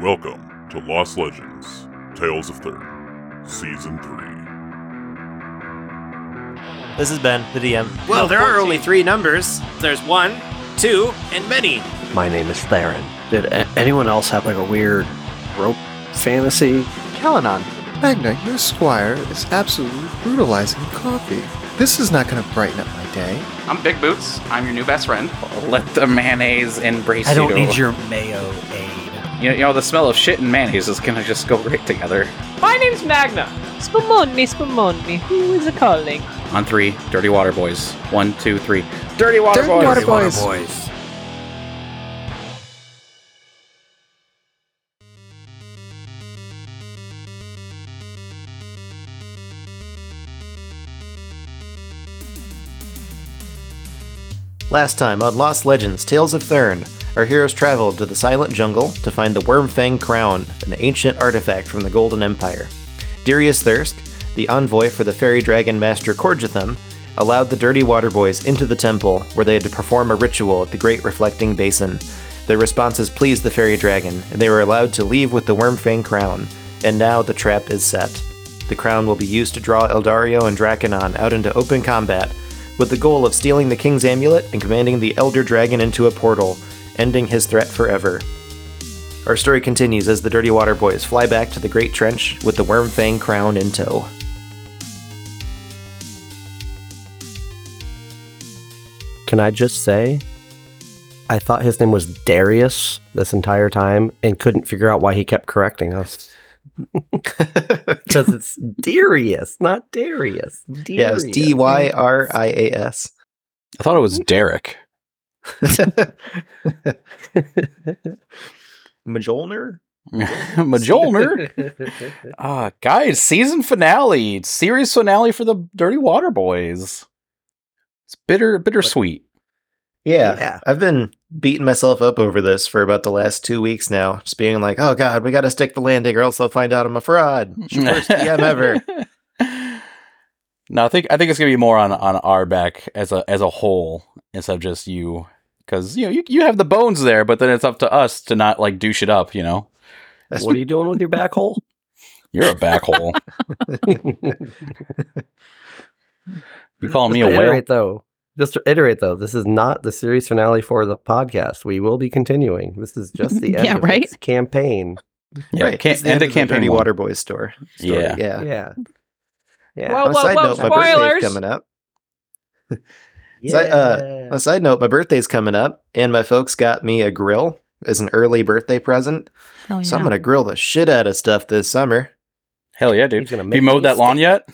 Welcome to Lost Legends Tales of Thurn, Season 3. This is Ben, the DM. Well, there are only three numbers. There's one, two, and many. My name is Theron. Did a- anyone else have like a weird rope fantasy? Kalanon. Magna, your squire is absolutely brutalizing coffee. This is not going to brighten up my day. I'm Big Boots. I'm your new best friend. Let the mayonnaise embrace you. I don't you. need your mayo aid. You, you know, the smell of shit and mayonnaise is gonna just go great together. My name's Magna. Spumoni, Spumoni. Who is a calling? On three, Dirty Water Boys. One, two, three. Dirty Water Boys! Dirty Boys! Water Boys. boys. Last time on Lost Legends Tales of Thurn, our heroes traveled to the Silent Jungle to find the Wormfang Crown, an ancient artifact from the Golden Empire. Darius Thirsk, the envoy for the fairy dragon master Korjatham, allowed the Dirty Water Boys into the temple where they had to perform a ritual at the Great Reflecting Basin. Their responses pleased the fairy dragon, and they were allowed to leave with the Wormfang Crown, and now the trap is set. The crown will be used to draw Eldario and Draconon out into open combat, with the goal of stealing the King's Amulet and commanding the Elder Dragon into a portal, ending his threat forever. Our story continues as the Dirty Water Boys fly back to the Great Trench with the Wormfang Crown in tow. Can I just say, I thought his name was Darius this entire time and couldn't figure out why he kept correcting us. Because it's Darius, not Darius. Yeah, it's Darius. D Y R I A S. I thought it was mm-hmm. Derek. Majolner? Majolner. Ah, guys, season finale, series finale for the Dirty Water Boys. It's bitter, bittersweet. Yeah, Yeah. I've been beating myself up over this for about the last two weeks now. Just being like, oh god, we gotta stick the landing or else they'll find out I'm a fraud. Worst DM ever. No, I think I think it's gonna be more on on our back as a as a whole instead of just you, because you know you you have the bones there, but then it's up to us to not like douche it up. You know, That's What are you doing with your back hole? you're a back hole. You calling me a whale? iterate, though. Just to iterate though, this is not the series finale for the podcast. We will be continuing. This is just the end Yeah, of right? its campaign. Yeah, right. can't, it's the end end of campaign. Dirty. Water Boys store. story. Yeah. yeah. Yeah. Yeah. Whoa, On a whoa, note, my birthday's spoilers! coming up. Si- uh, a side note, my birthday's coming up, and my folks got me a grill as an early birthday present. Hell So I'm gonna grill the shit out of stuff this summer. Hell yeah, dude. Gonna Have you mowed that lawn yet?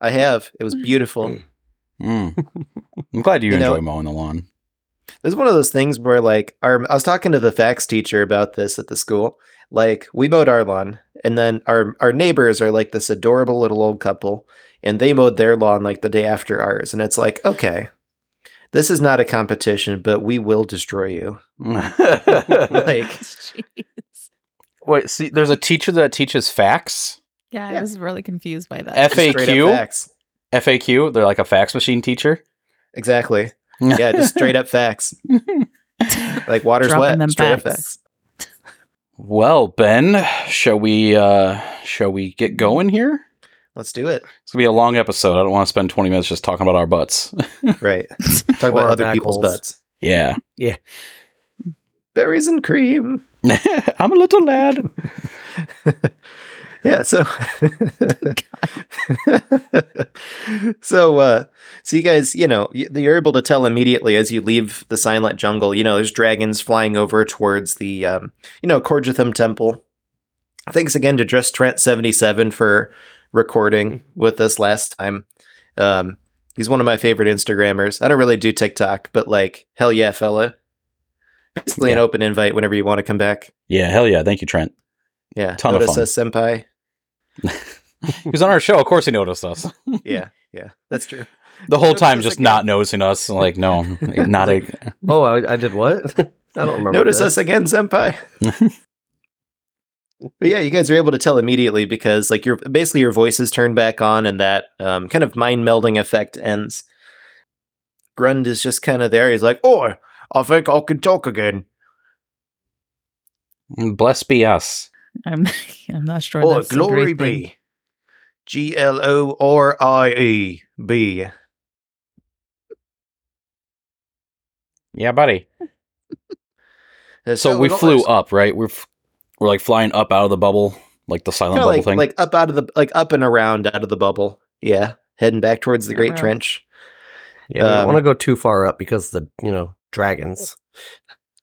I have. It was beautiful. Mm. I'm glad you, You know- enjoy mowing the lawn. There's one of those things where like our I was talking to the fax teacher about this at the school. Like we mowed our lawn and then our our neighbors are like this adorable little old couple and they mowed their lawn like the day after ours and it's like, okay. This is not a competition, but we will destroy you. Like Jeez. Wait, see, there's a teacher that teaches facts. Yeah, Yeah. I was really confused by that. F- FAQ? FAQ. They're like a fax machine teacher. Exactly. Yeah, just straight up facts. Like water's Dropping wet. them straight up facts. facts. Well, Ben, shall we uh shall we get going here? Let's do it. It's gonna be a long episode. I don't want to spend 20 minutes just talking about our butts. Right. Talk about other people's holes. butts. yeah. Yeah. Berries and cream. I'm a little lad. yeah so so uh so you guys you know you're able to tell immediately as you leave the silent jungle you know there's dragons flying over towards the um you know Korjatham temple thanks again to just trent 77 for recording with us last time um he's one of my favorite instagrammers i don't really do tiktok but like hell yeah fella basically an open invite whenever you want to come back Yeah, hell yeah. Thank you, Trent. yeah Ton of notice fun. us senpai He was on our show. Of course he noticed us. yeah yeah that's true The whole Noticed time just again. not noticing us. Like, no, not a Oh, I, I did what? I don't remember. Notice this. us again, senpai. But yeah, you guys are able to tell immediately because like your basically your voices turn back on and that um, kind of mind melding effect ends. Grund is just kind of there. He's like, "Oh, I think I can talk again." Blessed be us. I'm I'm not sure. Oh, that's a glory great be. G L O R I E B. Yeah, buddy. Uh, So we flew up, right? We're f- we're like flying up out of the bubble, like the silent kinda bubble like, thing. like up out of the like up and around out of the bubble. Yeah, heading back towards the Great Around. Trench. Yeah, we Um, don't want to go too far up because the you know dragons.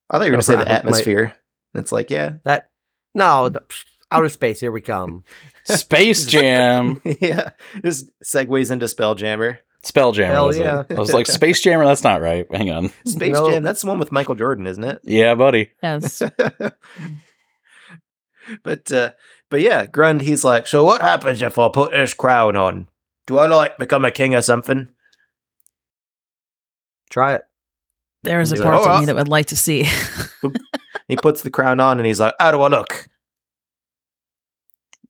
I thought you were gonna say the Around, might- atmosphere. It's like yeah, That no, the, outer space. Here we come. Space Jam, yeah. Just segues into Spelljammer. Spelljammer. Hell was it? yeah. I was like Space Jammer. That's not right. Hang on. Space No. Jam. That's the one with Michael Jordan, isn't it? Yeah, buddy. Yes. but uh but yeah, Grund, he's like, so what happens if I put this crown on? Do I like become a king or something? Try it. There is a part like, of "Oh, me that would like to see. He puts the crown on and he's like, How do I look?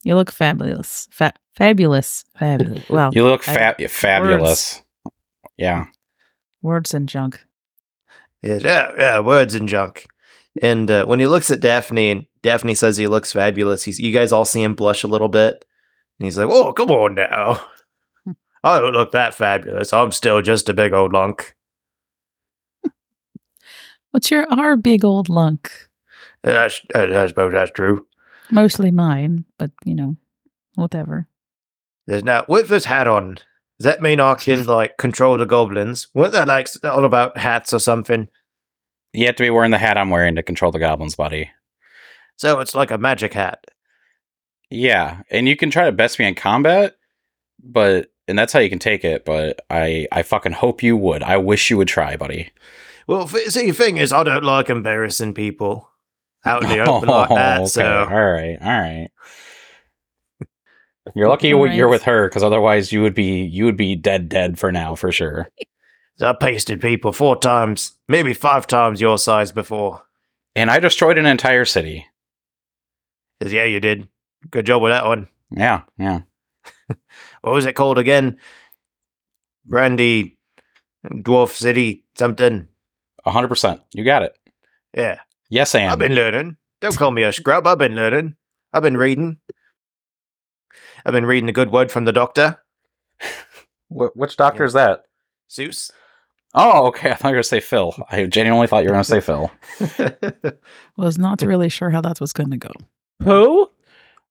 you look fabulous. Fa- fabulous. Fabulous. Well, You look I- fab- fabulous. Yeah. words and junk. He says, yeah, yeah, words and junk. And uh, when he looks at Daphne and Daphne says he looks fabulous, he's you guys all see him blush a little bit. And he's like, Oh, come on now. I don't look that fabulous. I'm still just a big old lunk. What's your our big old lunk? Uh, that's, I I suppose that's true. Mostly mine, but you know, whatever. There's now with this hat on. Does that mean I can like control the goblins? What that like all about hats or something? You have to be wearing the hat I'm wearing to control the goblins, buddy. So it's like a magic hat. Yeah, and you can try to best me in combat, but and that's how you can take it. But I, I fucking hope you would. I wish you would try, buddy. Well, f- see, the thing is, I don't like embarrassing people out in the open like that. okay. So all right, all right. You're lucky All you're right. with her, because otherwise you would be you would be dead, dead for now for sure. I pasted people four times, maybe five times your size before. And I destroyed an entire city. Says, yeah, you did. Good job with that one. Yeah, yeah. What was it called again? Brandy, Dwarf City, something. hundred percent. You got it. Yeah, Yes, I am. I've been learning. Don't call me a scrub. I've been learning. I've been reading. I've been reading the good word from the doctor, which doctor is that? Zeus. Oh, okay. I thought you were gonna say Phil. I genuinely thought you were gonna say Phil. Was not really sure how that was going to go. Who?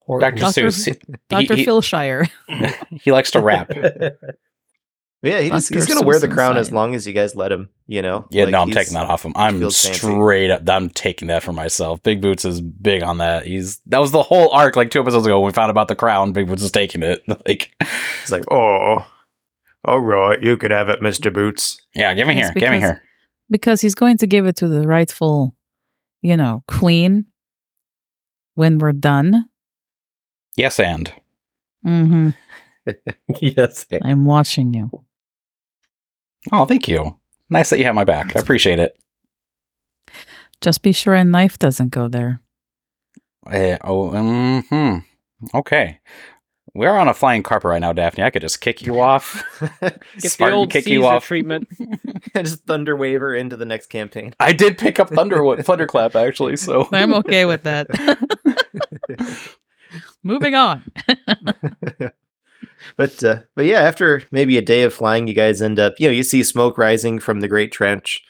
Doctor Dr. Seuss. Doctor he, Phil Shire. he likes to rap. yeah, he just, he's gonna wear the Seuss crown as long as you guys let him. You know. Yeah, Like, no, I'm taking that off him. I'm feels fancy. straight up. I'm taking that for myself. Big Boots is big on that. He's that was the whole arc. Like two episodes ago, when we found about the crown. Big Boots is taking it. Like, It's like, oh, all right, you could have it, Mister Boots. yeah, give me It's here, give me here. because he's going to give it to the rightful, you know, queen when we're done. Yes, and Mm-hmm. yes. I'm watching you. oh, thank you. Nice that you have my back. I appreciate it. Just be sure a knife doesn't go there. Eh, oh, hmm. Okay, we're on a flying carpet right now, Daphne. I could just kick you off. Get Spartan the old kick Caesar you off. treatment. and just thunder waver into the next campaign. I did pick up Thunder Thunderclap actually. So I'm okay with that. Moving on. But uh, but yeah, after maybe a day of flying, you guys end up, you know, you see smoke rising from the Great Trench.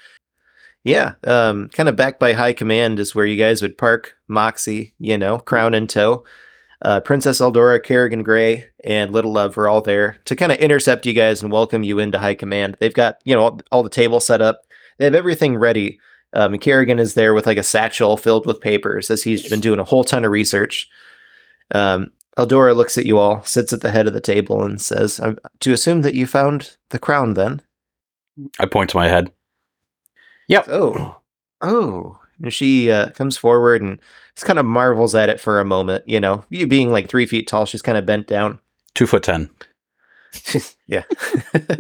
Yeah, um, kind of back by high command is where you guys would park Moxie, you know, crown in tow. Uh, Princess Eldora, Kerrigan Gray, and Little Love are all there to kind of intercept you guys and welcome you into high command. They've got, you know, all, all the tables set up. They have everything ready. Um, and Kerrigan is there with like a satchel filled with papers as he's been doing a whole ton of research. Um, Eldora looks at you all, sits at the head of the table, and says, "I'm to assume that you found the crown then." I point to my head. Yep. Oh, oh. And she uh, comes forward and just kind of marvels at it for a moment. You know, you being like three feet tall, she's kind of bent down. Two foot ten. yeah.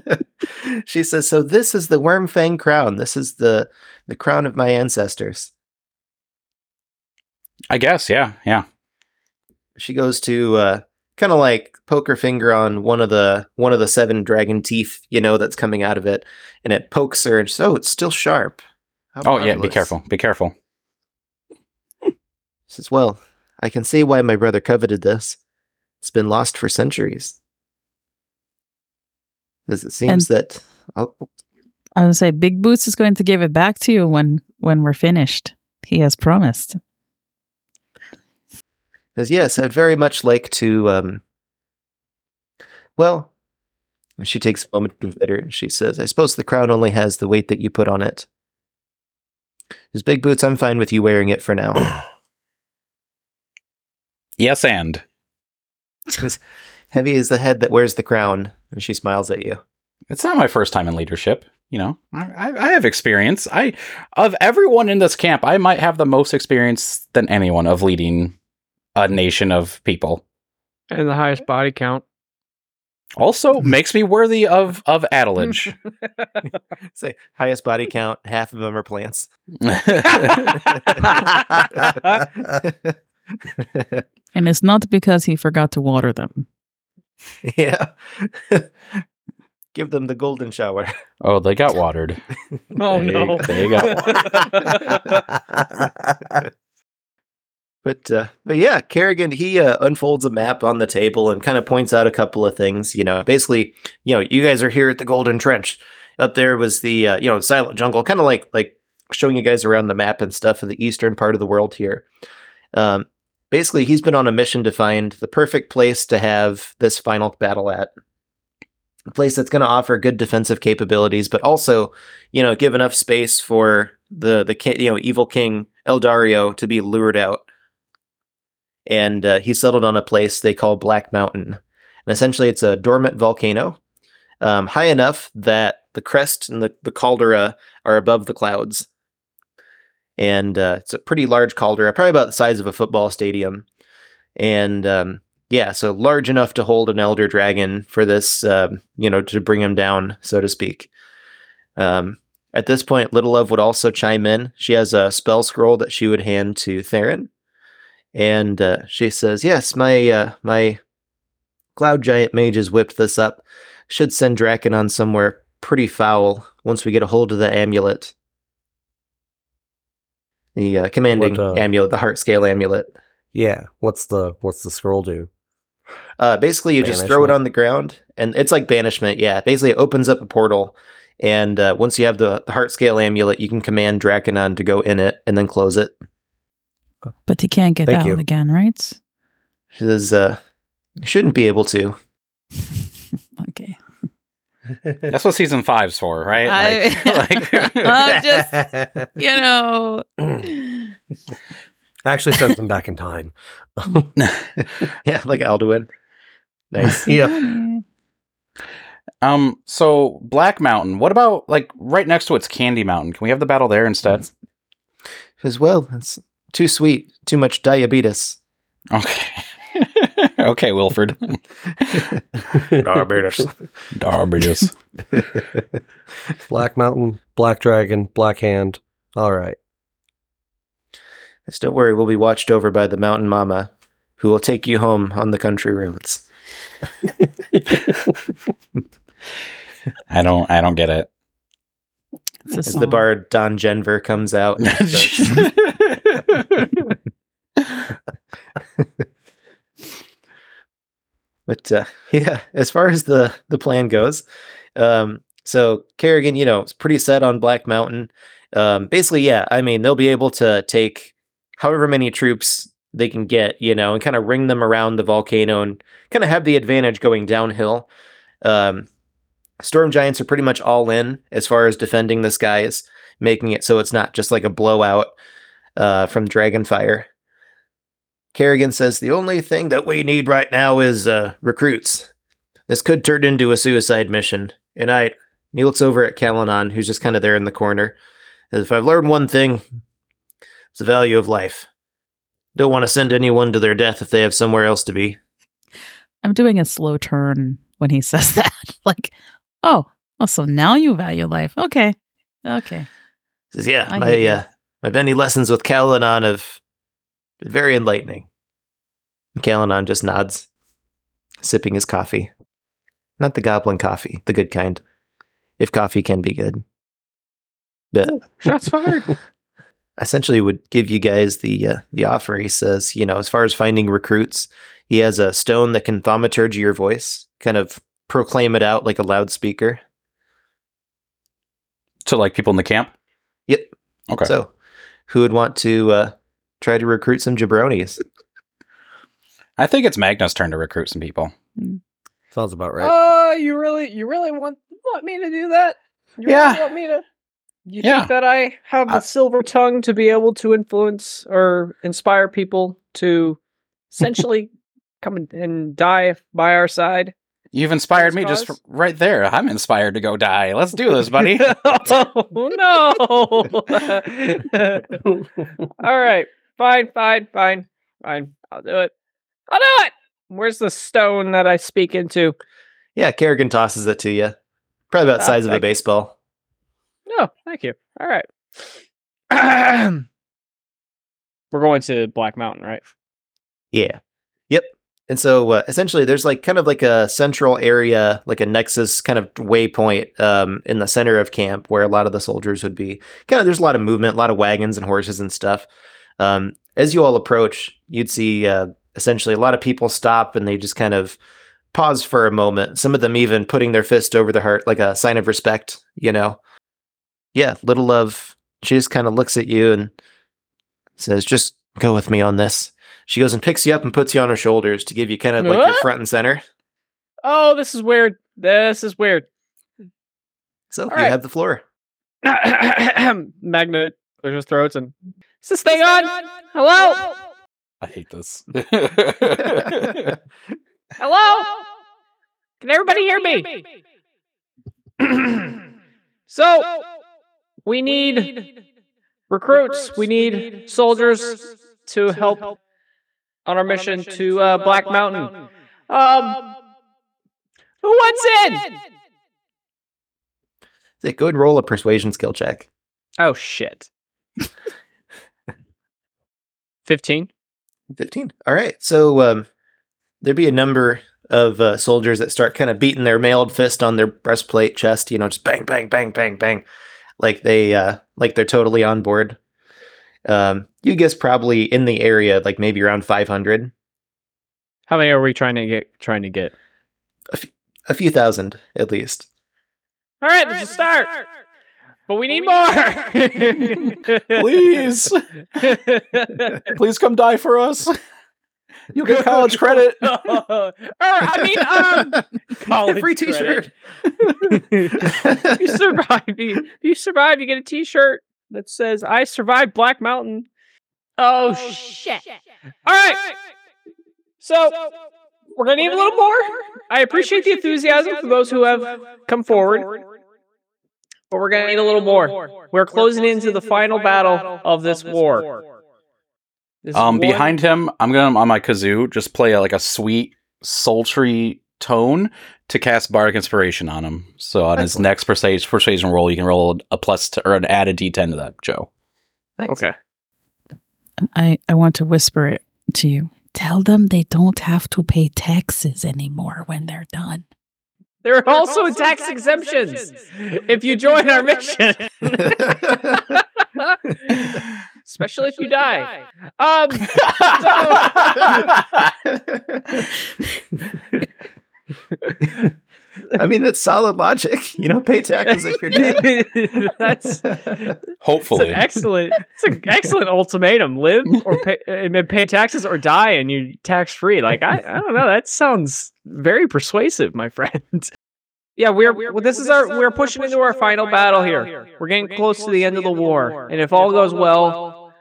she says, "So this is the Worm Fang crown. This is the the crown of my ancestors." I guess. Yeah. Yeah. She goes to uh, kind of like poke her finger on one of the one of the seven dragon teeth, you know, that's coming out of it, and it pokes her, and she's, oh, it's still sharp. How Oh yeah. Be careful. Be careful. Says, Well, I can see why my brother coveted this. It's been lost for centuries. As it seems that oh, I would say Big Boots is going to give it back to you when when we're finished. He has promised. says, Yes, I'd very much like to um well she takes a moment to consider and she says, I suppose the crown only has the weight that you put on it. His big boots, I'm fine with you wearing it for now. Yes, and Says, Heavy is the head that wears the crown. And she smiles at you. it's not my first time in leadership. You know, I, I I have experience. I of everyone in this camp, I might have the most experience than anyone of leading a nation of people. And the highest body count. Also, makes me worthy of of adulage. Say highest body count, half of them are plants. And it's not because he forgot to water them. yeah. Give them the golden shower. oh, they got watered. Oh They- no. they got But uh, but yeah, Kerrigan he uh, unfolds a map on the table and kind of points out a couple of things. You know, basically, you know, you guys are here at the Golden Trench. Up there was the uh, you know Silent Jungle, kind of like like showing you guys around the map and stuff in the eastern part of the world here. Um, basically, he's been on a mission to find the perfect place to have this final battle at. A place that's going to offer good defensive capabilities, but also, you know, give enough space for the the you know evil king Eldario to be lured out and uh, he settled on a place they call Black Mountain. And essentially, it's a dormant volcano, um, high enough that the crest and the, the caldera are above the clouds. And uh, it's a pretty large caldera, probably about the size of a football stadium. And um, yeah, so large enough to hold an elder dragon for this, um, you know, to bring him down, so to speak. Um, at this point, Little Love would also chime in. She has a spell scroll that she would hand to Theron and uh, she says, "Yes, my uh, my cloud giant mage has whipped this up. Should send Draconon somewhere pretty foul once we get a hold of the amulet, the uh, commanding What, uh, amulet, the heart scale amulet. Yeah. What's the what's the scroll do? Uh, basically, you just throw it on the ground, and it's like banishment. Yeah, basically, it opens up a portal." And uh, once you have the, the heart scale amulet, you can command Draconon to go in it and then close it. But he can't get Thank out you. again, right? She says, uh, you shouldn't be able to. Okay. That's what season five's for, right? I- like, I'm just, you know. Actually sends them back in time. Yeah, like Alduin. Nice. yeah. um. So Black Mountain. What about like right next to it's Candy Mountain? Can we have the battle there instead? As well, it's too sweet, too much diabetes. Okay. okay, Wilford. Diabetes. Darbitus. Black Mountain, Black Dragon, Black Hand. All right. Just don't worry, we'll be watched over by the mountain mama, who will take you home on the country roads. I don't. I don't get it. It's a As the song. bard Don Jenver comes out. But uh, yeah, as far as the the plan goes, um, so Kerrigan, you know, is pretty set on Black Mountain. Um, basically, yeah, I mean, they'll be able to take however many troops they can get, you know, and kind of ring them around the volcano and kind of have the advantage going downhill. Um, Storm Giants are pretty much all in as far as defending the skies, making it so it's not just like a blowout uh, from Dragonfire. Kerrigan says the only thing that we need right now is uh, recruits. This could turn into a suicide mission. And I, he looks over at Kalanon, who's just kind of there in the corner. If I've learned one thing, it's the value of life. Don't want to send anyone to their death if they have somewhere else to be. I'm doing a slow turn when he says that. like, oh, oh, so now you value life. Okay. Okay. Says, yeah, I my uh, my many lessons with Kalanon have been very enlightening. And Kalanon just nods, sipping his coffee. Not the goblin coffee, the good kind. If coffee can be good. But Shots fired. essentially would give you guys the uh, the offer. He says, you know, as far as finding recruits, he has a stone that can thaumaturgy your voice, kind of proclaim it out like a loudspeaker. To like people in the camp. Yep. Okay. So, who would want to uh, try to recruit some jabronis? I think it's Magna's turn to recruit some people. Sounds about right. Uh, you really, you really want want me to do that? You Yeah. Really want me to? You Yeah. think that I have the I- silver tongue to be able to influence or inspire people to essentially come and, and die by our side? You've inspired Just me just cause? f- right there. I'm inspired to go die. Let's do this, buddy. oh no! All right, fine, fine, fine, fine. I'll do it. I'll do it. Where's the stone that I speak into? Yeah, Kerrigan tosses it to you. Probably about the size of a thank you. baseball. No, thank you. All right. We're going to Black Mountain, right? Yeah. Yep. And so uh, essentially, there's like kind of like a central area, like a nexus kind of waypoint um, in the center of camp where a lot of the soldiers would be. Kind of, there's a lot of movement, a lot of wagons and horses and stuff. Um, as you all approach, you'd see uh, essentially a lot of people stop and they just kind of pause for a moment. Some of them even putting their fist over their heart, like a sign of respect, you know? Yeah, little love. She just kind of looks at you and says, just go with me on this. She goes and picks you up and puts you on her shoulders to give you kind of like your front and center. Oh, this is weird. This is weird. So All you right. have the floor. Magna clears his throats and is this thing on? Hello? I hate this. Hello? Can everybody hear me? so, we need recruits. We need soldiers to help on our mission to uh, Black Mountain. Um, who wants in? Say, Go and roll a persuasion skill check. Oh shit. 15. 15. All right. So um, there'd be a number of uh, soldiers that start kind of beating their mailed fist on their breastplate chest, you know, just bang, bang, bang, bang, bang. Like they, uh, like they're totally on board. Um, you guess probably in the area, like maybe around 500, How many are we trying to get trying to get? a few thousand at least. All right, let's just start. But we need more. Please. Please come die for us. You'll get college credit. or, I mean, um, college Free t-shirt. You survive, you, if you survive, you get a T-shirt that says "I survived Black Mountain." Oh, shit! All right, so we're gonna need a little more. I appreciate the enthusiasm for those who have come forward, but we're gonna need a little more. We're closing into the final battle of this war. This Um, one- behind him, I'm gonna on my kazoo just play a, like a sweet, sultry tone to cast bardic inspiration on him. So on his next persuasion, persuasion roll, you can roll a plus to, or an added d10 to that, Joe. Thanks. Okay. I, I want to whisper it to you. Tell them they don't have to pay taxes anymore when they're done. There are also tax exemptions if you join our mission. Especially if you die. Um, I mean, that's solid logic. You don't pay taxes if you're dead. that's it's Hopefully, an excellent, it's an excellent ultimatum. Live or pay, pay taxes or die, and you're tax free. Like I, I don't know. That sounds very persuasive, my friend. Yeah, we're, well, this is our we're pushing into our final battle here. We're getting close to the end of the war, and if all goes well,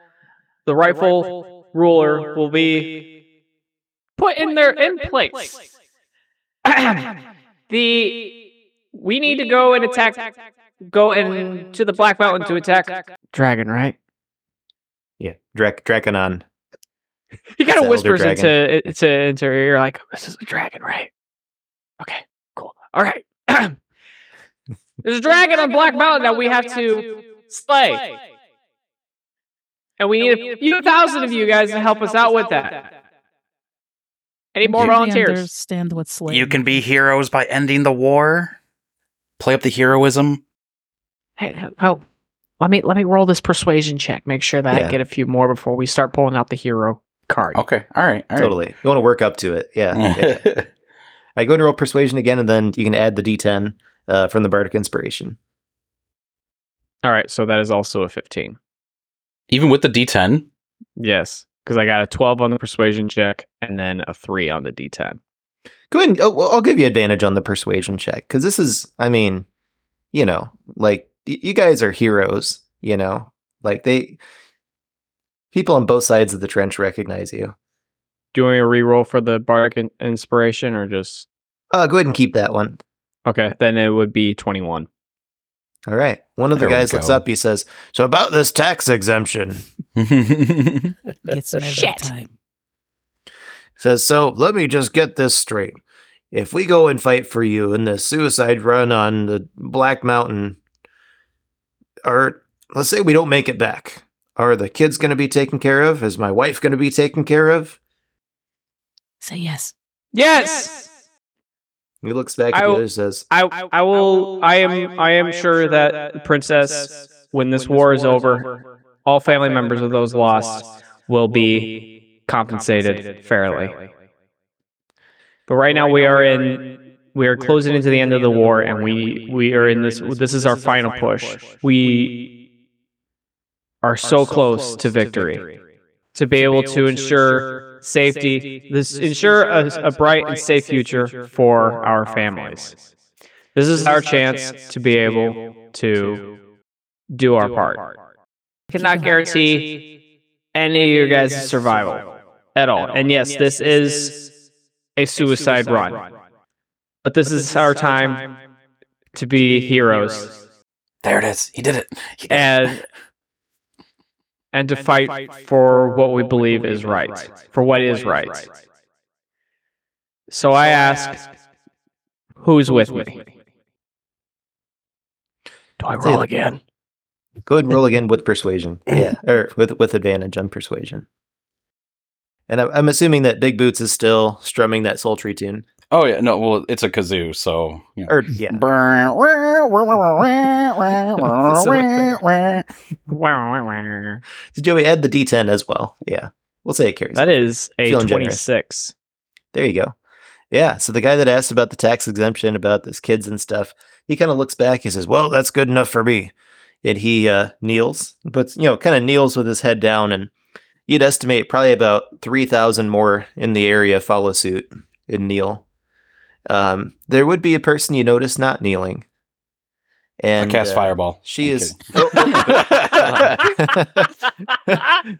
the rightful ruler will be put in their in place. The we need to go and attack, go into the Black Mountain to attack Dragon, right? yeah, Drac Draconon. He kind It's of the whispers Elder into into into her ear, like, "This is a dragon, right? Okay, cool. All right. There's a dragon on Black Mountain that we have to slay, and we need a few thousand of you guys to help us out with that. Any more I really volunteers? understand what slaying you can be heroes by ending the war. Play up the heroism. Hey, how Let me let me roll this persuasion check. Make sure that Yeah. I get a few more before we start pulling out the hero card. Okay. All right. All right. Totally. You want to work up to it. Yeah. yeah, yeah. I go into roll persuasion again, and then you can add the D10 uh, from the bardic inspiration. All right, so that is also a 15. Even with the D10. Yes, because I got a 12 on the persuasion check and then a 3 on the D10. Go ahead. And, oh, I'll give you advantage on the persuasion check because this is, I mean, you know, like y- you guys are heroes. You know, like they people on both sides of the trench recognize you. Do you want me to re-roll for the bardic in- inspiration or just Uh, go ahead and keep that one. okay? Then it would be 21. All right. One of the There guys looks up. He says, "So about this tax exemption." Gets me Shit. time. says, So let me just get this straight. If we go and fight for you in the suicide run on the Black Mountain, or let's say we don't make it back, are the kids going to be taken care of? Is my wife going to be taken care of? Say yes. Yes. He looks back at I the will- other says, I I will I am I am sure that princess when this war is over, all family members of those lost will be compensated fairly. But right now we are in we are closing into the end of the war and we we are in this this is our final push. We are so close to victory to be able to ensure safety, this ensure a, a bright and safe future for our families. This is our chance to be able to do our part. Cannot guarantee any of your guys' survival at all. And yes, this is a suicide run. But this is our time to be heroes there it is. He did it. He did it. and and to fight for what we believe is right, for what is right. So I ask, who's with me? Do I roll again? Go ahead and roll again with persuasion. Yeah. Or with, with advantage on persuasion. And I'm, I'm assuming that Big Boots is still strumming that sultry tune. Oh yeah, no, well, it's a kazoo, so you. Or, yeah. So Joey, add the D10 as well. Yeah. We'll say it carries. That is a Feeling generous. 26. There you go. Yeah. So the guy that asked about the tax exemption, about this kids and stuff, he kind of looks back. He says, "Well, that's good enough for me." And he uh, kneels, but you know, kind of kneels with his head down, and you'd estimate probably about three thousand more in the area follow suit and kneel. Um, there would be a person you notice not kneeling, I and cast uh, fireball. She I'm is. Oh,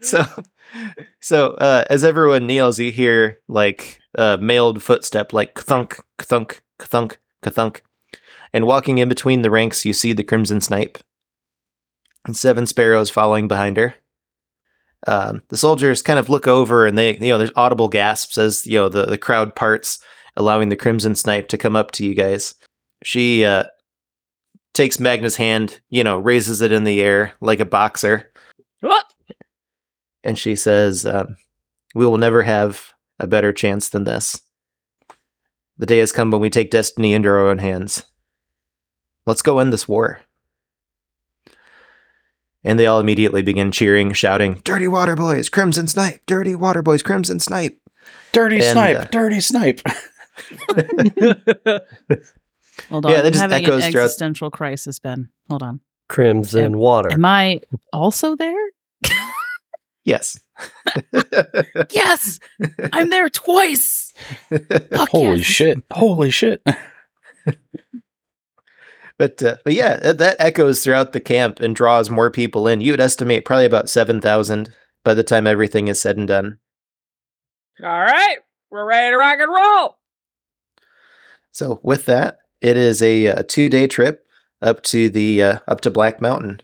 so, so uh, as everyone kneels, you hear like a mailed footstep, like thunk, thunk, thunk, thunk, and walking in between the ranks, you see the Crimson Snipe and seven sparrows following behind her. Um, the soldiers kind of look over, and they, you know, there's audible gasps as you know the the crowd parts, allowing the Crimson Snipe to come up to you guys. She uh, takes Magna's hand, you know, raises it in the air like a boxer, What? and she says, um, "We will never have a better chance than this. The day has come when we take destiny into our own hands. Let's go end this war." And they all immediately begin cheering, shouting, "Dirty Water Boys, Crimson Snipe! Dirty Water Boys, Crimson Snipe!" dirty And, snipe, uh, dirty snipe. Hold on. Yeah, that I'm just having echoes an throughout- existential crisis, Ben. Hold on. Crimson water. Am I also there? Yes. Yes, I'm there twice. Fuck Holy yes. shit! Holy shit! But uh, but yeah, that, that echoes throughout the camp and draws more people in. You would estimate probably about seven thousand by the time everything is said and done. All right, we're ready to rock and roll. So with that, it is a, uh two day trip up to the uh, up to Black Mountain.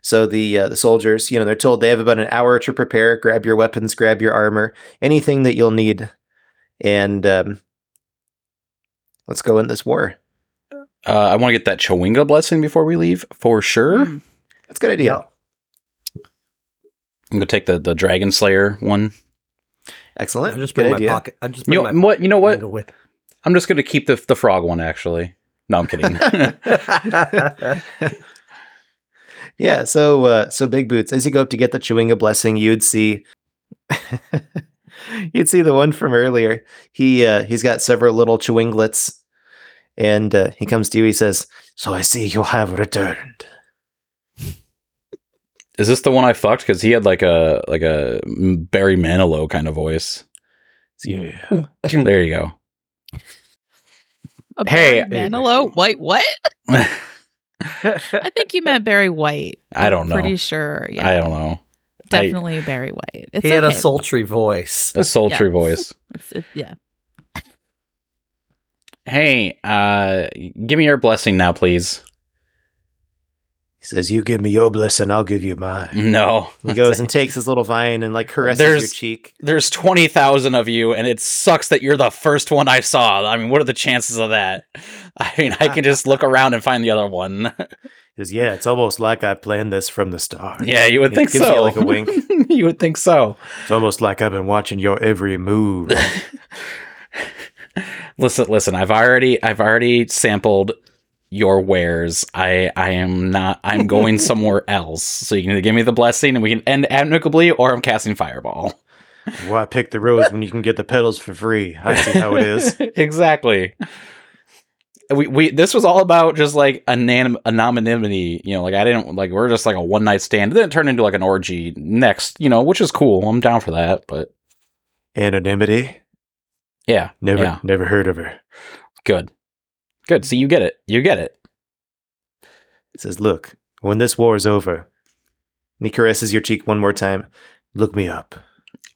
So the uh, the soldiers, you know, they're told they have about an hour to prepare. Grab your weapons, grab your armor, anything that you'll need, and um, let's go in this war. Uh, I want to get that Chewinga blessing before we leave, for sure. Mm. That's a good idea. I'm gonna take the the Dragon Slayer one. Excellent. I'm just good bring my idea. pocket. I'm just You bring know my what? You know what? Pocket with. I'm just gonna keep the the frog one. Actually, no, I'm kidding. Yeah, so uh, so big boots. As you go up to get the chewing Chewinga blessing, you'd see you'd see the one from earlier. He uh, he's got several little Chewinglets, and uh, he comes to you. He says, "So I see you have returned." Is this the one I fucked? Because he had like a like a Barry Manilow kind of voice. Yeah. There you go. A Hey. Barry Manilow? Wait, what? I I think you meant Barry White. I don't know. Pretty sure. Yeah, I don't know. definitely Barry White. It's he had a sultry voice. A sultry Yeah. voice. It's, it, yeah. Hey, uh, give me your blessing now, please. He says, "You give me your blessing, I'll give you mine." No. He goes and takes his little vine and like caresses your There's- cheek. There's 20,000 of you, and it sucks that you're the first one I saw. I mean, what are the chances of that? I mean, I can just look around and find the other one. He says, "Yeah, it's almost like I planned this from the start." yeah, you would He think gives you, so. like a wink. you would think so. It's almost like I've been watching your every move. listen, listen. I've already, I've already sampled your wares. I, I am not. I'm going somewhere else. So you can either give me the blessing, and we can end amicably, or I'm casting fireball. Why pick the rose when you can get the petals for free? I see how it is. exactly. We we this was all about just like anon- anonymity, you know, like I didn't like we're just like a one night stand. It didn't turn into like an orgy next, you know, which is cool. I'm down for that, but Anonymity? yeah, Never, yeah, never heard of her. good, good. So you get it, you get it. He says, "Look, when this war is over," and he caresses your cheek one more time. Look me up.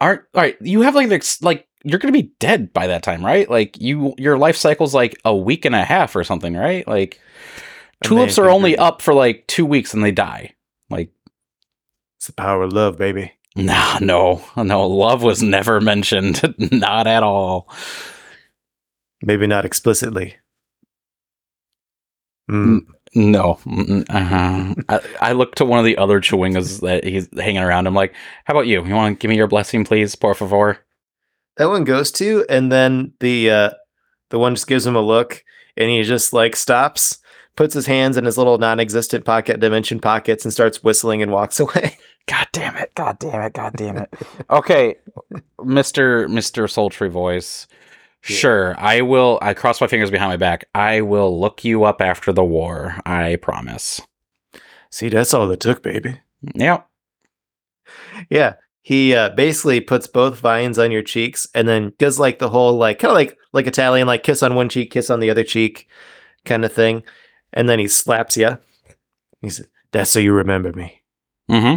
Aren't all right? You have like this, like you're gonna be dead by that time, right? Like you, your life cycle's like a week and a half or something, right? Like tulips are only up for like two weeks and they die. Like It's the power of love, baby. Nah, no, no. Love was never mentioned. Not at all. Maybe not explicitly. Mm. No. Uh-huh. I, I look to one of the other Chewingas that he's hanging around. I'm like, how about you? You want to give me your blessing, please, por favor? That one goes to, and then the uh, the one just gives him a look, and he just like stops, puts his hands in his little non-existent pocket dimension pockets, and starts whistling and walks away. God damn it! God damn it! God damn it! Okay, Mister Mister Sultry Voice. Sure, I will. I cross my fingers behind my back. I will look you up after the war. I promise. See, that's all it took, baby. Yeah. Yeah. He uh, basically puts both vines on your cheeks and then does like the whole like kind of like like Italian like kiss on one cheek, kiss on the other cheek kind of thing. And then he slaps you. He says, "That's so you remember me." Mm-hmm.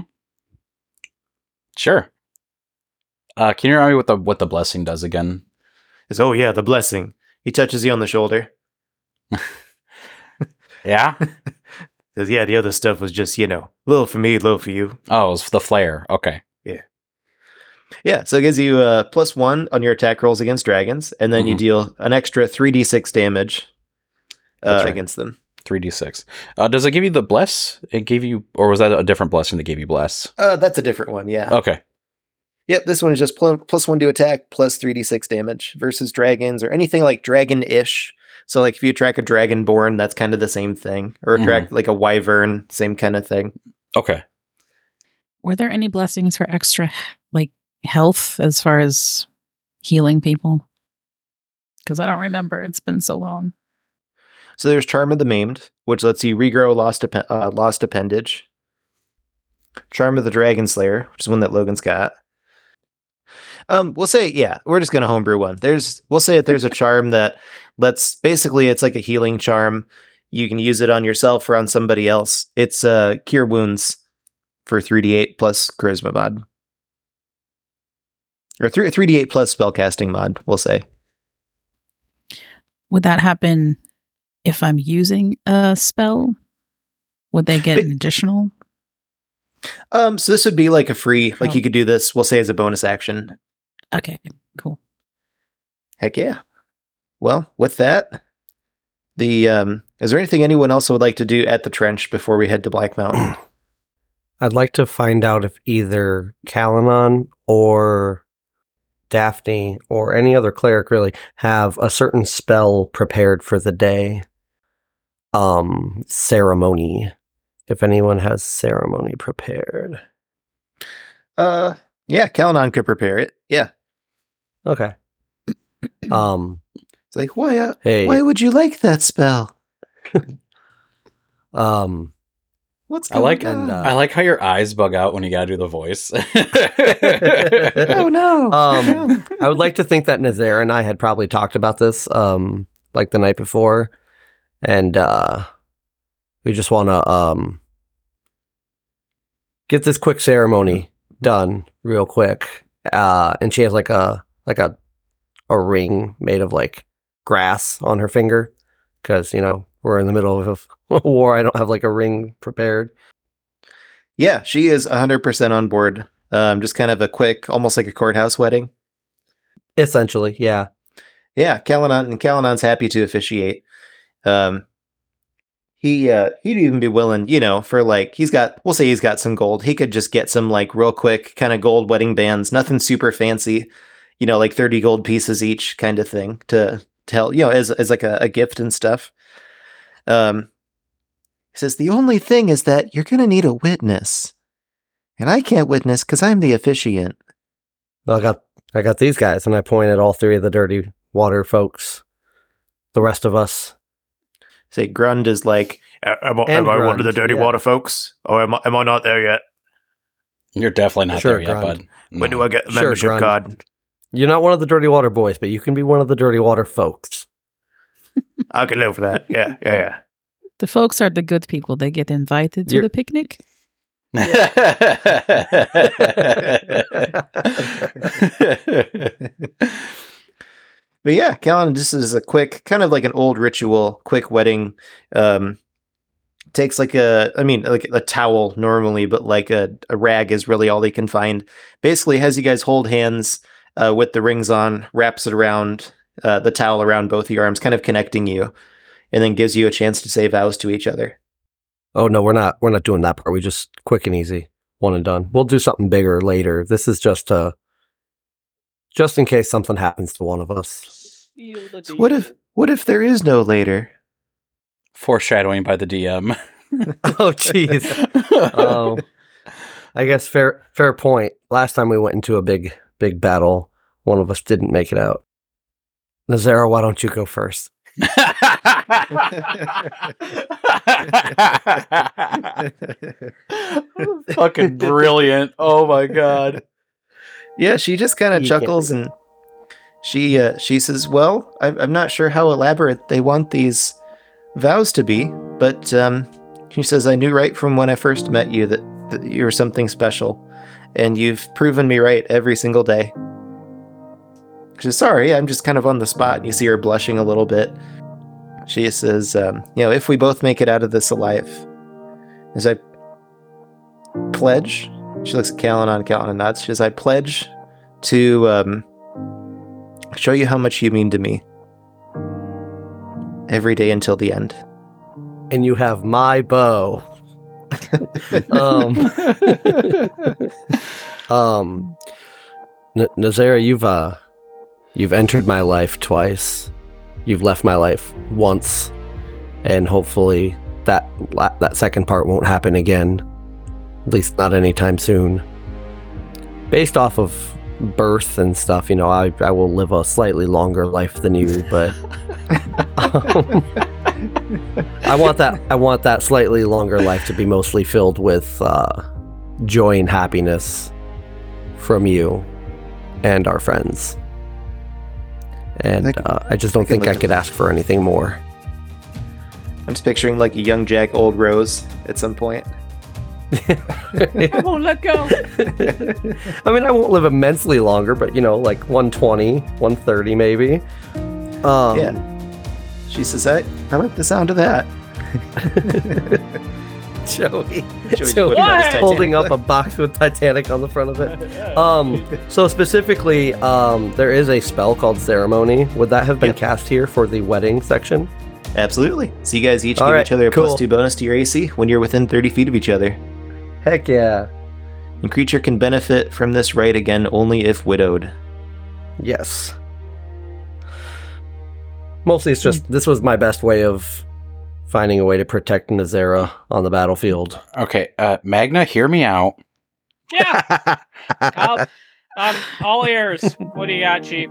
Sure. Uh, can you remind me what the what the blessing does again? Says, "Oh yeah, the blessing." He touches you on the shoulder. Yeah. Says, "Yeah, the other stuff was just you know, little for me, little for you." oh, it's the flare. Okay. Yeah, Yeah. so it gives you uh, plus one on your attack rolls against dragons, and then you Mhm. deal an extra three d six damage uh, right. against them. Three d six. Uh, does it give you the bless? It gave you, or was that a different blessing that gave you bless? Uh, that's a different one. Yeah. Okay. Yep, this one is just pl- plus one to attack, plus three d six damage versus dragons or anything like dragon ish. So like if you track a dragonborn, that's kind of the same thing, or Mhm. track like a wyvern, same kind of thing. Okay. Were there any blessings for extra like health as far as healing people? Because I don't remember. It's been so long. So there's Charm of the Maimed, which lets you regrow lost uh, lost appendage. Charm of the Dragon Slayer, which is one that Logan's got. Um, we'll say, yeah, we're just gonna homebrew one. There's, we'll say that there's a charm that lets basically it's like a healing charm. You can use it on yourself or on somebody else. It's uh cure wounds for 3d8 plus charisma mod. Or 3 3d8 plus spellcasting mod, we'll say. Would that happen if I'm using a spell? Would they get But- an additional? Um, so this would be like a free, like Oh. you could do this, we'll say as a bonus action. Okay, cool. Heck yeah. Well, with that, the um is there anything anyone else would like to do at the trench before we head to Black Mountain? I'd like to find out if either Kalanon or Daphne or any other cleric really have a certain spell prepared for the day um ceremony if anyone has ceremony prepared. Uh, yeah, Kalanon could prepare it. Yeah. Okay. Um. It's like, why, uh, Hey. why would you like that spell? Um. What's I like on? And, uh, I like how your eyes bug out when you gotta do the voice. oh no. Um, I would like to think that Nazar and I had probably talked about this, um, like the night before, and uh, we just want to um get this quick ceremony done real quick. Uh, and she has like a like a a ring made of like grass on her finger because you know we're in the middle of a war. I don't have like a ring prepared. Yeah, she is 100% on board. Um, just kind of a quick, almost like a courthouse wedding. Essentially, yeah. Yeah, Kalanon and Kalanon's happy to officiate. Um, he uh, he'd even be willing, you know, for like he's got. We'll say he's got some gold. He could just get some like real quick kind of gold wedding bands. Nothing super fancy, you know, like 30 gold pieces each kind of thing to tell you know as as like a, a gift and stuff. Um, he says the only thing is that you're gonna need a witness, and I can't witness because I'm the officiant. Well, I got I got these guys, and I point at all three of the dirty water folks. The rest of us. Say Grund is like Am I, am I one of the dirty yeah. water folks? Or am I, am I not there yet? You're definitely not Sure, there yet, Grund. bud. When do I get the membership Grund. card? You're not one of the dirty water boys, but you can be one of the dirty water folks. I can live for that. Yeah, yeah, yeah. The folks are the good people. They get invited to You're- the picnic. But yeah, Callan just is a quick, kind of like an old ritual, quick wedding. Um, takes like a, I mean, like a towel normally, but like a, a rag is really all they can find. Basically, has you guys hold hands uh, with the rings on, wraps it around uh, the towel around both of your arms, kind of connecting you, and then gives you a chance to say vows to each other. Oh no, we're not. We're not doing that part. We just quick and easy, one and done. We'll do something bigger later. This is just uh just in case something happens to one of us. So what if, what if there is no later? Foreshadowing by the DM. oh jeez. Oh, I guess fair fair point. Last time we went into a big big battle, one of us didn't make it out. Nazara, why don't you go first? Fucking brilliant. Oh my god. Yeah, she just kind of You can't chuckles and she uh, she says, "Well, I'm, I'm not sure how elaborate they want these vows to be, but um, she says I knew right from when I first met you that, that you were something special, and you've proven me right every single day." She's "Sorry, I'm just kind of on the spot." And you see her blushing a little bit. She says, um, "You know, if we both make it out of this alive, as I pledge." She looks at Callan on Callan and nods. She says, I pledge to um, show you how much you mean to me every day until the end. And you have my bow. Um, um, N- Nazara, you've uh, you've entered my life twice. You've left my life once, and hopefully that la- that second part won't happen again. At least not anytime soon. Based off of birth and stuff, you know, I I will live a slightly longer life than you, but. um, I want that. I want that slightly longer life to be mostly filled with uh, joy and happiness from you and our friends. And That- uh, I just don't that can think I look could ask for anything more. I'm just picturing like a young Jack, old Rose at some point. I won't let go. I mean, I won't live immensely longer, but you know, like 120, 130 maybe. Um, yeah. She says, I, I like the sound of that. Joey, Joey's Joey on holding up a box with Titanic on the front of it. Um, so specifically, um, there is a spell called Ceremony. Would that have been Yep. cast here for the wedding section? Absolutely. So you guys each All give right, each other a cool. two bonus to your AC when you're within 30 feet of each other. Heck yeah! And creature can benefit from this right again only if widowed. Yes. Mostly, it's just this was my best way of finding a way to protect Nazara on the battlefield. Okay, uh, Magna, hear me out. Yeah. I'll, I'm all ears. What do you got, Chief?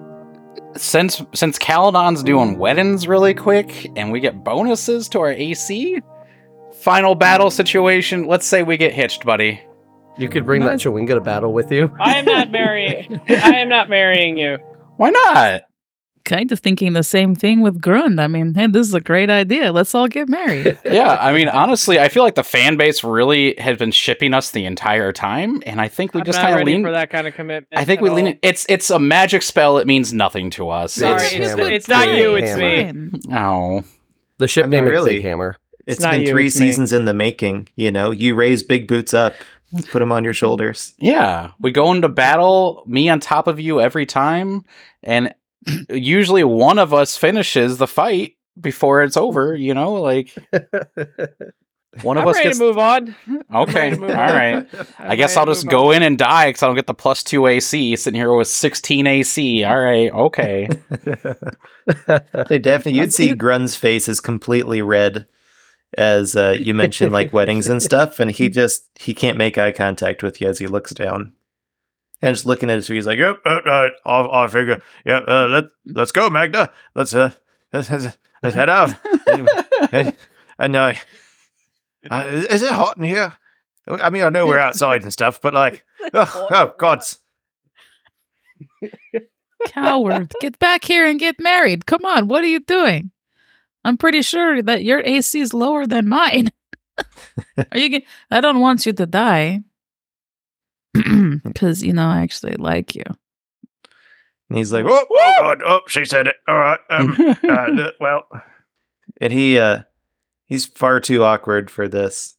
Since since Caledon's doing weddings really quick, and we get bonuses to our AC, final battle situation. Let's say we get hitched, buddy. You could bring that Chewinga to battle with you. I am not marrying. I am not marrying you. Why not? Kind of thinking the same thing with Grund. I mean, hey, this is a great idea. Let's all get married. yeah, I mean, honestly, I feel like the fan base really has been shipping us the entire time, and I think we I'm just kind of ready lean. for that kind of commitment. I think we lean. all. in- It's it's a magic spell. It means nothing to us. Sorry, It's, it's, Hammer. it's not you. It's Hammer. me. oh, The ship I mean, name is really. Big Hammer. It's not been you, three it's me. seasons in the making. You know, you raise big boots up, put them on your shoulders. yeah. We go into battle, me on top of you every time, and usually one of us finishes the fight before it's over. You know, like one of I'm us ready gets. to move on. Okay, ready to move on. I guess I'll just go on. in and die because I don't get the plus two AC. Sitting here with 16 AC. All right, okay. Hey, Daphne, you'd see Grund's face is completely red as uh, you mentioned like weddings and stuff, and he just he can't make eye contact with you as he looks down. And just looking at you, he's like, "Yep, uh, uh, I'll, I'll figure. Yeah, uh, let let's go, Magna. Let's uh, let's, let's, let's head out." and and, uh, uh, is is it hot in here? I mean, I know we're outside and stuff, but like, oh, oh God, Coward, get back here and get married. Come on, what are you doing? I'm pretty sure that your AC is lower than mine. are you? Get- I don't want you to die because you know I actually like you. And he's like, "Oh, oh God, oh, she said it. All right, um, uh, well." And he, uh, he's far too awkward for this.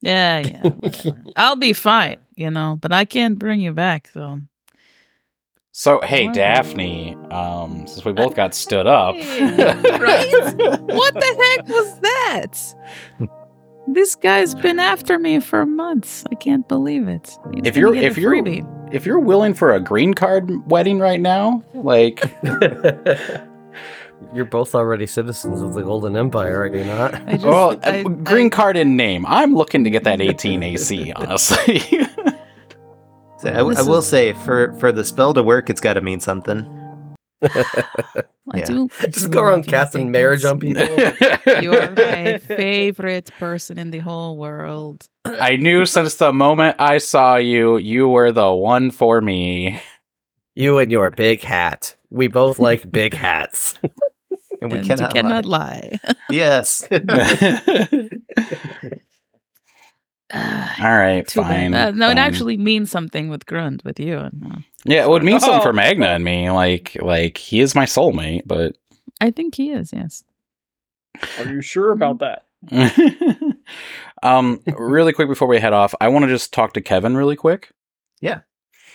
Yeah, yeah. I'll be fine, you know, but I can't bring you back. So So, hey, Wow. Daphne, um, since we both got stood up. Right? what the heck was that? This guy's been after me for months. I can't believe it. He's If you're- if you're- freebie. if you're willing for a green card wedding right now, like, You're both already citizens of the Golden Empire, are you not? I just, well, I- uh, green card in name. I'm looking to get that 18 AC, honestly. So I, w- I This will is- say, for for the spell to work, it's got to mean something. I yeah. do. Just go around casting marriage on people. You are my favorite person in the whole world. I knew since the moment I saw you, you were the one for me. You and your big hat. We both like big hats. And we and cannot, cannot lie. lie. Yes. All right, fine. bad. Uh, no, fine. it actually means something with Grund with you. and, uh, yeah, it would mean something for Oh. Magna and me. Like, like he is my soulmate, but I think he is. Yes. Are you sure about that? um, really quick before we head off, I want to just talk to Kevin really quick. Yeah,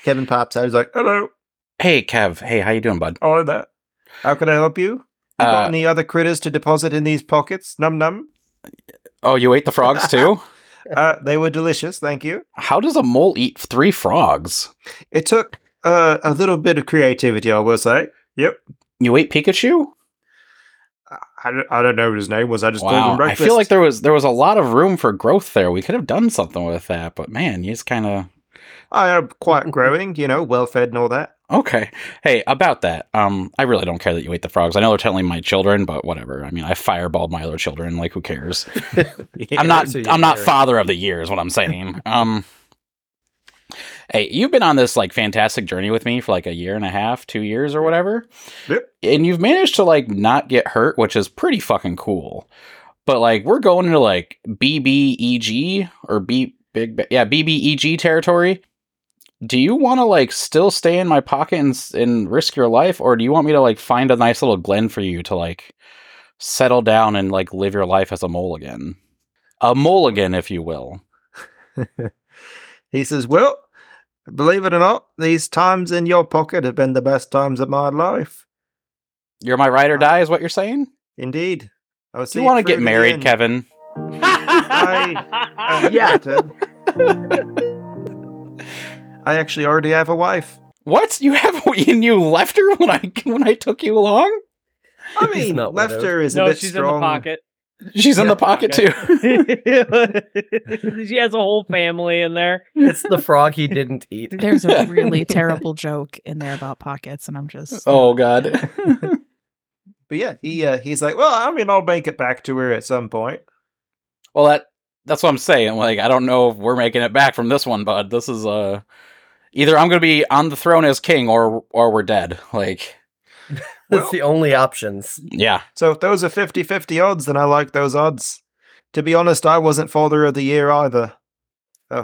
Kevin pops. I was like, "Hello, Hey, Kev. Hey, how you doing, bud? all of that. How can I help you? You got Uh, any other critters to deposit in these pockets? Num num. Oh, you ate the frogs too? Uh, they were delicious, thank you. How does a mole eat three frogs? It took uh, a little bit of creativity, I will say. Yep. You ate Pikachu? I don't, I don't know what his name was. I just Wow. I feel like there was there was a lot of room for growth there. We could have done something with that, but man, you just kind of I am quite growing, you know, well fed and all that. Okay. Hey, about that. Um, I really don't care that you ate the frogs. I know they're technically my children, but whatever. I mean, I fireballed my other children. Like, who cares? I'm not. I'm not father of the year. Is what I'm saying. Um. Hey, you've been on this like fantastic journey with me for like a year and a half, two years or whatever. Yep. And you've managed to like not get hurt, which is pretty fucking cool. But like we're going into like BBEG or B big yeah BBEG territory. Do you want to like still stay in my pocket and, and risk your life, or do you want me to like find a nice little glen for you to like settle down and like live your life as a mole again? A mulligan, if you will. He says, Well, believe it or not, these times in your pocket have been the best times of my life. You're my ride or uh, die, is what you're saying? Indeed. I will Do you want to get married. Kevin? I, yeah. I actually already have a wife. What? You have and you left her when I when I took you along? I mean, not one of left her is a No, bit she's strong. in the pocket. She's in the pocket too. she has a whole family in there. It's the frog he didn't eat. There's a really terrible joke in there about pockets, and I'm just oh god. But yeah, he uh, he's like, well, I mean, I'll make it back to her at some point. Well, that that's what I'm saying. Like, I don't know if we're making it back from this one, bud. This is uh either I'm gonna be on the throne as king, or or we're dead. Like, That's the only options. yeah. So if those are 50-50 odds, then I like those odds. To be honest, I wasn't father of the year either.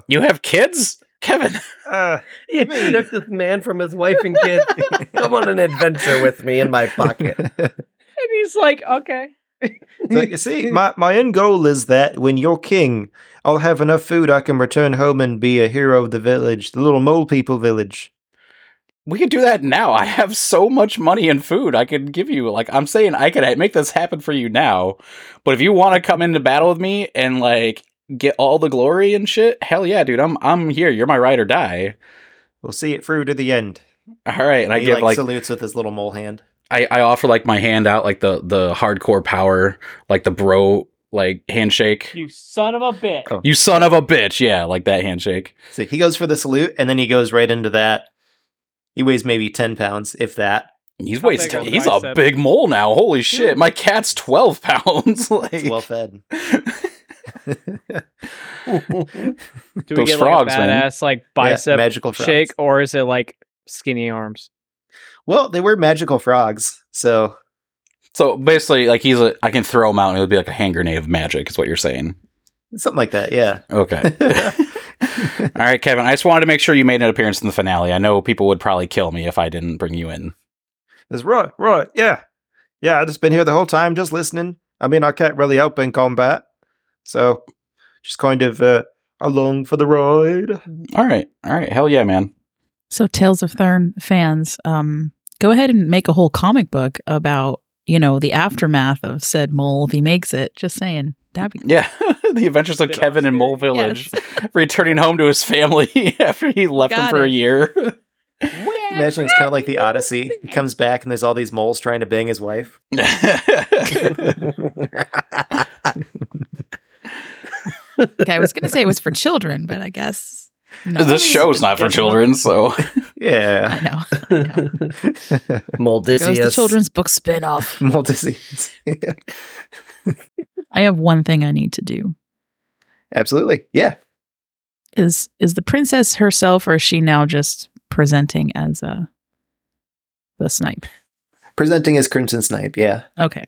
You have kids, Kevin. Uh, You took this man from his wife and kids. Come on an adventure with me in my pocket. And he's like, okay. so you see, my, my end goal is that when you're king, I'll have enough food I can return home and be a hero of the village, the little mole people village. We could do that now. I have so much money and food I could give you. Like, I'm saying I could make this happen for you now. But if you want to come into battle with me and like get all the glory and shit, hell yeah, dude. I'm I'm here. You're my ride or die. We'll see it through to the end. All right, and I give like, like salutes with his little mole hand. I, I offer like my hand out like the the hardcore power like the bro like handshake. You son of a bitch. Oh. You son of a bitch, yeah, like that handshake. So he goes for the salute, and then he goes right into that. He weighs maybe ten pounds, if that. He's weighs big are the he's a big mole now. Holy shit, my cat's twelve pounds. like, It's well fed. Do we Those get frogs, like a man. badass like bicep magical frogs. shake, or is it like skinny arms? Well, they were magical frogs, so so basically, like he's a I can throw him out and it would be like a hand grenade of magic. Is what you're saying? something like that. Yeah. Okay. All right, Kevin. I just wanted to make sure you made an appearance in the finale. I know people would probably kill me if I didn't bring you in. That's right, right. Yeah. Yeah, I just been here the whole time, just listening. I mean, I can't really help in combat. So just kind of uh, along for the ride. All right, all right. Hell yeah, man. So Tales of Thurn fans, um, go ahead and make a whole comic book about, you know, the aftermath of said mole if he makes it. Just saying. That'd be Yeah, the adventures of Kevin in Mole obscure. Village, returning home to his family after he left them Got for a year. Imagine it's kind of like the Odyssey. He comes back and there's all these moles trying to bang his wife. Okay, I was gonna say it was for children, but I guess no. this show's not for children, so I Yeah. know. I know. Goes the children's book spin-off. Mole disease. I have one thing I need to do. Absolutely. Yeah. Is is the princess herself or is she now just presenting as a the snipe? Presenting as Crimson Snipe. Yeah. Okay.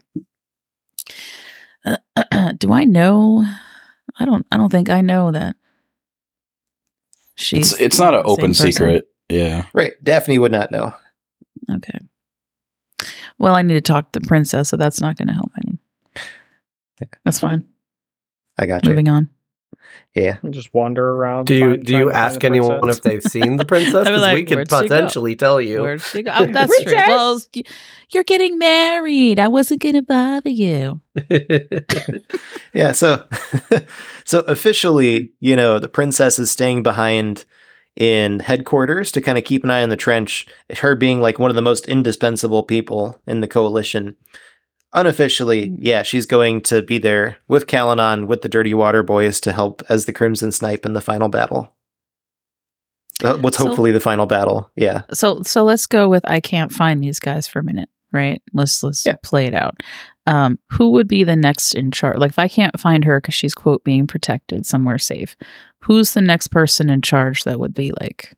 do I know? I don't. I don't think I know that. She's. it's it's not an the same open person. secret. Yeah. Right. Daphne would not know. Okay. Well, I need to talk to the princess, so that's not going to help any. That's fine. I got you. Moving on. Yeah. Just wander around. Do you find- do you trying to find ask anyone princess. if they've seen the princess? I'd be 'Cause like, we could "Where'd go?" potentially tell you. Where'd she go? Oh, that's true. Well, you're getting married. I wasn't going to bother you. Yeah, so so officially, you know, the princess is staying behind in headquarters to kind of keep an eye on the trench, her being like one of the most indispensable people in the coalition. Unofficially, yeah, she's going to be there with Kalanon, with the Dirty Water Boys to help as the Crimson Snipe in the final battle. Uh, what's So- hopefully the final battle. Yeah. So, so let's go with I can't find these guys for a minute, right? Let's let's Yeah. play it out. Um, who would be the next in charge? Like, if I can't find her because she's quote being protected somewhere safe, who's the next person in charge that would be like?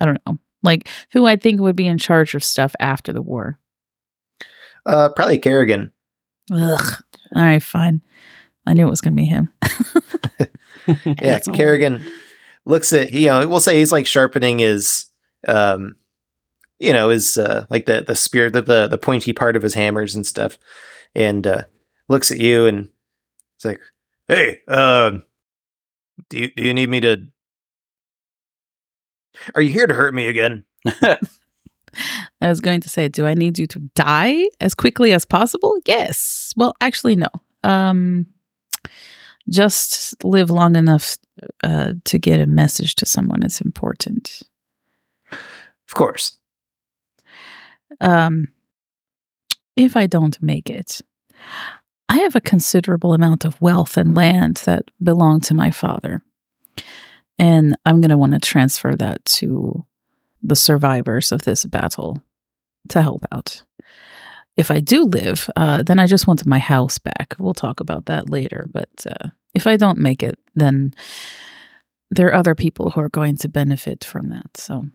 I don't know, like who I think would be in charge of stuff after the war. Uh, probably Kerrigan. Ugh. All right, fine. I knew it was going to be him. yeah, Asshole. Kerrigan looks at you know we'll say he's like sharpening his um you know his uh like the the spear the the, the pointy part of his hammers and stuff and uh looks at you and it's like hey um do you do you need me to are you here to hurt me again I was going to say, do I need you to die as quickly as possible? Yes. Well, actually, no. Um, just live long enough uh, to get a message to someone is important. of course Um, if I don't make it, I have a considerable amount of wealth and land that belong to my father. And I'm going to want to transfer that to the survivors of this battle to help out. If I do live, uh, then I just want my house back. We'll talk about that later. But uh, if I don't make it, then there are other people who are going to benefit from that. So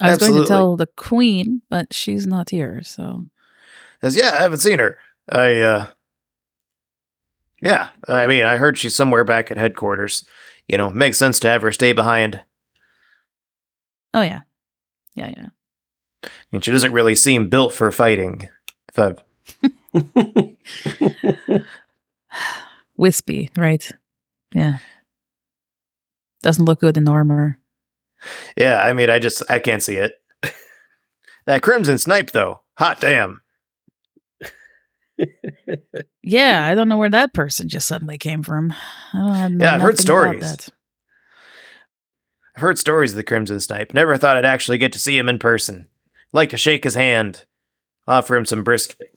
I was going to tell the queen, but she's not here. So Says, yeah, I haven't seen her. I, uh, yeah, I mean, I heard she's somewhere back at headquarters. You know, makes sense to have her stay behind. Oh yeah, yeah, yeah. I mean, she doesn't really seem built for fighting. Wispy, right? Yeah. Doesn't look good in armor. yeah, I mean, I just, I can't see it. that crimson snipe, though, hot damn. Yeah, I don't know where that person just suddenly came from. I Yeah, I've heard stories. That. I've heard stories of the crimson snipe. Never thought I'd actually get to see him in person. Like to shake his hand, offer him some brisket.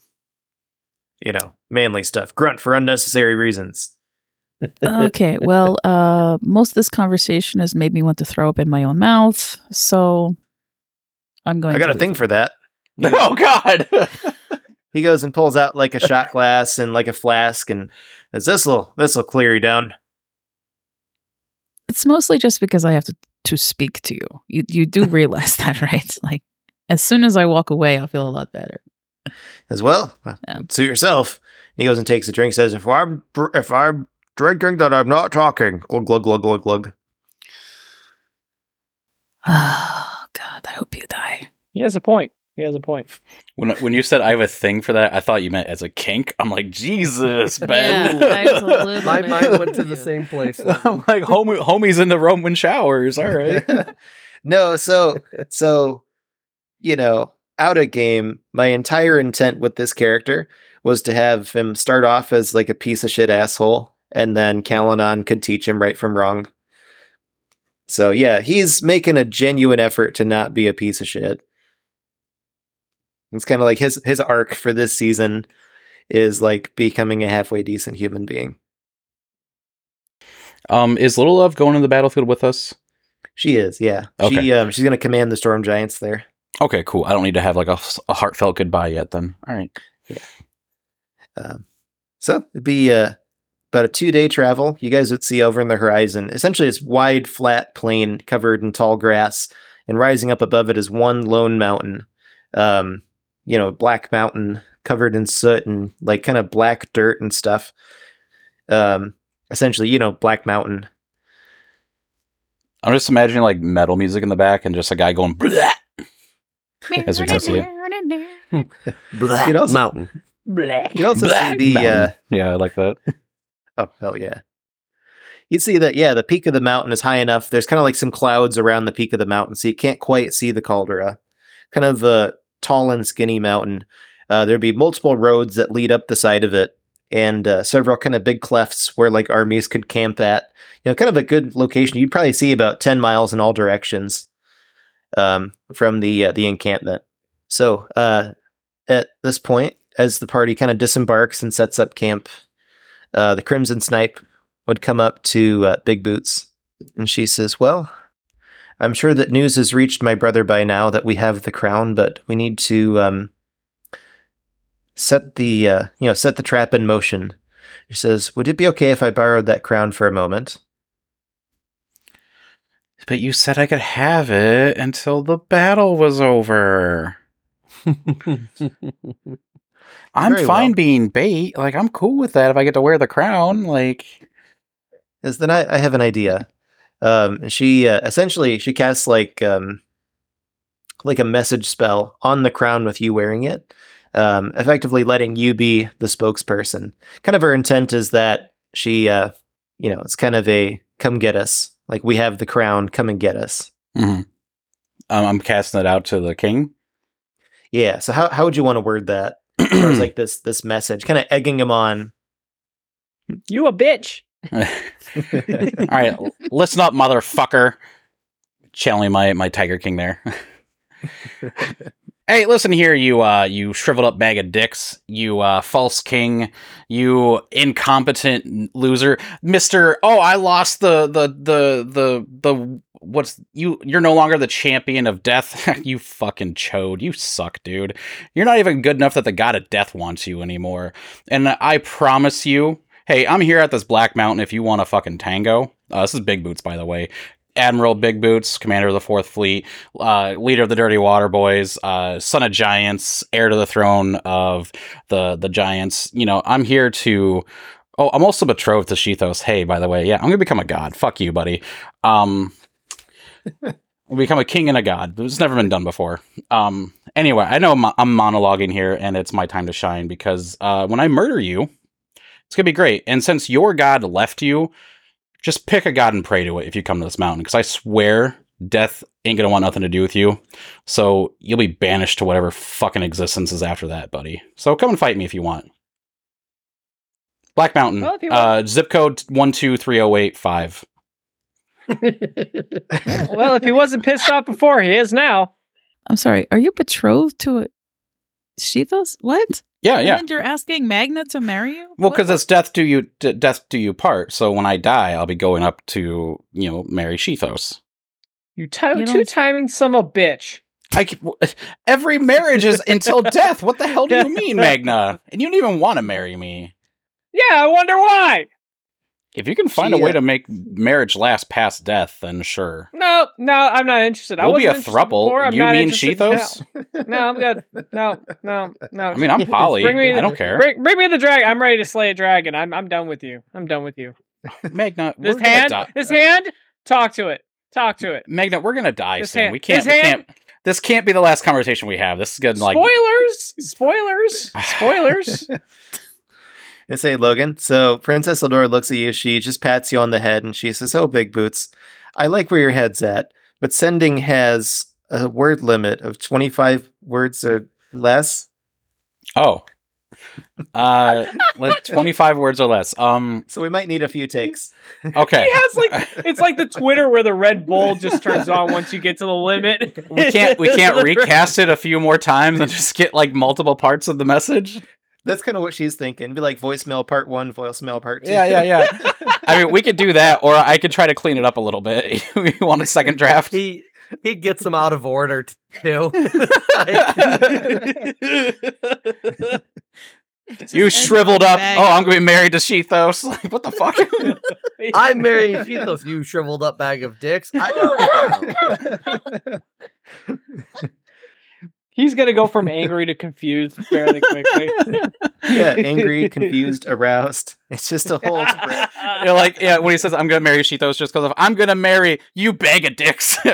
You know, manly stuff. Grunt for unnecessary reasons. okay, well, uh, most of this conversation has made me want to throw up in my own mouth, so I'm going. I got to a thing for that. oh God. He goes and pulls out like a shot glass and like a flask, and says, "This'll this'll clear you down." It's mostly just because I have to to speak to you. You you do realize that, right? Like as soon as I walk away, I'll feel a lot better. As well, Yeah. suit yourself. He goes and takes a drink. Says, "If I'm dr- if I'm drinking, then I'm not talking." Glug glug glug glug glug. Oh God, I hope you die. He has a point. He has a point. When when you said I have a thing for that, I thought you meant as a kink. I'm like Jesus, Ben. Yeah, I was a little My mind went to the same place. I'm like homie, homies in the Roman showers. All right. no, so so you know, out of game, my entire intent with this character was to have him start off as like a piece of shit asshole, and then Kalanon could teach him right from wrong. So yeah, he's making a genuine effort to not be a piece of shit. It's kind of like his his arc for this season is like becoming a halfway decent human being. Um, is Little Love going to the battlefield with us? She is, yeah. Okay. She um she's gonna command the storm giants there. Okay, cool. I don't need to have like a, a heartfelt goodbye yet. Then, all right. Um, so it'd be uh, about a two day travel. You guys would see over in the horizon. Essentially, it's wide, flat plain covered in tall grass, and rising up above it is one lone mountain. Um, you know, black mountain covered in soot and like kind of black dirt and stuff. Um, essentially, you know, black mountain. I'm just imagining like metal music in the back and just a guy going. Bleh! As we can see it. You know, Mountain. Black. You also see Black the uh, yeah, I like that. Oh, hell yeah. You see that, yeah, the peak of the mountain is high enough. There's kind of like some clouds around the peak of the mountain, so you can't quite see the caldera. Kind of a tall and skinny mountain. Uh, there'd be multiple roads that lead up the side of it, and uh, several kind of big clefts where like armies could camp at. You know, kind of a good location. You'd probably see about 10 miles in all directions um, from the uh, the encampment. So uh, at this point, as the party kind of disembarks and sets up camp, uh, the Crimson Snipe would come up to uh, Big Boots, and she says, "Well, I'm sure that news has reached my brother by now that we have the crown, but we need to um, set the uh, you know set the trap in motion." She says, "Would it be okay if I borrowed that crown for a moment?" But you said I could have it until the battle was over. I'm Very fine well. being bait. Like I'm cool with that if I get to wear the crown. Like Is then I, I have an idea. Um, she uh, essentially she casts like um, like a message spell on the crown with you wearing it, um, effectively letting you be the spokesperson. Kind of her intent is that she, uh, you know, it's kind of a come get us. Like we have the crown, come and get us. Mm-hmm. um, I'm casting it out to the king. Yeah. So how how would you want to word that? As far as like this this message, kind of egging him on. You a bitch. All right, listen up, motherfucker. Channeling my my Tiger King there. Hey, listen here, you uh you shriveled up bag of dicks, you uh false king, you incompetent loser. Mister Oh, I lost the the the the the what's you you're no longer the champion of death. you fucking chode. You suck, dude. You're not even good enough that the god of death wants you anymore. And I promise you, hey, I'm here at this Black Mountain if you want a fucking tango. Uh, this is Big Boots, by the way. Admiral Big Boots, commander of the Fourth Fleet, uh, leader of the Dirty Water Boys, uh, son of giants, heir to the throne of the the giants. You know, I'm here to. Oh, I'm also betrothed to Shethos. Hey, by the way, yeah, I'm gonna become a god. Fuck you, buddy. Um, become a king and a god. It's never been done before. Um, anyway, I know I'm, I'm monologuing here, and it's my time to shine because uh, when I murder you, it's gonna be great. And since your god left you, just pick a god and pray to it if you come to this mountain because i swear death ain't gonna want nothing to do with you so you'll be banished to whatever fucking existence is after that buddy so come and fight me if you want black mountain Well, uh, zip code 123085 well, if he wasn't pissed off before, he is now. I'm sorry. Are you betrothed to a Shethos? What? Yeah yeah And you're asking Magna to marry you? well because it's death do you d- death do you part so when i die i'll be going up to you know marry shethos You, t- You two timing some a bitch. I c- w- every marriage is until death. What the hell do you mean, Magna? And you don't even want to marry me. Yeah, I wonder why. If you can find She, a way uh, to make marriage last past death, then sure. No, no, I'm not interested. I We'll be a interested before, throuple. You mean interested Shethos? now. No, I'm good. No, no, no. I mean, I'm Polly. Bring me I don't care. Bring, bring me the dragon. I'm ready to slay a dragon. I'm I'm done with you. I'm done with you. Magna, This hand, die. this hand. Talk to it. Talk to it. Magna, we're gonna die This soon. hand- We can't. his We hand- can't. This can't be the last conversation we have. This is getting like. Spoilers. Spoilers. Spoilers. And say, Logan. So Princess Eldora looks at you. She just pats you on the head and she says, "Oh, Big Boots, I like where your head's at, but sending has a word limit of twenty-five words or less." Oh. Uh, let twenty-five words or less. Um. So we might need a few takes. Okay. He has like it's like the Twitter where the Red Bull just turns on once you get to the limit. We can't. We can't recast it a few more times and just get like multiple parts of the message. That's kind of what she's thinking. Be like voicemail part one, voicemail part two. Yeah, yeah, yeah. I mean, we could do that, or I could try to clean it up a little bit. you want a second draft? He he gets them out of order too. You shriveled up. Oh, I'm gonna be married to Shethos. Like, what the fuck? I'm marrying Shethos, you shriveled up bag of dicks. I He's gonna go from angry to confused fairly quickly. yeah, angry, confused, aroused. It's just a whole spread. You're like, yeah. When he says I'm gonna marry Shethos, just because of I'm gonna marry you, bag of dicks.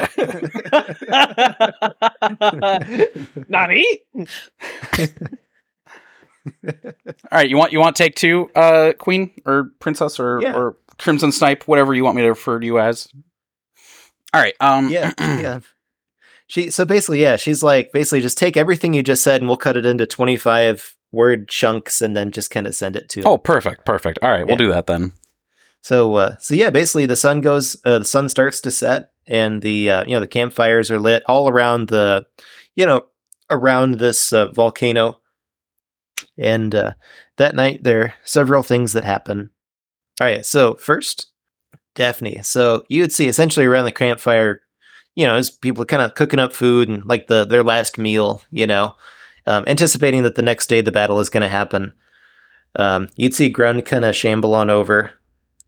Nani? All right, you want you want take two, uh, Queen or Princess or Yeah. or Crimson Snipe, whatever you want me to refer to you as. All right. Um. Yeah, yeah. She so basically, yeah, she's like basically just take everything you just said and we'll cut it into twenty-five word chunks and then just kind of send it to. Oh, perfect, perfect. All right, we'll do that then. So uh, so yeah, basically the sun goes, uh, the sun starts to set, and the uh, you know the campfires are lit all around the, you know, around this uh, volcano. And uh, that night there are several things that happen. All right, so first, Daphne. So you would see essentially around the campfire, you know, as people are kind of cooking up food and like the their last meal, you know, um, anticipating that the next day the battle is going to happen. Um, you'd see Grund kind of shamble on over,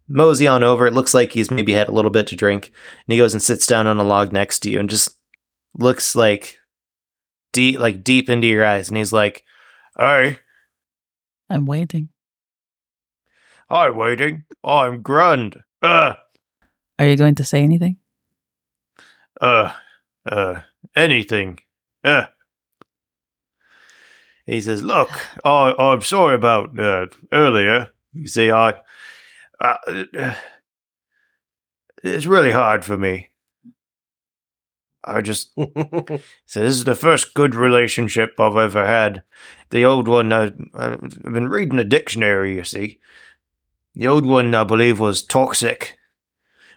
mosey on over. It looks like he's maybe had a little bit to drink, and he goes and sits down on a log next to you and just looks like deep, like deep into your eyes, and he's like, "Hey, I'm waiting. I'm waiting. I'm Grund. Uh, Are you going to say anything? Uh, uh, anything. Uh." He says, "Look, I, I'm sorry about uh, earlier. You see, I, uh, it's really hard for me. I just so this is the first good relationship I've ever had. The old one, I, I've been reading a dictionary. You see, the old one, I believe, was toxic.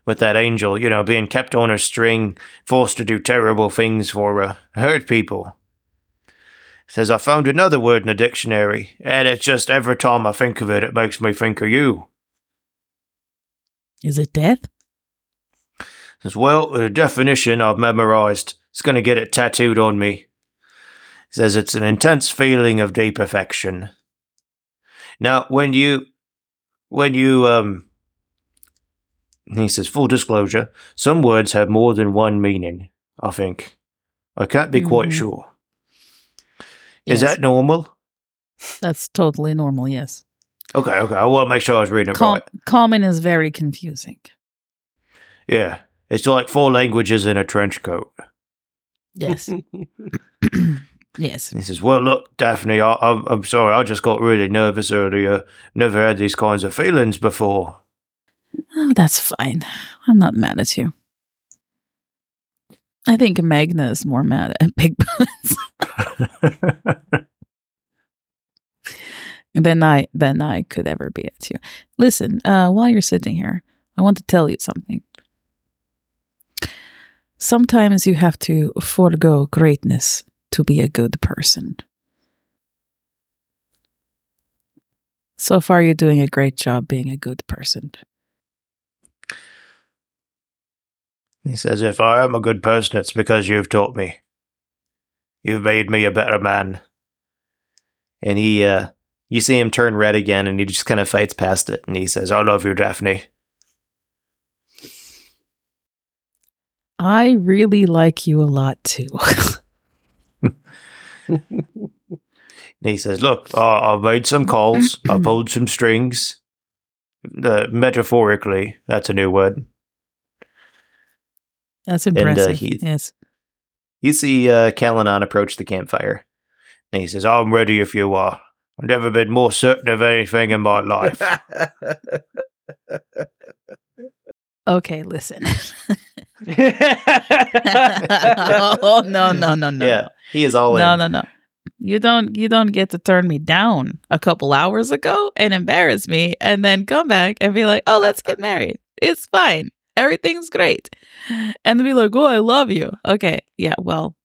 With that angel, you know, being kept on a string, forced to do terrible things for her, hurt people. Says I found another word in the dictionary, and it's just every time I think of it, it makes me think of you. Is it death? Says, well, the definition I've memorized. It's going to get it tattooed on me. Says it's an intense feeling of deep affection. Now, when you, when you, um, he says, full disclosure, some words have more than one meaning, I think. I can't be quite Mhm. sure. Is Yes. that normal? That's totally normal, yes. Okay, okay. I want to make sure I was reading it Com- right. common is very confusing. Yeah. It's like four languages in a trench coat. Yes. yes. He says, Well, look, Daphne, I, I'm, I'm sorry. I just got really nervous earlier. Never had these kinds of feelings before. Oh, that's fine. I'm not mad at you. I think Magna is more mad at Big Butts than I than I could ever be at you. Listen, uh, while you're sitting here, I want to tell you something. Sometimes you have to forego greatness to be a good person. So far, you're doing a great job being a good person. He says, If I am a good person, it's because you've taught me. You've made me a better man. And he, uh, you see him turn red again and he just kind of fights past it. And he says, I love you, Daphne. I really like you a lot too. And he says, Look, I I've made some calls, I pulled some strings. Uh, metaphorically, that's a new word. That's uh, impressive. he- yes. You see uh, Kalanon approach the campfire. And he says, I'm ready if you are. I've never been more certain of anything in my life. Okay, listen. oh no, no, no, no. yeah, he is all No, in. no, no. You don't you don't get to turn me down a couple hours ago and embarrass me and then come back and be like, "Oh, let's get married. It's fine. Everything's great." And then be like, "Oh, I love you." Okay. Yeah, well,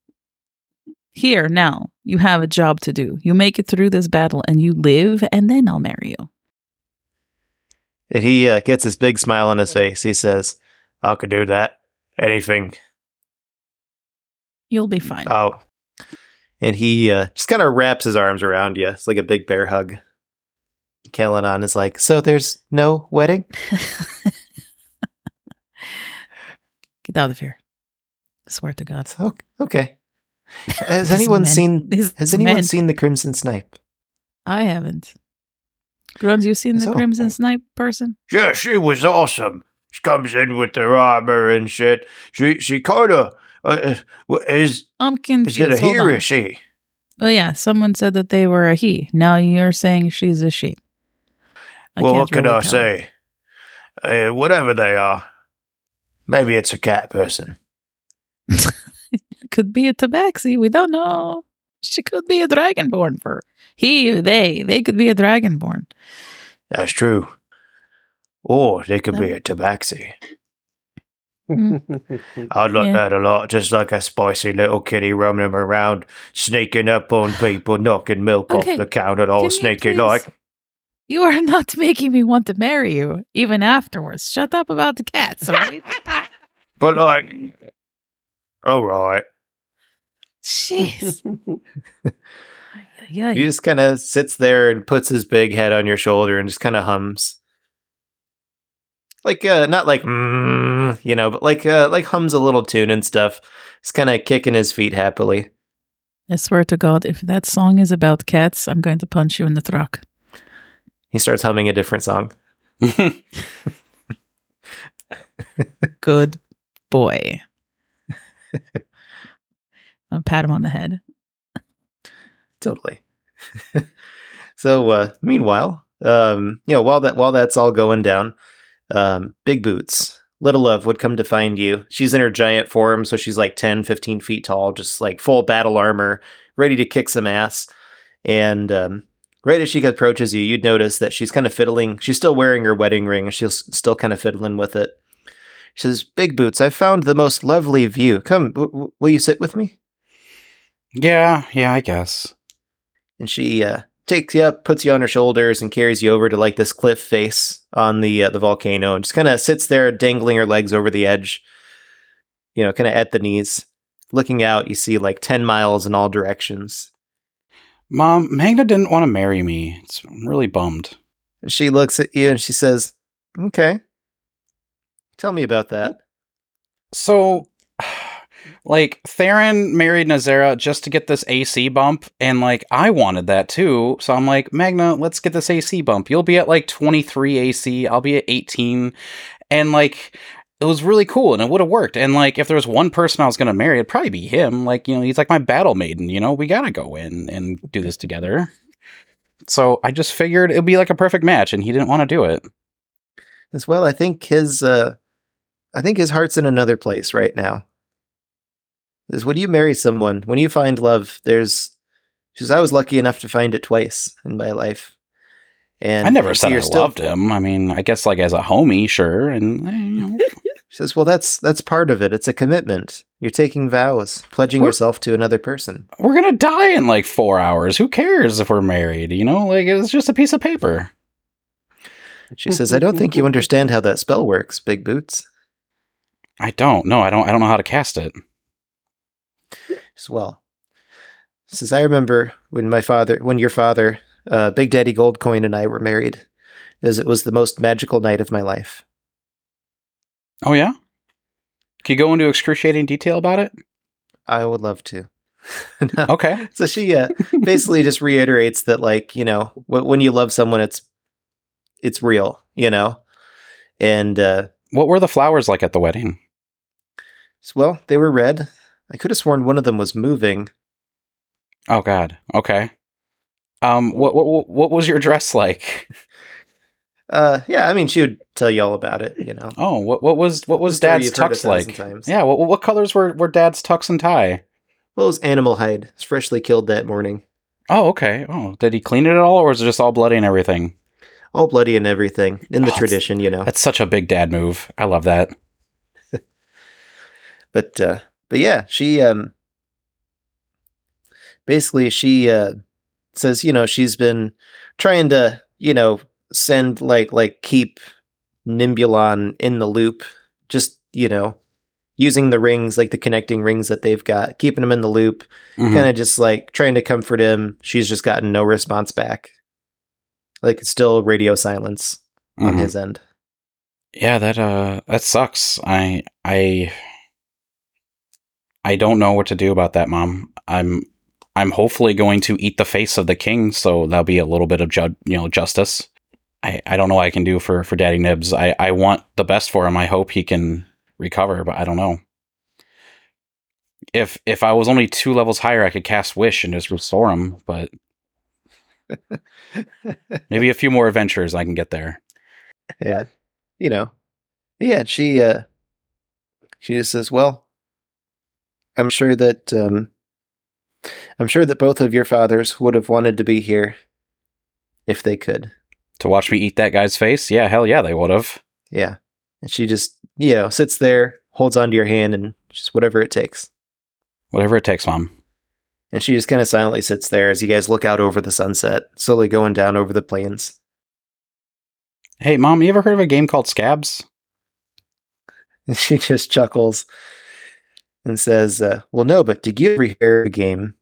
here now, you have a job to do. You make it through this battle and you live and then I'll marry you. And he uh, gets this big smile on his face. He says, I could do that. Anything. You'll be fine. Oh. And he uh, just kind of wraps his arms around you. It's like a big bear hug. Kalanon is like, So there's no wedding? Get out of here. I swear to God. O- Okay. Has anyone men- seen these Has anyone men. seen the Crimson Snipe? I haven't. Gruns, you seen the So- Crimson Snipe person? Yeah, she was awesome. She comes in with her armor and shit. She she kind of uh, uh, is I'm is it a he or a she? Oh yeah, someone said that they were a he. Now you're saying she's a she. I well, what can really I say? Uh, whatever they are, maybe it's a cat person. Could be a tabaxi. We don't know. She could be a dragonborn for he or they. They could be a dragonborn. That's true. Or they could be a tabaxi. I'd like Yeah. that a lot, just like a spicy little kitty roaming around, sneaking up on people, knocking milk Okay, off the counter, all can sneaky like. You are not making me want to marry you, even afterwards. Shut up about the cats, all right? But like, all right. Jeez. yeah. He just kind of sits there and puts his big head on your shoulder and just kind of hums. Like uh not like mm, you know, but like uh like hums a little tune and stuff. He's kind of kicking his feet happily. I swear to God, if that song is about cats, I'm going to punch you in the throat. He starts humming a different song. Good boy. I'll pat him on the head. Totally. so uh meanwhile, um, you know, while that while that's all going down, um, Big Boots, Little Love would come to find you. She's in her giant form, so she's like 10, 15 feet tall, just like full battle armor, ready to kick some ass. And um right as she approaches you, you'd notice that she's kind of fiddling. She's still wearing her wedding ring, she's still kind of fiddling with it. She says, Big Boots, I found the most lovely view. Come, w- w- will you sit with me? yeah, yeah, I guess. and she uh, takes you up, puts you on her shoulders, and carries you over to like this cliff face on the uh, the volcano, and just kind of sits there, dangling her legs over the edge. You know, kind of at the knees, looking out. You see like ten miles in all directions. Mom, Magna didn't want to marry me. It's I'm really bummed. She looks at you and she says, "Okay, tell me about that." So, like, Theron married Nazara just to get this AC bump, and like, I wanted that too. So I'm like, Magna, let's get this AC bump. You'll be at like 23 AC, I'll be at 18. And like, it was really cool and it would have worked. And like, if there was one person I was going to marry, it'd probably be him. Like, you know, he's like my battle maiden, you know, we got to go in and do this together. So I just figured it'd be like a perfect match, and he didn't want to do it. As well, I think his uh I think his heart's in another place right now. Is when you marry someone, when you find love, there's because I was lucky enough to find it twice in my life. And I never said I still- loved him. I mean, I guess like as a homie, sure. And eh, you know, She says, "Well, that's that's part of it. It's a commitment. You're taking vows, pledging We're- yourself to another person." we're gonna die in like four hours. Who cares if we're married? You know, like it's just a piece of paper. She says, "I don't think you understand how that spell works, Big Boots." I don't. No, I don't. I don't know how to cast it. As well, says, "I remember when my father, when your father, uh, Big Daddy Goldcoin, and I were married, as it was the most magical night of my life." Oh yeah. Can you go into excruciating detail about it? I would love to. No. Okay. So she uh, basically just reiterates that, like, you know, wh- when you love someone, it's it's real, you know, and uh, What were the flowers like at the wedding? well, they were red. I could have sworn one of them was moving. Oh God. Okay. Um. What what what was your dress like? Uh, yeah, I mean, she would tell you all about it, you know. Oh, what what was what was Dad's you've heard a tux like? times. Yeah. What what colors were were Dad's tux and tie? Well, it was animal hide. It's freshly killed that morning, Oh, okay. Oh, did he clean it at all, or was it just all bloody and everything? all bloody and everything in the Oh, tradition, you know. That's such a big dad move. I love that. But uh, but yeah, she um basically she uh says you know she's been trying to you know send like like keep Nimbulon in the loop, just you know using the rings like the connecting rings that they've got, keeping him in the loop, Mhm. kind of just like trying to comfort him. She's just gotten no response back. Like it's still radio silence on Mhm. his end. Yeah, that uh that sucks. I I I don't know what to do about that, mom. I'm I'm hopefully going to eat the face of the king, so that'll be a little bit of ju- you know justice. I, I don't know what I can do for for Daddy Nibs. I I want the best for him. I hope he can recover, but I don't know. If if I was only two levels higher, I could cast Wish and just restore him. But maybe a few more adventures, I can get there. yeah you know yeah she uh she just says well i'm sure that um i'm sure that both of your fathers would have wanted to be here if they could To watch me eat that guy's face, yeah, hell yeah, they would have. yeah and she just you know sits there holds onto your hand and just whatever it takes Whatever it takes, mom. and she just kind of silently sits there as you guys look out over the sunset slowly going down over the plains Hey, mom, you ever heard of a game called Scabs? and she just chuckles and says uh, well no but did you ever hear a game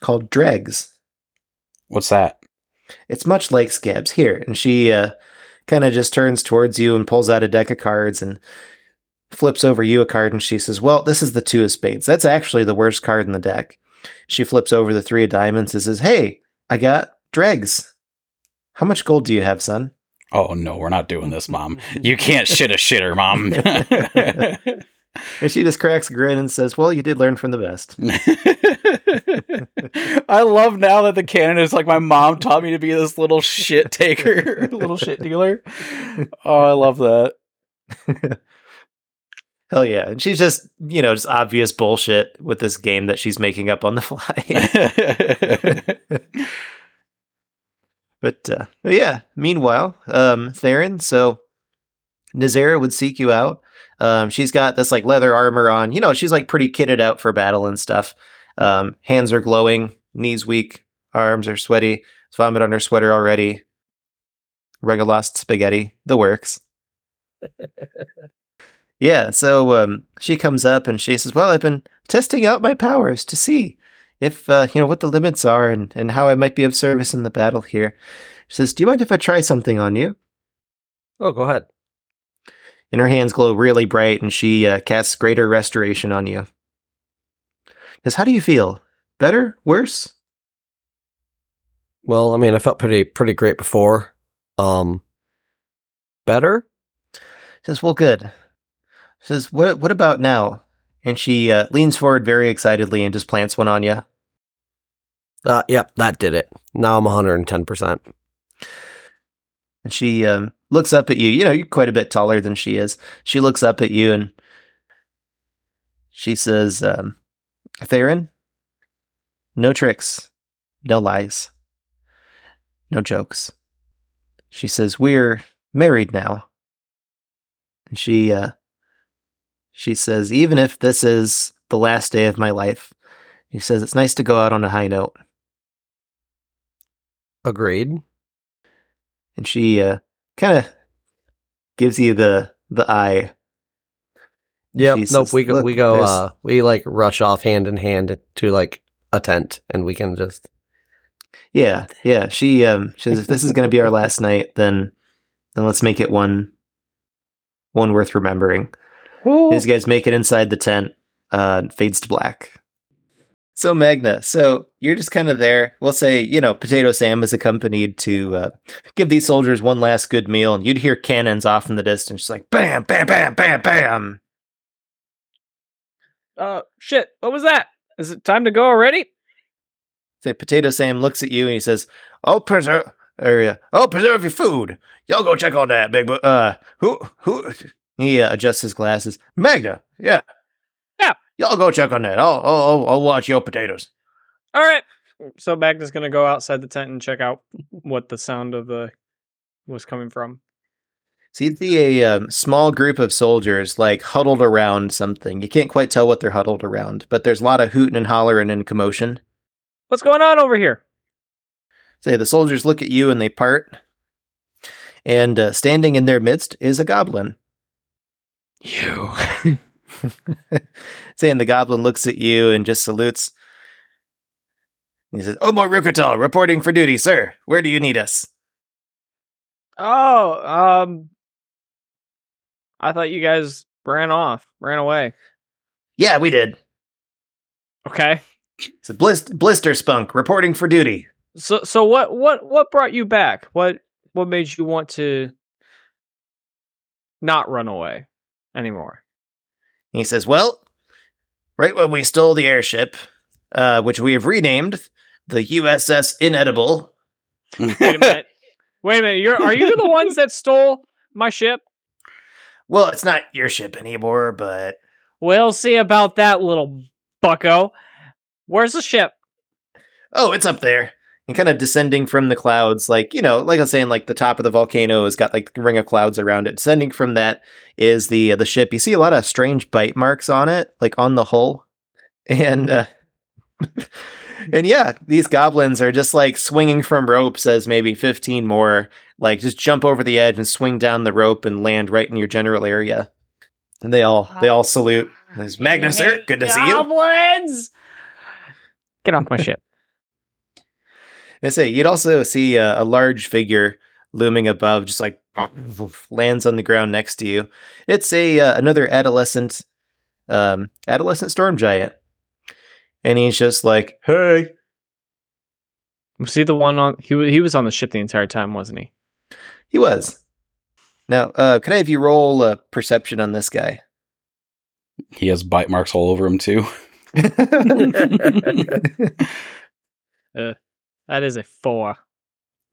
called dregs What's that? It's much like Scabs here. And she uh, kind of just turns towards you and pulls out a deck of cards and flips over you a card. And she says, Well, this is the two of spades. That's actually the worst card in the deck. She flips over the three of diamonds and says, Hey, I got dregs. How much gold do you have, son? Oh no, we're not doing this, mom. You can't shit a shitter, mom. And she just cracks a grin and says, Well, you did learn from the best. I love now that the canon is like my mom taught me to be this little shit taker, little shit dealer. Oh, I love that. Hell yeah. And she's just, you know, just obvious bullshit with this game that she's making up on the fly. But uh, but yeah, meanwhile, um, Theron, so Nazara would seek you out. Um, she's got this like leather armor on. You know, she's like pretty kitted out for battle and stuff. Um, hands are glowing, knees weak, arms are sweaty. There's vomit on her sweater already. Regalost spaghetti, the works. yeah, so um, she comes up and she says, "Well, I've been testing out my powers to see if uh, you know what the limits are and and how I might be of service in the battle here." She says, "Do you mind if I try something on you?" Oh, go ahead. And her hands glow really bright, and she uh, casts greater restoration on you. Says, "How do you feel? Better? Worse?" Well, I mean, I felt pretty pretty great before. Um, better. Says, "Well, good." Says, "What? What about now?" And she uh, leans forward very excitedly and just plants one on you. Uh, yep, that did it. Now I'm 110. percent And she um, looks up at you. You know, you're quite a bit taller than she is. She looks up at you and she says, um, Theron, no tricks, no lies, no jokes. She says, We're married now. And she uh, she says, even if this is the last day of my life, he says it's nice to go out on a high note. Agreed. And she uh, kind of gives you the the eye. Yep. She nope. We go. "Look, we go. there's- Uh, we like rush off hand in hand to like a tent, and we can just. Yeah, yeah. She um she says if this is gonna be our last night, then then let's make it one one worth remembering. These guys make it inside the tent, uh fades to black. So Magna, so you're just kind of there. We'll say, you know, Potato Sam is accompanied to uh, give these soldiers one last good meal, and you'd hear cannons off in the distance, just like bam, bam, bam, bam, bam. Uh, shit. What was that? Is it time to go already? Say Potato Sam looks at you and he says, "I'll preserve, or uh, I'll preserve your food. Y'all go check on that, big. Bo- uh, who, who?" He uh, adjusts his glasses. Magna, Yeah. Y'all go check on that. I'll, I'll, I'll, I'll watch your potatoes. All right. So Magna's gonna go outside the tent and check out what the sound of the was coming from. So you see a um, small group of soldiers like huddled around something. You can't quite tell what they're huddled around, but there's a lot of hooting and hollering and commotion. What's going on over here? Say the soldiers look at you and they part, and uh, standing in their midst is a goblin. You. Saying the goblin looks at you and just salutes. He says, "Oh, more Rukatal, reporting for duty, sir. Where do you need us?" Oh, um, I thought you guys ran off, ran away. Yeah, we did. Okay. It's a blist- blister spunk reporting for duty. So, so what, what, what brought you back? What, what made you want to not run away anymore? He says, Well, right when we stole the airship, uh, which we have renamed the USS Inedible. Wait a minute. Wait a minute. You're, are you the ones that stole my ship? Well, it's not your ship anymore, but We'll see about that, little bucko. Where's the ship? oh, it's up there. And kind of descending from the clouds, like, you know, like I was saying, like the top of the volcano has got like a ring of clouds around it. Descending from that is the uh, the ship. You see a lot of strange bite marks on it, like on the hull. And uh, and yeah, these goblins are just like swinging from ropes as maybe 15 more like just jump over the edge and swing down the rope and land right in your general area. And they all they all salute. There's Magnus, sir. Good to see you. Goblins! Get off my ship. I say you'd also see a, a large figure looming above, just like lands on the ground next to you. It's a uh, another adolescent, um, adolescent storm giant, and he's just like, "Hey, Was he the one on? He he was on the ship the entire time, wasn't he? he was." Now, uh, can I have you roll uh, perception on this guy? He has bite marks all over him too. That is a four.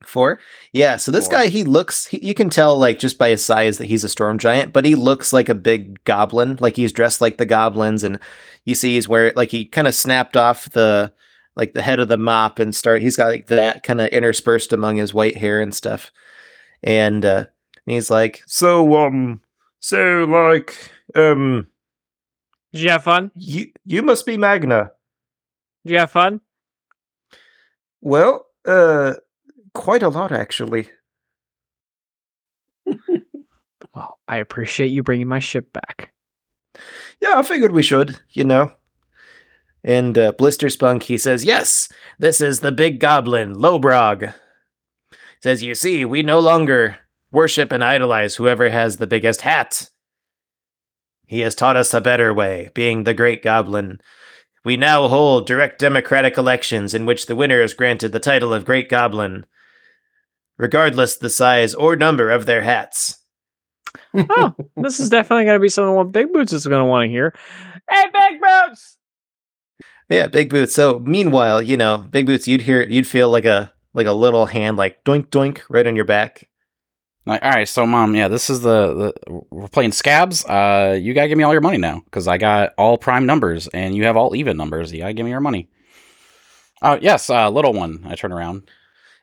Four. Yeah. So this Four. guy, he looks. He, you can tell, like, just by his size, that he's a storm giant. But he looks like a big goblin. Like he's dressed like the goblins, and you see he's wearing like he kind of snapped off the like the head of the mop and start. He's got like that kind of interspersed among his white hair and stuff. And uh, he's like, so um, so like um, Did you have fun? you you must be Magna. Did you have fun? Well, uh, quite a lot actually. Well, I appreciate you bringing my ship back. Yeah, I figured we should, you know. And uh, Blister Spunk, he says, Yes, this is the big goblin, Lobrog. Says, You see, we no longer worship and idolize whoever has the biggest hat. He has taught us a better way, being the great goblin. We now hold direct democratic elections in which the winner is granted the title of Great Goblin, regardless the size or number of their hats. oh, this is definitely going to be something what Big Boots is going to want to hear. Hey, Big Boots! Yeah, Big Boots. So meanwhile, you know, Big Boots, you'd hear, you'd feel like a like a little hand, like doink doink, right on your back. Like, all right, so mom, yeah, this is the, the we're playing scabs. Uh, you gotta give me all your money now because I got all prime numbers and you have all even numbers. You gotta give me your money. Uh, yes, uh, little one. I turn around.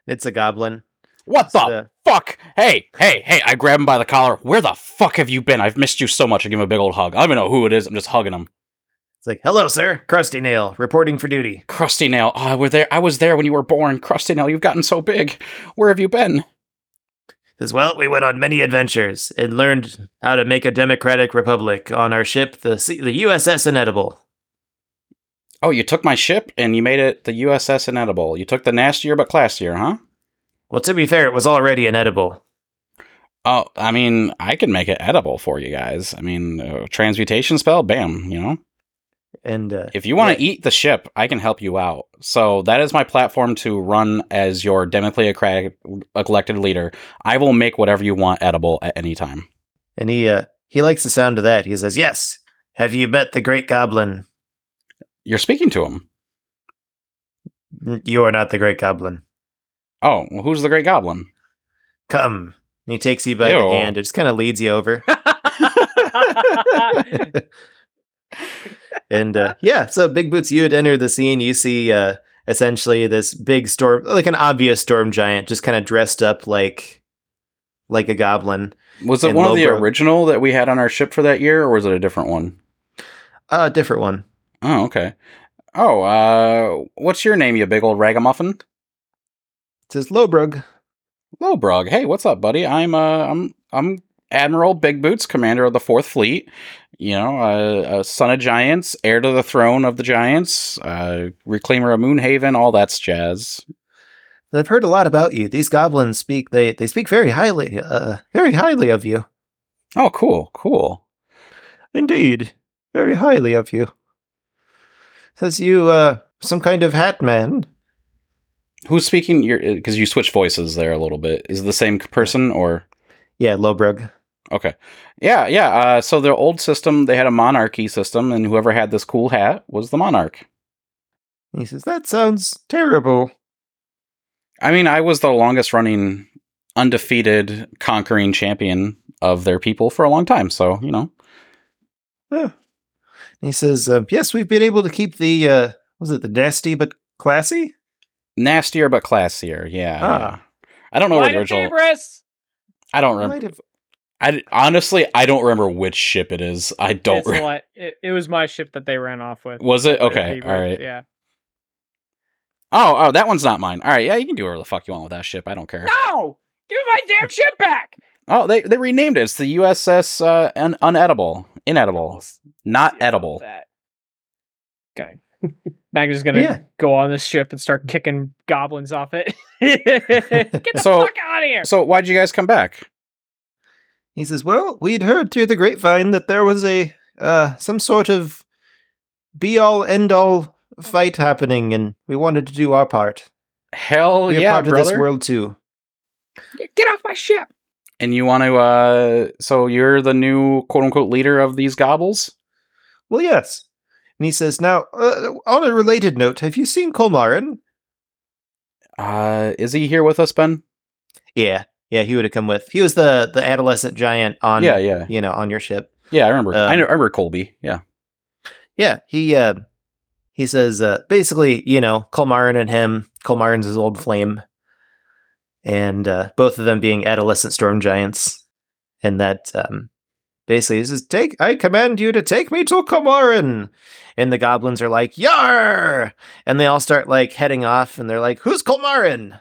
It's a goblin. What the uh, fuck? Hey, hey, hey! I grab him by the collar. Where the fuck have you been? I've missed you so much. I give him a big old hug. I don't even know who it is. I'm just hugging him. It's like, hello, sir, Krusty Nail, reporting for duty. Krusty Nail. Oh, we're there. I was there when you were born. Krusty Nail, you've gotten so big. Where have you been? Says, well, we went on many adventures and learned how to make a democratic republic on our ship, the C- the USS Inedible. Oh, you took my ship and you made it the USS Inedible. You took the nastier but classier, huh? Well, to be fair, it was already inedible. Oh, I mean, I can make it edible for you guys. I mean, uh, transmutation spell, bam, you know? And uh, If you want yeah, to eat the ship, I can help you out. So that is my platform to run as your democratic elected leader. I will make whatever you want edible at any time. and he uh, he likes the sound of that. He says, "Yes, have you met the Great Goblin? You're speaking to him. You are not the Great Goblin. Oh, well, who's the Great Goblin? Come." And he takes you by Ew. the hand. It just kind of leads you over. and uh, yeah, so Big Boots, you had entered the scene. You see uh, essentially this big storm, like an obvious storm giant, just kind of dressed up like like a goblin. Was it And one of the original that we had on our ship for that year, or was it a different one? Uh, different one. Oh, okay. Oh, uh, what's your name, you big old ragamuffin? It says Lobrug. Lobrog. Hey, what's up, buddy? I'm uh, I'm I'm Admiral Big Boots, commander of the Fourth Fleet. You know, uh, a son of giants, heir to the throne of the giants, uh, reclaimer of Moonhaven, all that's jazz. I've heard a lot about you. These goblins speak they they speak very highly, uh, very highly of you. Oh, cool, cool. Indeed, very highly of you. Says you uh some kind of hat man. Who's speaking? Your because you switch voices there a little bit. Is it the same person or? Yeah, Lobrug. Okay. Yeah, yeah. Uh, so the old system, they had a monarchy system, and whoever had this cool hat was the monarch. He says that sounds terrible. I mean, I was the longest running undefeated conquering champion of their people for a long time. So, you know, He says, uh, "Yes, we've been able to keep the uh, was it the nasty but classy? nastier but classier. Yeah. Ah. I don't know what Light the original. Gabrus! I don't remember. Might have- I honestly, I don't remember which ship it is. I don't. It's Re- what- it, it was my ship that they ran off with. was it okay? All right. Yeah. Oh, oh, that one's not mine. All right. Yeah, you can do whatever the fuck you want with that ship. I don't care. No! Give my damn ship back! Oh, they they renamed it. It's the USS uh, un- unedible, inedible, not Yeah, edible. that. Okay. Magna's is gonna Yeah. go on this ship and start kicking goblins off it. Get the So- fuck out of here! So why'd you guys come back? He says, "Well, we'd heard through the grapevine that there was a uh some sort of be all end all fight happening, and we wanted to do our part. Hell Be a yeah, part brother! of this world too." Get- Get off my ship! And you want to? uh So you're the new quote unquote leader of these gobbles? Well, yes. And he says, "Now, uh, on a related note, have you seen Colmarin?" Uh, is he here with us, Ben? Yeah, yeah, he would have come with. He was the the adolescent giant on, yeah, yeah, you know, on your ship. yeah. I remember. Uh, I remember Colby. Yeah. Yeah, he uh he says uh basically, you know, Colmarin and him, Colmarin's his old flame. And uh both of them being adolescent storm giants. And that um Basically, he says, "Take, I command you to take me to Comorin." And the goblins are like, "Yar!" And they all start like heading off, and they're like, "Who's Colmarin?"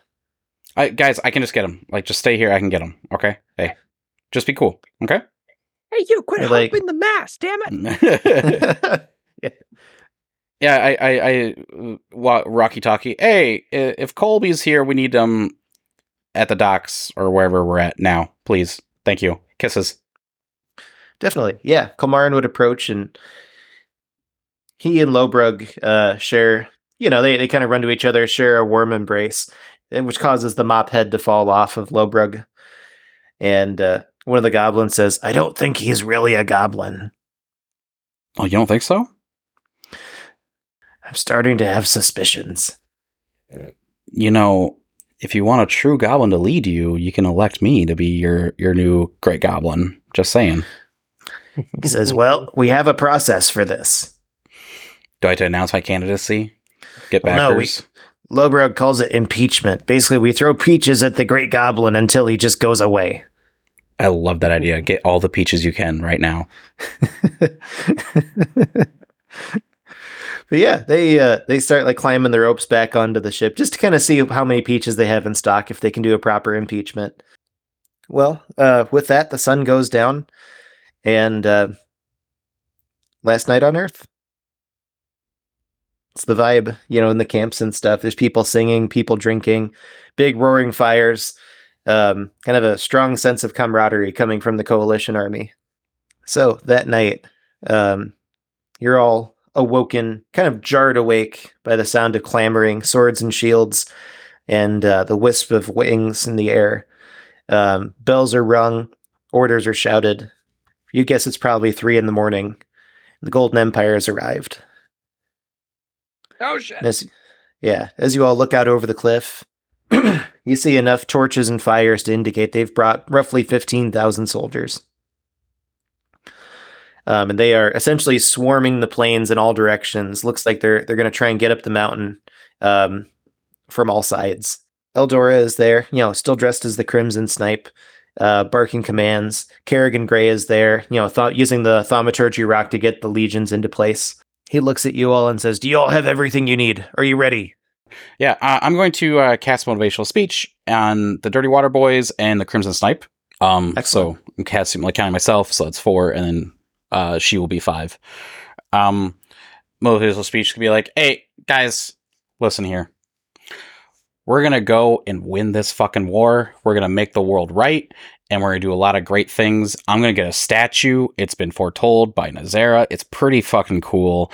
I, guys, I can just get him. Like, just stay here. I can get him. Okay. Hey, just be cool. Okay. Hey, you quit They're like- humping the mass, damn it! yeah, I, I, I, uh, wa- Rocky Talkie. Hey, if Colby's here, we need him at the docks or wherever we're at now, please. Thank you. Kisses. Definitely, yeah. Colmarin would approach, and he and Lobrug uh, share. You know, they they kind of run to each other, share a warm embrace, and which causes the mop head to fall off of Lobrug. And uh, one of the goblins says, "I don't think he's really a goblin. Oh, you don't think so? I'm starting to have suspicions." You know, if you want a true goblin to lead you, you can elect me to be your your new great goblin. Just saying. He says, "Well, we have a process for this." Do I have to announce my candidacy? Get Well, no, we- Lobrug calls it impeachment. Basically, we throw peaches at the great goblin until he just goes away. I love that idea. Get all the peaches you can right now. But yeah, they uh, they start like climbing the ropes back onto the ship just to kind of see how many peaches they have in stock if they can do a proper impeachment. Well, uh, with that, the sun goes down, and uh, last night on Earth. It's the vibe, you know, in the camps and stuff. There's people singing, people drinking, big roaring fires, um, kind of a strong sense of camaraderie coming from the coalition army. So that night, um, you're all awoken, kind of jarred awake by the sound of clamoring, swords and shields, and uh, the wisp of wings in the air. Um, bells are rung, orders are shouted. You guess it's probably three in the morning. The Golden Empire has arrived. Oh shit! As, yeah, as you all look out over the cliff, you see enough torches and fires to indicate they've brought roughly 15,000 soldiers. Um, and they are essentially swarming the plains in all directions. Looks like they're they're going to try and get up the mountain um, from all sides. Eldora is there, you know, still dressed as the Crimson Snipe, uh, barking commands. Kerrigan Gray is there, you know, th- using the thaumaturgy rock to get the legions into place. He looks at you all and says, "Do you all have everything you need? Are you ready?" Yeah, uh, I'm going to uh, cast motivational speech on the Dirty Water Boys and the Crimson Snipe. Um, Excellent. so I'm casting like counting myself, so that's four, and then uh, she will be five. Um, motivational speech could be like, "Hey guys, listen here. We're gonna go and win this fucking war. We're gonna make the world right, and we're gonna do a lot of great things. I'm gonna get a statue. It's been foretold by Nazara. It's pretty fucking cool.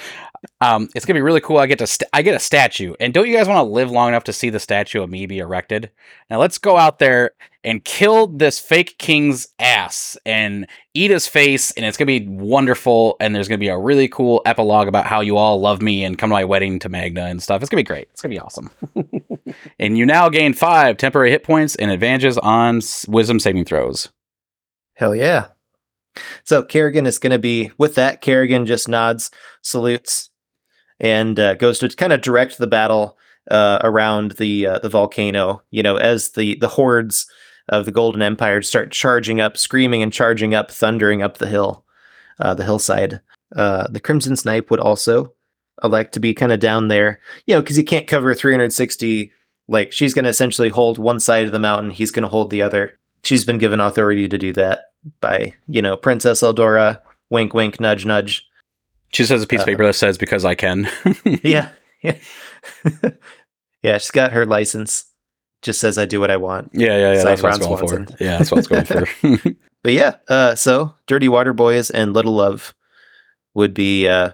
Um, it's gonna be really cool. I get to st- I get a statue, and don't you guys want to live long enough to see the statue of me be erected? Now let's go out there and kill this fake king's ass and eat his face, and it's gonna be wonderful. And there's gonna be a really cool epilogue about how you all love me and come to my wedding to Magna and stuff. It's gonna be great. It's gonna be awesome. and you now gain five temporary hit points and advantages on wisdom saving throws. Hell yeah. So Kerrigan is going to be with that. Kerrigan just nods, salutes, and uh, goes to kind of direct the battle uh, around the uh, the volcano. You know, as the the hordes of the Golden Empire start charging up, screaming and charging up, thundering up the hill, uh, the hillside. Uh, the Crimson Snipe would also elect to be kind of down there. You know, because he can't cover 360. Like she's going to essentially hold one side of the mountain. He's going to hold the other. She's been given authority to do that by you know Princess Eldora. Wink, wink, nudge, nudge. She says a piece of Uh, paper that says because I can. Yeah, yeah, yeah. She's got her license. Just says I do what I want. Yeah, yeah, yeah. That's what I was Ron going for. Yeah, that's what I was going for. But yeah, uh, so Dirty Water Boys and Little Love would be uh,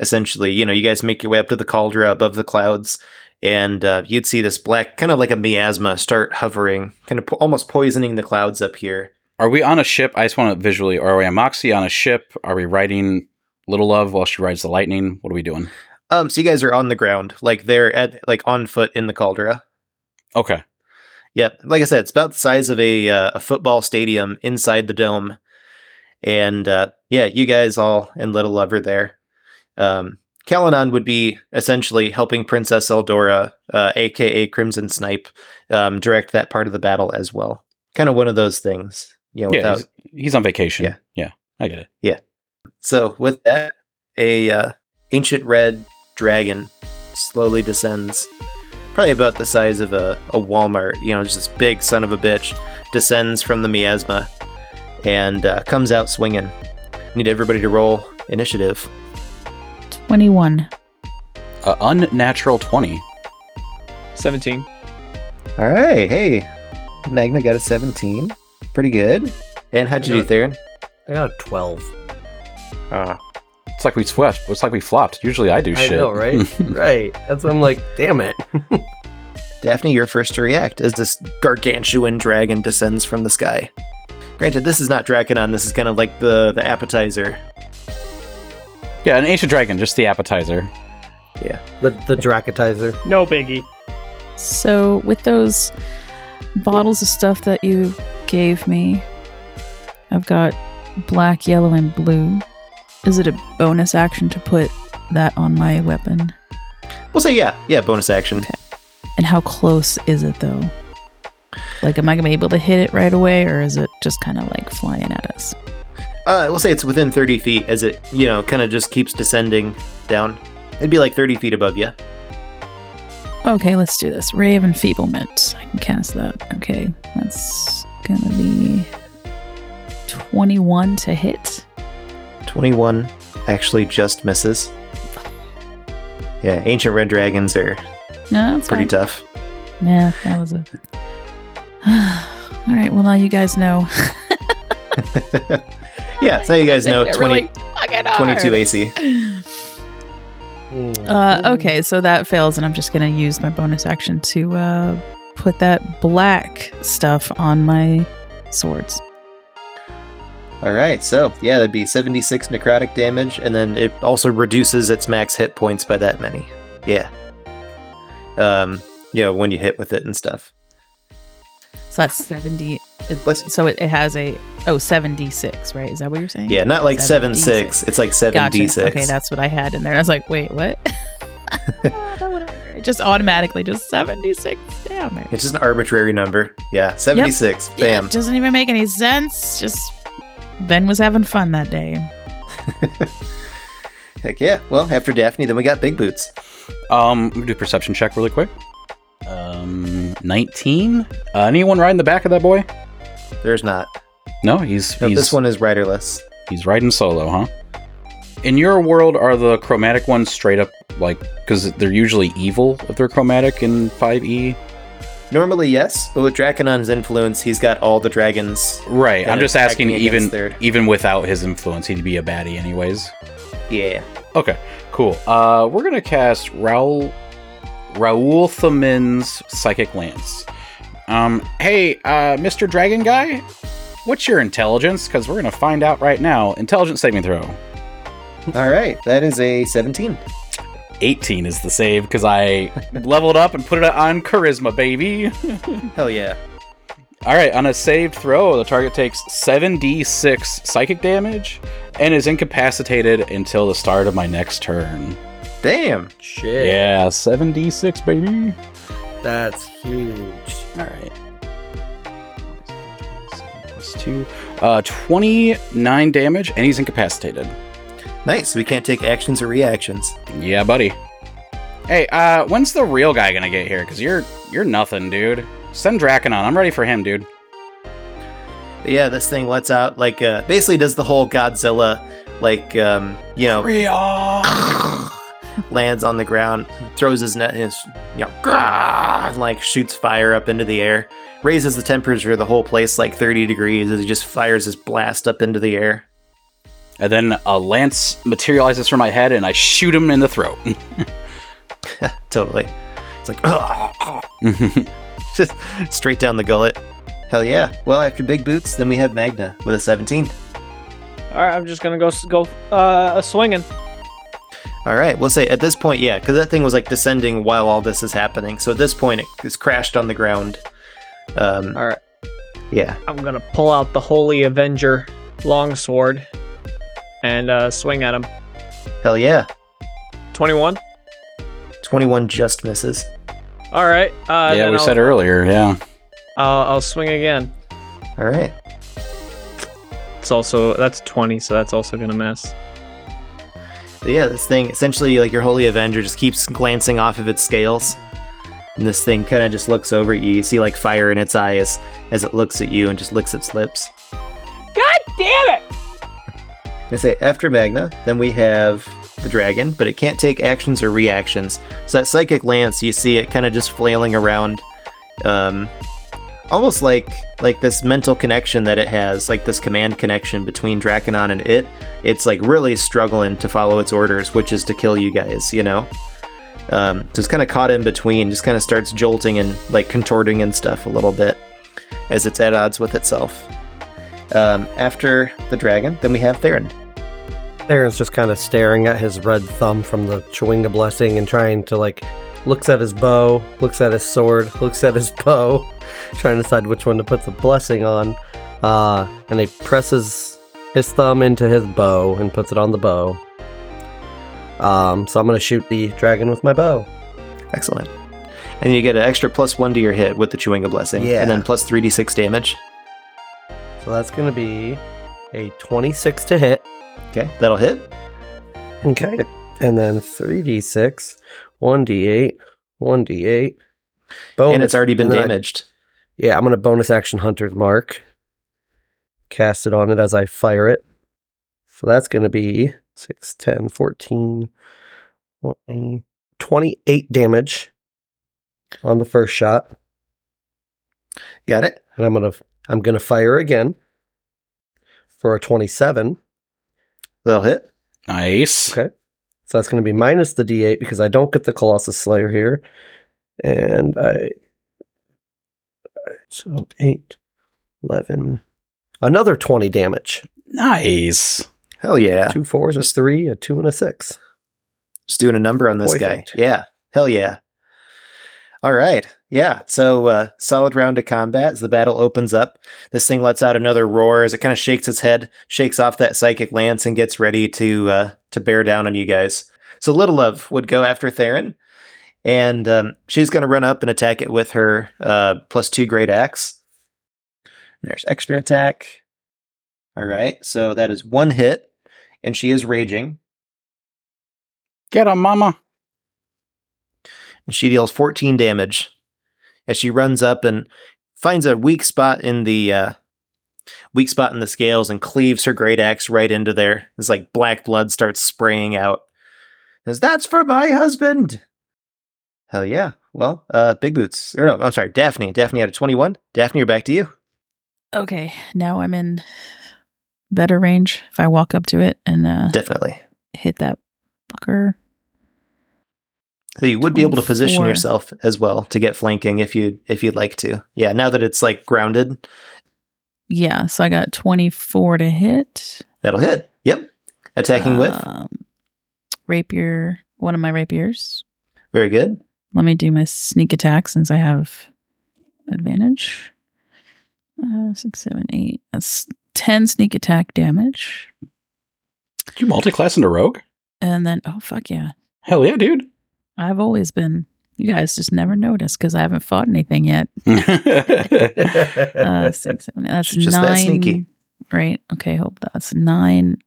essentially, you know, you guys make your way up to the cauldron above the clouds, and uh, you'd see this black, kind of like a miasma, start hovering, kind of po- almost poisoning the clouds up here. Are we on a ship? I just want to visually. Are we on Moxie on a ship? Are we riding Little Love while she rides the lightning? What are we doing? Um, so you guys are on the ground, like they're at like on foot in the caldera. Okay. Yep, like I said, it's about the size of a uh, a football stadium inside the dome, and uh, yeah, you guys all and Little Love Lover there. Um, Kalanon would be essentially helping Princess Eldora, uh, aka Crimson Snipe, um, direct that part of the battle as well. Kind of one of those things, you know. Yeah, Without, he's, he's on vacation. Yeah. yeah, I get it. So with that, a uh, ancient red dragon slowly descends, probably about the size of a, a Walmart. You know, just this big son of a bitch descends from the miasma and uh, comes out swinging. Need everybody to roll initiative. 21. Uh, unnatural twenty. 17. All right, hey, Magna got a 17. Pretty good. And how'd you do, Theron? I got a 12. Uh, It's like we swept. It's like we flopped. Usually I do I shit. know, right? right. That's why I'm like, damn it. Daphne, you're first to react as this gargantuan dragon descends from the sky. Granted, this is not Draconon. This is kind of like the the appetizer. yeah, an ancient dragon, just the appetizer. Yeah, the the Dracatizer. No biggie. So, with those bottles of stuff that you gave me, I've got black, yellow, and blue. Is it a bonus action to put that on my weapon? We'll say yeah, yeah, bonus action. And how close is it though? Like, am I gonna be able to hit it right away, or is it just kind of like flying at us? Uh, we'll say it's within 30 feet as it, you know, kind of just keeps descending down. It'd be like 30 feet above you. Okay, let's do this. Ray of Enfeeblement. I can cast that. Okay, that's gonna be 21 to hit. 21 actually just misses. Yeah, ancient red dragons are No, pretty fine. tough. Yeah, that was a. All right. Well, now you guys know. yeah, so you guys know They're 20, really 22 AC. Uh, okay, so that fails, and I'm just gonna use my bonus action to uh, put that black stuff on my swords. All right, so yeah, that'd be 76 necrotic damage, and then it also reduces its max hit points by that many. Yeah. Um, you know, when you hit with it and stuff. So that's 70. it- so it, it has a oh 76, right? Is that what you're saying? Yeah, not like 7 6, it's like 7 Gotcha. d6. Okay, that's what I had in there. I was like, wait, what? It just automatically just 76 damage. It's just an arbitrary number. Yeah, 76. Yeah, Bam. it doesn't even make any sense. Just Ben was having fun that day. Heck yeah. Well, after Daphne, then we got Big Boots. Um, let do a perception check really quick. Um, 19. Uh, anyone riding the back of that boy? There's not. No, he's No, he's this one is riderless. he's riding solo, huh? In your world, are the chromatic ones straight up like because they're usually evil if they're chromatic in 5e? Normally, yes, but with Draconon's influence, he's got all the dragons. Right. I'm just asking, even their- even without his influence, he'd be a baddie anyways. Yeah. Okay, cool. Uh, we're gonna cast Raul Raulothim's Psychic Lance. Um, hey, uh, Mr. Dragon Guy, what's your intelligence? Because we're gonna find out right now. Intelligence saving throw. All right, that is a 17. 18 is the save because I leveled up and put it on charisma, baby. Hell yeah. All right, on a saved throw, the target takes 7d6 psychic damage and is incapacitated until the start of my next turn. Damn. Shit. Yeah, 7d6, baby. That's huge. All right. Plus two. Uh, 29 damage, and he's incapacitated. Nice. We can't take actions or reactions. Yeah, buddy. Hey, uh, when's the real guy gonna get here? Cause you're you're nothing, dude. Send Draconon. I'm ready for him, dude. But yeah, this thing lets out like uh, basically does the whole Godzilla like um, you know lands on the ground, throws his net, his you know, and, like shoots fire up into the air, raises the temperature of the whole place like 30 degrees as he just fires his blast up into the air. And then a lance materializes from my head, and I shoot him in the throat. Totally. It's like just straight down the gullet. Hell yeah. Well, after Big Boots, then we have Magna with a 17. All right, I'm just gonna go s- go uh swinging. All right, we'll say at this point, yeah, because that thing was like descending while all this is happening. So at this point, it is crashed on the ground. Um, All right, yeah. I'm gonna pull out the Holy Avenger longsword and uh, swing at him. Hell yeah. 21. 21 just misses. All right. Uh, yeah, we I'll, said earlier. Yeah. I'll, I'll swing again. All right. It's also that's twenty, so that's also gonna miss. But yeah, this thing essentially like your holy avenger just keeps glancing off of its scales. And this thing kind of just looks over at you. You see like fire in its eyes as it looks at you and just licks its lips. God damn it! I say after Magna, then we have the dragon, but it can't take actions or reactions. So that psychic lance, you see it kind of just flailing around, um, almost like like this mental connection that it has, like this command connection between Draconon and it. It's like really struggling to follow its orders, which is to kill you guys. You know. Um, so it's kind of caught in between, just kind of starts jolting and like contorting and stuff a little bit as it's at odds with itself. Um, after the dragon, then we have Theron. Theron's just kind of staring at his red thumb from the Chewinga blessing and trying to like looks at his bow, looks at his sword, looks at his bow, trying to decide which one to put the blessing on. Uh, and he presses his thumb into his bow and puts it on the bow. Um, so I'm gonna shoot the dragon with my bow. Excellent. And you get an extra plus one to your hit with the Chewinga Blessing. Yeah. And then plus 3d6 damage. So that's gonna be a 26 to hit. Okay, that'll hit. Okay. And then 3d6, 1d8, 1d8. Bonus. and it's already been then I- damaged. Yeah, I'm going to bonus action Hunter's Mark. Cast it on it as I fire it. So that's going to be 6, 10, 14, 20, 28 damage on the first shot. Got it? And I'm going to I'm going to fire again for a 27. That'll hit. Nice. Okay. So that's going to be minus the d8 because I don't get the Colossus Slayer here. And I. So 8, 11. Another 20 damage. Nice. Hell yeah. Two fours, a three, a two, and a six. Just doing a number on this Perfect. guy. Yeah. Hell yeah. All right. Yeah. So uh, solid round of combat as the battle opens up. This thing lets out another roar as it kind of shakes its head, shakes off that psychic lance, and gets ready to uh, to bear down on you guys. So Little Love would go after Theron, and um, she's going to run up and attack it with her uh, plus two great axe. There's extra attack. All right. So that is one hit, and she is raging. Get him, mama. and she deals 14 damage as she runs up and finds a weak spot in the uh, weak spot in the scales and cleaves her great axe right into there. It's like black blood starts spraying out. Says, "That's for my husband." Hell yeah! Well, uh, Big Boots. Or no, I'm sorry, Daphne. Daphne had a 21. Daphne, you're back to you. Okay, now I'm in better range if I walk up to it and uh, Definitely. hit that fucker. So you would be able to position yourself as well to get flanking if you if you'd like to. Yeah, now that it's like grounded, Yeah, so I got 24 to hit. that'll hit. Yep. Attacking with. Um, rapier, one of my rapiers. Very good. Let me do my sneak attack since I have advantage. Uh, six, seven, eight. That's 10 sneak attack damage. Did you multi-class into rogue? And then, oh, fuck yeah. Hell yeah, dude. I've always been. You guys just never notice because I haven't fought anything yet. Uh, six, seven, that's She's just that nine. sneaky. Right. Okay. Hope that's nine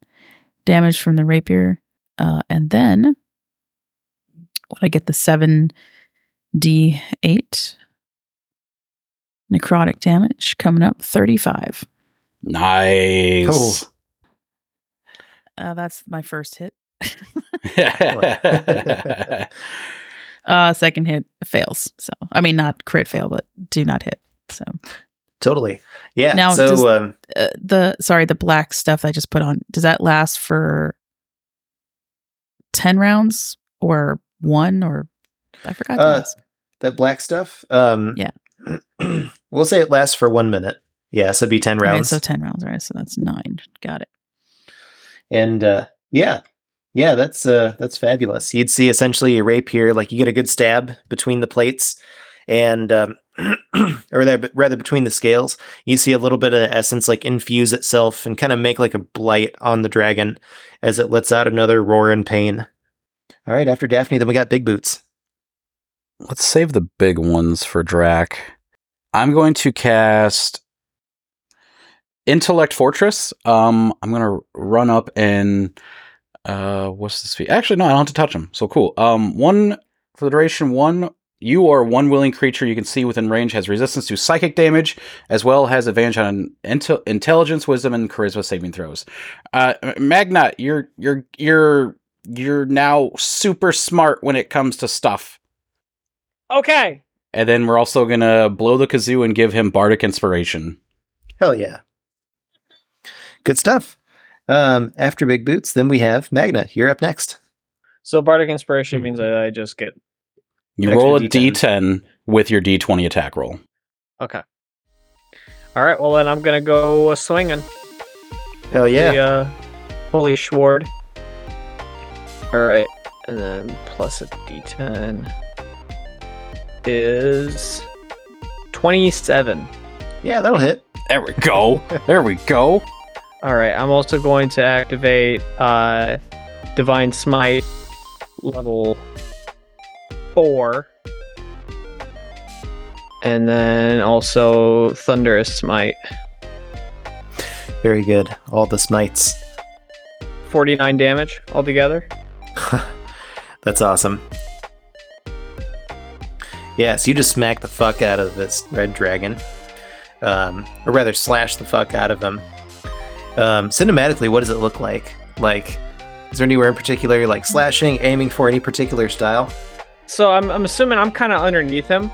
damage from the rapier. Uh, and then what I get the seven D eight necrotic damage coming up 35. nice. Uh, that's my first hit. Uh, second hit fails. So, I mean, not crit fail, but do not hit. So, Totally. Yeah. Now, so does- um, uh, the sorry, the black stuff I just put on, does that last for 10 rounds or one or I forgot Uh, that black stuff. Um, Yeah. we'll say it lasts for one minute. Yeah, so it'd be ten rounds. so 10 rounds. right? So that's nine. Got it. and uh, yeah, yeah, that's uh, that's fabulous. You'd see essentially a rapier, like you get a good stab between the plates, and um, or rather between the scales, you see a little bit of essence like infuse itself and kind of make like a blight on the dragon as it lets out another roar in pain. All right, after Daphne, then we got Big Boots. Let's save the big ones for Drac. I'm going to cast intellect fortress. Um, I'm gonna run up and uh, what's this feat? Actually, no, I don't have to touch him. So cool. Um, one for the duration. One you or one willing creature you can see within range has resistance to psychic damage, as well as advantage on intel- intelligence, wisdom, and charisma saving throws. Uh, Magna, you're you're you're you're now super smart when it comes to stuff. Okay. And then we're also gonna blow the kazoo and give him bardic inspiration. Hell yeah. Good stuff. Um, after Big Boots, then we have Magna. You're up next. So bardic inspiration means that I just get You roll a D10. d10 with your d20 attack roll. okay. All right. Well, then I'm gonna go uh, swinging. Hell yeah. The, uh, holy Schward. All right, and then plus a D10 is twenty-seven. Yeah, that'll hit. There we go. there we go. All right. I'm also going to activate uh, Divine Smite level four, and then also Thunderous Smite. Very good. All the smites. Forty-nine damage altogether. That's awesome. Yeah, so you just smack the fuck out of this red dragon. Um, or rather, slash the fuck out of him. Um, cinematically, what does it look like? Like, is there anywhere in particular you're like slashing, aiming for any particular style? So I'm, I'm assuming I'm kind of underneath him.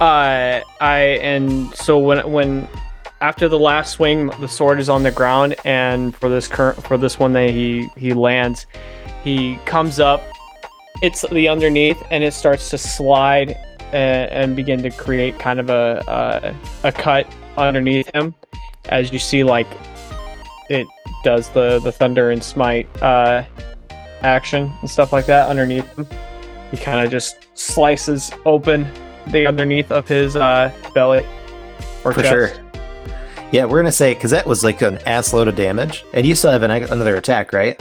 Uh, I and so when when after the last swing, the sword is on the ground, and for this current for this one that he he lands, he comes up. It's the underneath, and it starts to slide and, and begin to create kind of a, a a cut underneath him, as you see like it does the the Thunderous Smite uh, action and stuff like that underneath him he kind of just slices open the underneath of his uh, belly or For chest. sure. Yeah, we're gonna say because that was like an ass load of damage, and you still have an, another attack, right?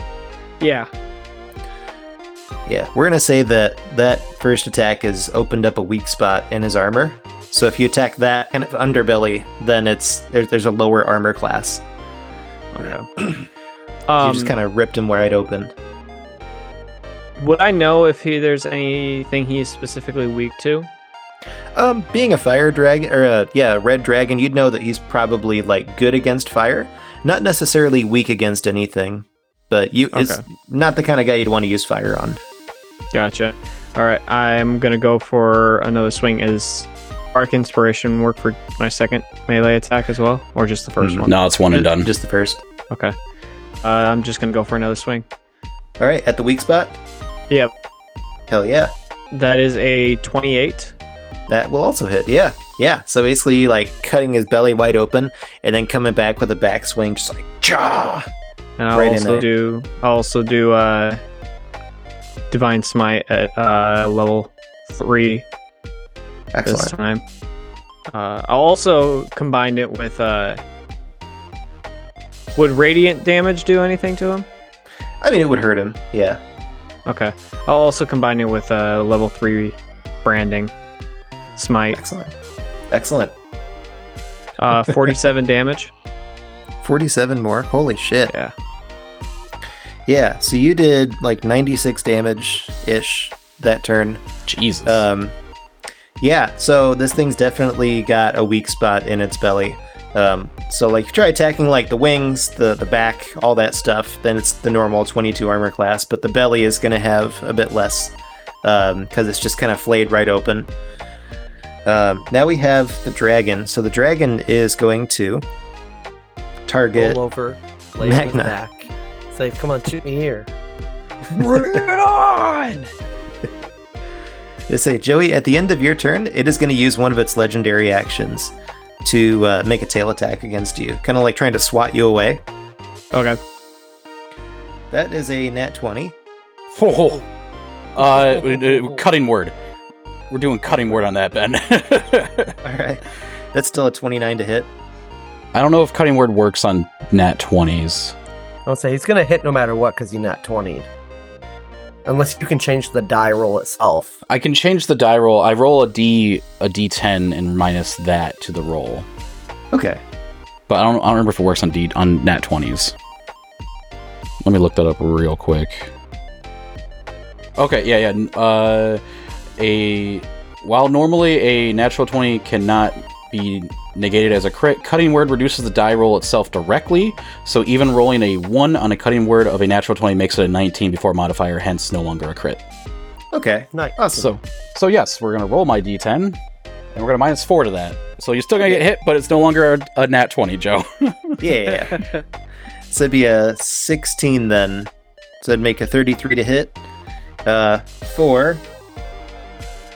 Yeah. Yeah, we're gonna say that that first attack has opened up a weak spot in his armor. So if you attack that kind of underbelly, then it's there, there's a lower armor class. Okay. you Um, just kind of ripped him wide open. would opened. Would I know if he there's anything he's specifically weak to? Um, being a fire dragon or a yeah, a red dragon, you'd know that he's probably like good against fire, not necessarily weak against anything. But you is not the kind of guy you'd want to use fire on. Gotcha. All right, I'm gonna go for another swing. Is Bardic Inspiration work for my second melee attack as well, or just the 1st one? No, it's one and done. Just the first. Okay. Uh, I'm just gonna go for another swing. All right, at the weak spot. Yep. Hell yeah. That is a 28. That will also hit. Yeah. Yeah. So basically, like cutting his belly wide open and then coming back with a backswing, just like, cha! And I'll Right also do I'll also do uh Divine Smite at uh level three Excellent. this time. Uh I'll also combine it with uh would radiant damage do anything to him? I mean, it would hurt him. Yeah. Okay. I'll also combine it with uh level three branding. Smite. Excellent. Excellent. Uh forty seven damage. 47 more. Holy shit. Yeah. Yeah. So you did like 96 damage ish that turn. Jesus. Um, yeah, so this thing's definitely got a weak spot in its belly. Um, so like if you try attacking like the wings, the the back, all that stuff, then it's the normal 22 armor class. But the belly is going to have a bit less because it's just kind of flayed right open. Um, now we have the dragon. So the dragon is going to target. Roll over, lay it with Magna. back. Say, come on, shoot me here. Bring it on! They say, Joey, at the end of your turn, it is going to use one of its legendary actions to uh, make a tail attack against you, kind of like trying to swat you away. Okay. That is a nat 20. Oh. Uh, uh, cutting word. We're doing cutting word on that, Ben. All right. That's still a 29 to hit. I don't know if cutting word works on nat 20s. I'll say he's gonna hit no matter what because you're not 20. Unless you can change the die roll itself. I can change the die roll. I roll a d a d10 and minus that to the roll. Okay. but I don't, I don't remember if it works on D on nat twenties. Let me look that up real quick. Okay, yeah, yeah. Uh, a while normally a natural twenty cannot be negated as a crit, cutting word reduces the die roll itself directly. So even rolling a one on a cutting word of a natural twenty makes it a nineteen before modifier, hence no longer a crit. Okay. Nice. Awesome. So, so yes, we're gonna roll my d10, and we're gonna minus four to that. So you're still gonna get hit, but it's no longer a, a nat twenty, Joe. Yeah. so it'd be a 16 then. So it'd make a 33 to hit. Uh, for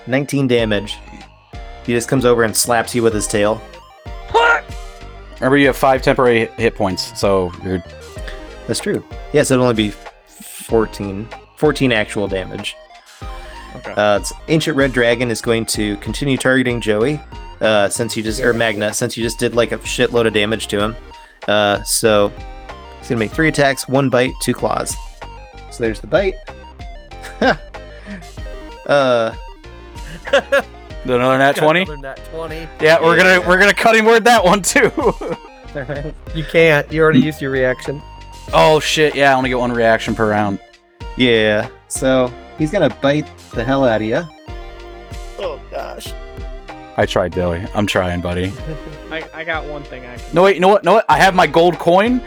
19 damage. He just comes over and slaps you with his tail. Remember, you have five temporary hit points, so you're That's true. Yes, it'd only be 14. 14 actual damage. Okay. Uh, it's Ancient Red Dragon is going to continue targeting Joey, uh, since you just or Magna, since you just did like a shitload of damage to him. Uh, so he's gonna make three attacks, one bite, two claws. So there's the bite. uh, another nat twenty. Another nat 20. Yeah, we're gonna we're gonna cut him word that one too. You can't. You already used your reaction. oh shit! Yeah, I only get one reaction per round. yeah. So he's gonna bite the hell out of you. Oh gosh. I tried, Billy. I'm trying, buddy. I, I got one thing I can. No wait, you know what? No what? I have my gold coin.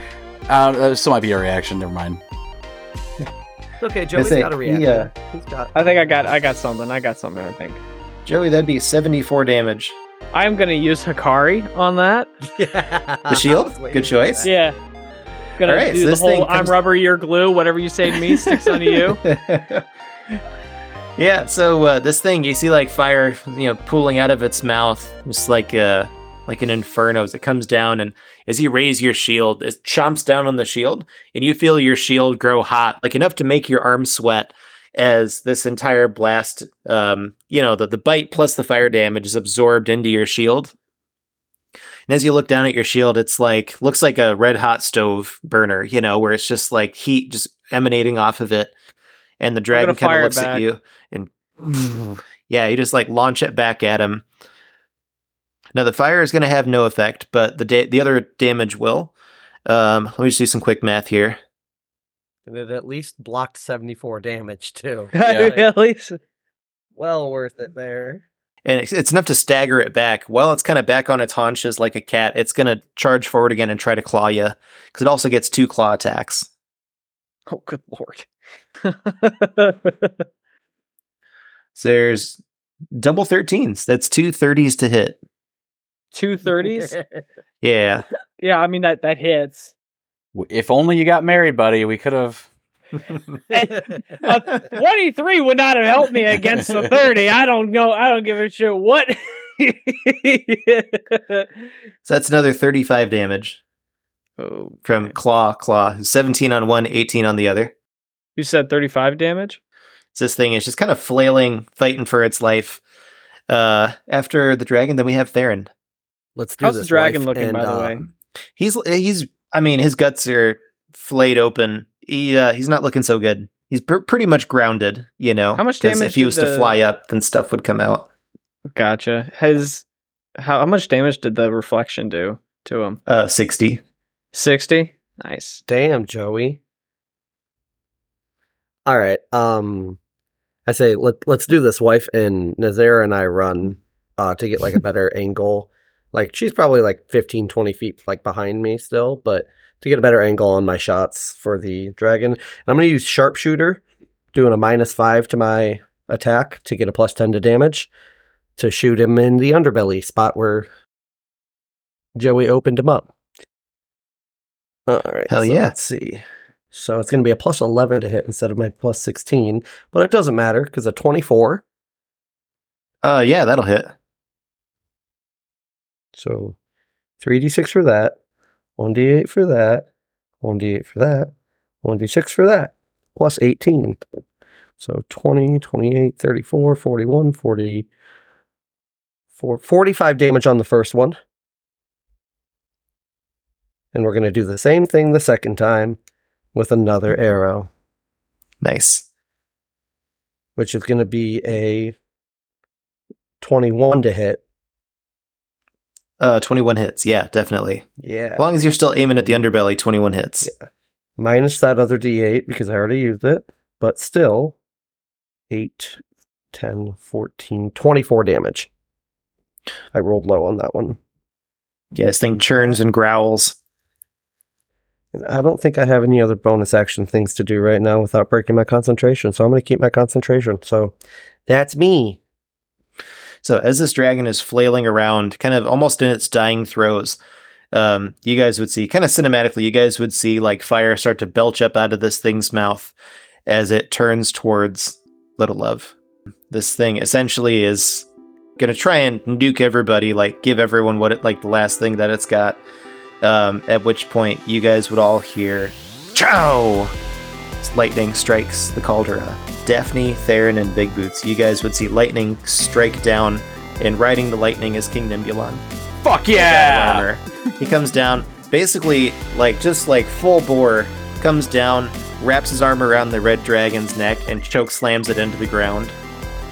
Uh, this still might be a reaction. Never mind. Okay, Joey's say, got a reaction. Yeah. He's got. I think I got I got something. I got something. I think Joey, that'd be 74 damage. I'm gonna use Hikari on that. The shield? Good choice. Yeah. Gonna All right, do so the this whole thing I'm comes- rubber, you're glue. Whatever you say to me sticks onto you. yeah, so uh, this thing you see like fire, you know, pooling out of its mouth, just like uh like an inferno as it comes down and as you raise your shield, it chomps down on the shield and you feel your shield grow hot, like enough to make your arm sweat as this entire blast um, you know, the, the bite plus the fire damage is absorbed into your shield. And as you look down at your shield, it's like looks like a red hot stove burner, you know, where it's just like heat just emanating off of it. And the dragon kind of looks at you and yeah, you just like launch it back at him. Now the fire is going to have no effect, but the da- the other damage will. Um, let me just do some quick math here. And it at least blocked 74 damage too. At least Well worth it there. and it's, it's enough to stagger it back. While it's kind of back on its haunches like a cat, it's going to charge forward again and try to claw you because it also gets two claw attacks. Oh, good lord. So there's double 13s. That's two 30s to hit. Two thirties. Yeah. Yeah, I mean that that hits. W- If only you got married, buddy. We could have. Twenty-three would not have helped me against the thirty. I don't know. I don't give a shit what. So that's another 35 damage oh, from claw, claw. 17 on one, 18 on the other. you said thirty-five damage. So this thing is just kind of flailing, fighting for its life. Uh, after the dragon, then we have Theron. Let's do How's the this. dragon wife, looking, and, by the uh, way? He's he's. I mean, his guts are flayed open. He uh, he's not looking so good. He's pr- pretty much grounded. You know, How much 'cause damage If he did was to fly up, then stuff would come out. Gotcha. Has how, how much damage did the reflection do to him? Uh, sixty. Sixty. Nice. Damn, Joey. All right. Um I say let let's do this. Wife and Nazara and I run uh to get like a better angle. Like she's probably like 15, 20 feet like behind me still, but to get a better angle on my shots for the dragon. And I'm gonna use sharpshooter, doing a minus five to my attack to get a plus ten to damage to shoot him in the underbelly spot where Joey opened him up. All right. Hell so yeah. Let's see. So it's going to be a plus 11 to hit instead of my plus 16, but it doesn't matter because a 24. Uh, yeah, that'll hit. So 3d6 for that, 1d8 for that, 1d8 for that, 1d6 for that, plus 18. So 20, 28, 34, 41, 40, 45 damage on the first one. And we're going to do the same thing the second time with another arrow, Nice. which is going to be a 21 to hit. Uh, 21 hits. Yeah, definitely. Yeah. As long as you're still aiming at the underbelly, 21 hits. Minus that other d8 because I already used it, but still 8, 10, 14, 24 damage. I rolled low on that one. Yeah, this thing churns and growls. I don't think I have any other bonus action things to do right now without breaking my concentration. So I'm going to keep my concentration. So that's me. So as this dragon is flailing around, kind of almost in its dying throes, um, you guys would see, kind of cinematically, you guys would see like fire start to belch up out of this thing's mouth as it turns towards Little Love. This thing essentially is gonna try and nuke everybody, like give everyone what it like the last thing that it's got. Um, at which point you guys would all hear Chow! Lightning strikes the caldera. Daphne, Theron, and Big Boots, you guys would see lightning strike down, and riding the lightning is King Nimbulon. Fuck yeah! He comes down, basically, like just like full bore, comes down, wraps his arm around the red dragon's neck, and choke slams it into the ground.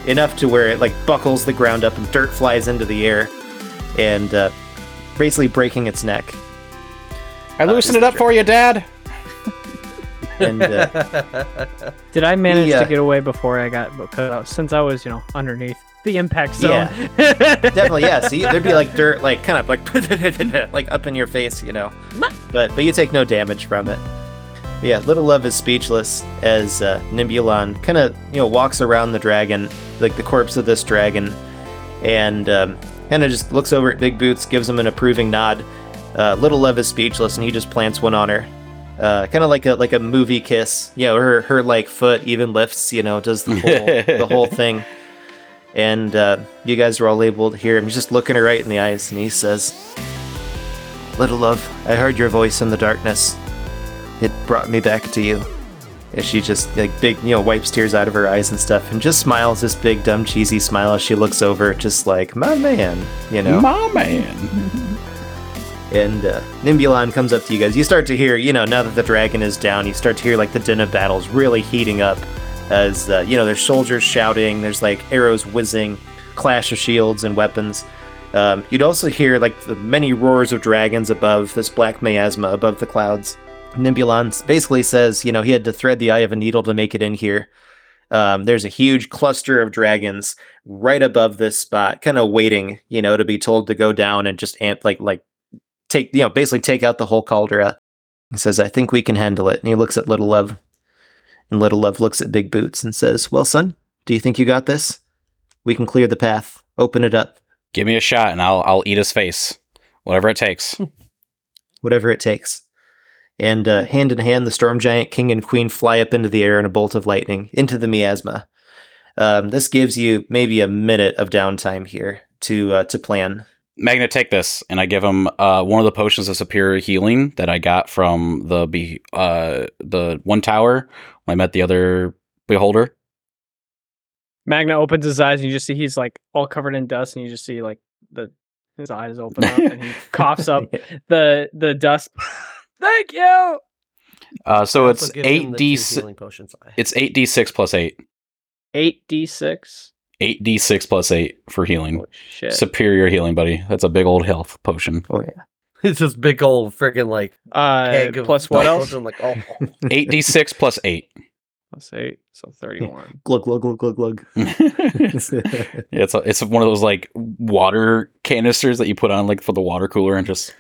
Enough to where it like buckles the ground up and dirt flies into the air, and uh, basically breaking its neck. I loosened it up for you, Dad. And uh, Did I manage Yeah. to get away before I got cut out? Since I was, you know, underneath the impact zone. Yeah. definitely, yeah. See, there'd be like dirt, like kind of like like up in your face, you know. But but you take no damage from it. But yeah, Little Love is speechless as uh, Nimbulon kind of you know walks around the dragon, like the corpse of this dragon, and um, kind of just looks over at Big Boots, gives him an approving nod. Uh, Little Love is speechless, and he just plants one on her, uh, kind of like a like a movie kiss. You know, her her like foot even lifts, you know, does the whole the whole thing and uh, you guys are all able to hear him. He's just looking her right in the eyes, and he says, "Little love, I heard your voice in the darkness. It brought me back to you." And she just like big, you know, wipes tears out of her eyes and stuff, and just smiles this big, dumb, cheesy smile as she looks over, just like my man, you know. My man. And uh, Nimbulon comes up to you guys. You start to hear, you know, now that the dragon is down, you start to hear like the din of battles really heating up as, uh, you know, there's soldiers shouting, there's like arrows whizzing, clash of shields and weapons. Um, you'd also hear like the many roars of dragons above this black miasma above the clouds. Nimbulon basically says, you know, he had to thread the eye of a needle to make it in here. Um, there's a huge cluster of dragons right above this spot, kind of waiting, you know, to be told to go down and just amp like like take you know basically take out the whole caldera. He says, "I think we can handle it." And he looks at Little Love, and Little Love looks at Big Boots and says, "Well, son, do you think you got this? We can clear the path. Open it up, Give me a shot and I'll I'll eat his face. Whatever it takes. whatever it takes." And uh, hand in hand, the storm giant king and queen fly up into the air in a bolt of lightning into the miasma. Um, this gives you maybe a minute of downtime here to uh, to plan. Magna, take this, and I give him uh, one of the potions of superior healing that I got from the be uh, the one tower when I met the other beholder. Magna opens his eyes and you just see he's like all covered in dust and you just see like the his eyes open up and he coughs up the the dust. Thank you. Uh, so it's also give him eight the d two healing potions. it's eight d six plus eight. Eight D six. Eight d six plus eight for healing. Holy shit. Superior healing, buddy. That's a big old health potion. Oh yeah. It's just big old freaking like uh keg of plus what health else? potion, Like, oh, Eight d six plus eight. Plus eight, so thirty one. Glug glug glug glug glug. it's a, it's one of those like water canisters that you put on like for the water cooler and just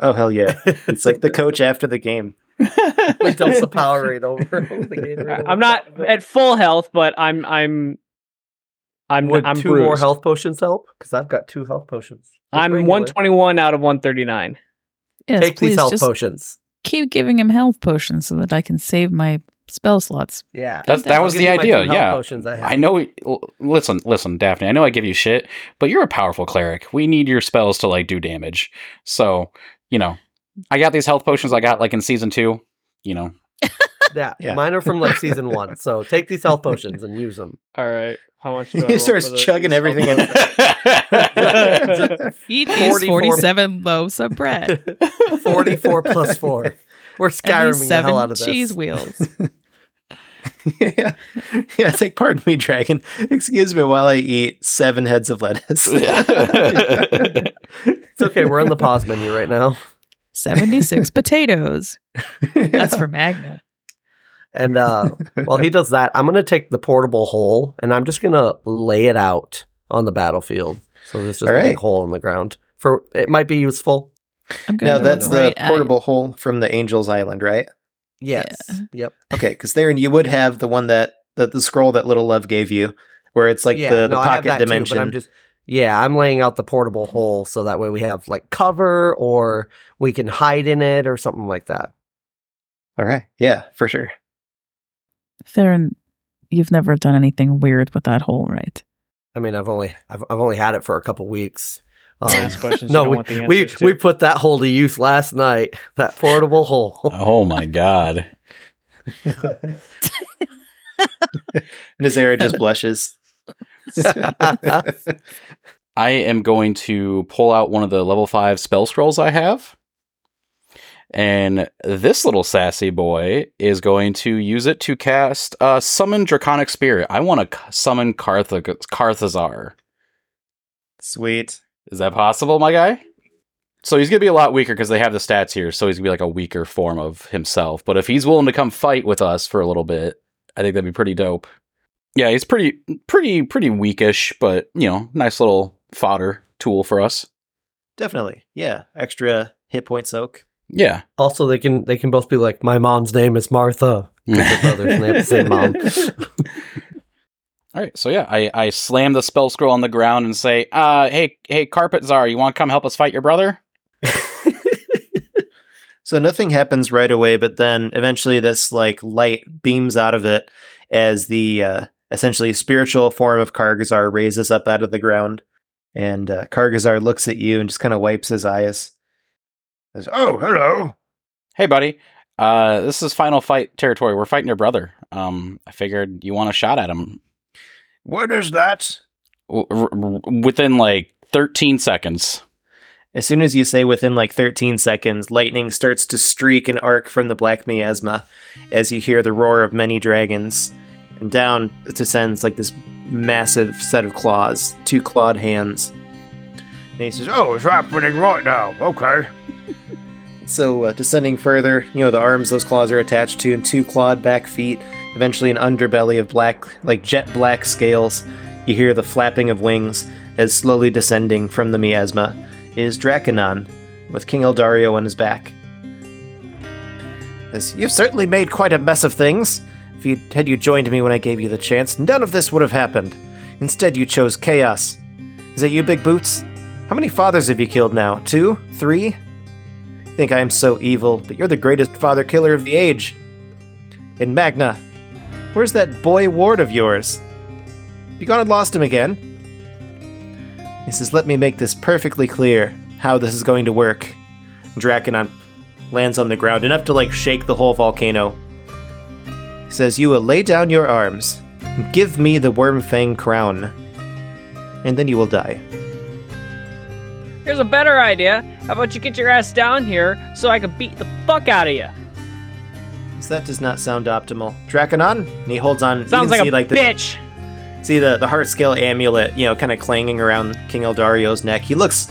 oh hell yeah! It's like the coach after the game. like dumps the Powerade over. the Gatorade I'm not at full health, but I'm I'm I'm Would I'm two bruised. more health potions help? Because I've got two health potions. Just I'm regular. 121 out of 139. Yes, Take please these health just potions. keep giving him health potions so that I can save my spell slots. Yeah, That's that I'll was give the you my idea. two health Yeah, potions I have. I know. l- Listen, listen, Daphne. I know I give you shit, but you're a powerful cleric. We need your spells to like do damage. So you know, I got these health potions. I got like in season two. You know, Yeah, Yeah. mine are from like season one. So take these health potions and use them. All right. How much? Do He roll starts for chugging everything health in. Eat these 44 47 loaves of bread. 44 plus 4. We're and these scaring the hell out of this. cheese wheels. yeah. yeah, it's like, pardon me, dragon. Excuse me while I eat seven heads of lettuce. It's okay. We're on the pause menu right now. 76 potatoes. That's for Magna. And uh, while he does that, I'm going to take the portable hole and I'm just going to lay it out on the battlefield. So there's just All a big hole in the ground. For it might be useful. I'm now, that's the right at- portable hole from the Angel's Island, right? Yes. Yep. Okay, because there and you would have the one that the, the scroll that Little Love gave you, where it's like yeah, the, the no, pocket that too, but. I'm just yeah, I'm laying out the portable hole so that way we have like cover or we can hide in it or something like that. All right, yeah, for sure. Theron, you've never done anything weird with that hole, right? I mean, I've only I've, I've only had it for a couple weeks. Um, Ask questions no, we, we to. we put that hole to use last night. That portable hole. oh my god. And Nazara just blushes. I am going to pull out one of the level five spell scrolls I have. And this little sassy boy is going to use it to cast uh, Summon Draconic Spirit. I want to c- summon Carth- Carthazar. Sweet. Is that possible, my guy? So he's going to be a lot weaker because they have the stats here. So he's going to be like a weaker form of himself. But if he's willing to come fight with us for a little bit, I think that'd be pretty dope. Yeah, he's pretty, pretty, pretty weakish, but you know, nice little fodder tool for us. Definitely. Yeah. Extra hit point soak. Yeah. Also, they can they can both be like, my mom's name is Martha. brothers and they have the same mom. All right, so yeah, I, I slam the spell scroll on the ground and say, uh, hey, hey, Carpet Czar, you want to come help us fight your brother? So nothing happens right away, but then eventually this like light beams out of it as the uh, essentially spiritual form of Kargazar raises up out of the ground. And uh, Kargazar looks at you and just kind of wipes his eyes. Says, oh, hello. Hey, buddy, uh, this is final fight territory. We're fighting your brother. Um, I figured you want a shot at him What is that? w- r- r- within like 13 seconds. As soon as you say within like 13 seconds, lightning starts to streak and arc from the black miasma as you hear the roar of many dragons. And down descends like this massive set of claws, two clawed hands. And he says, Oh, it's happening right now. Okay. So, uh, descending further, you know, the arms those claws are attached to, and two clawed back feet, eventually an underbelly of black, like jet black scales. You hear the flapping of wings as slowly descending from the miasma is Draconon, with King Eldario on his back. Says, You've certainly made quite a mess of things. If you had you joined me when I gave you the chance, none of this would have happened. Instead, you chose chaos. Is that you, Big Boots? How many fathers have you killed now? Two? Three? Think I am so evil, but you're the greatest father killer of the age. And Magna, where's that boy ward of yours? You gone and lost him again? He says, Let me make this perfectly clear how this is going to work. Draconon lands on the ground, enough to like shake the whole volcano. He says, You will lay down your arms give me the Wormfang crown, and then you will die. Here's a better idea. How about you get your ass down here so I can beat the fuck out of you? So that does not sound optimal. Draconon, and he holds on. you Sounds like see, a like the, bitch. See the the heart scale amulet, you know, kind of clanging around King Eldario's neck. He looks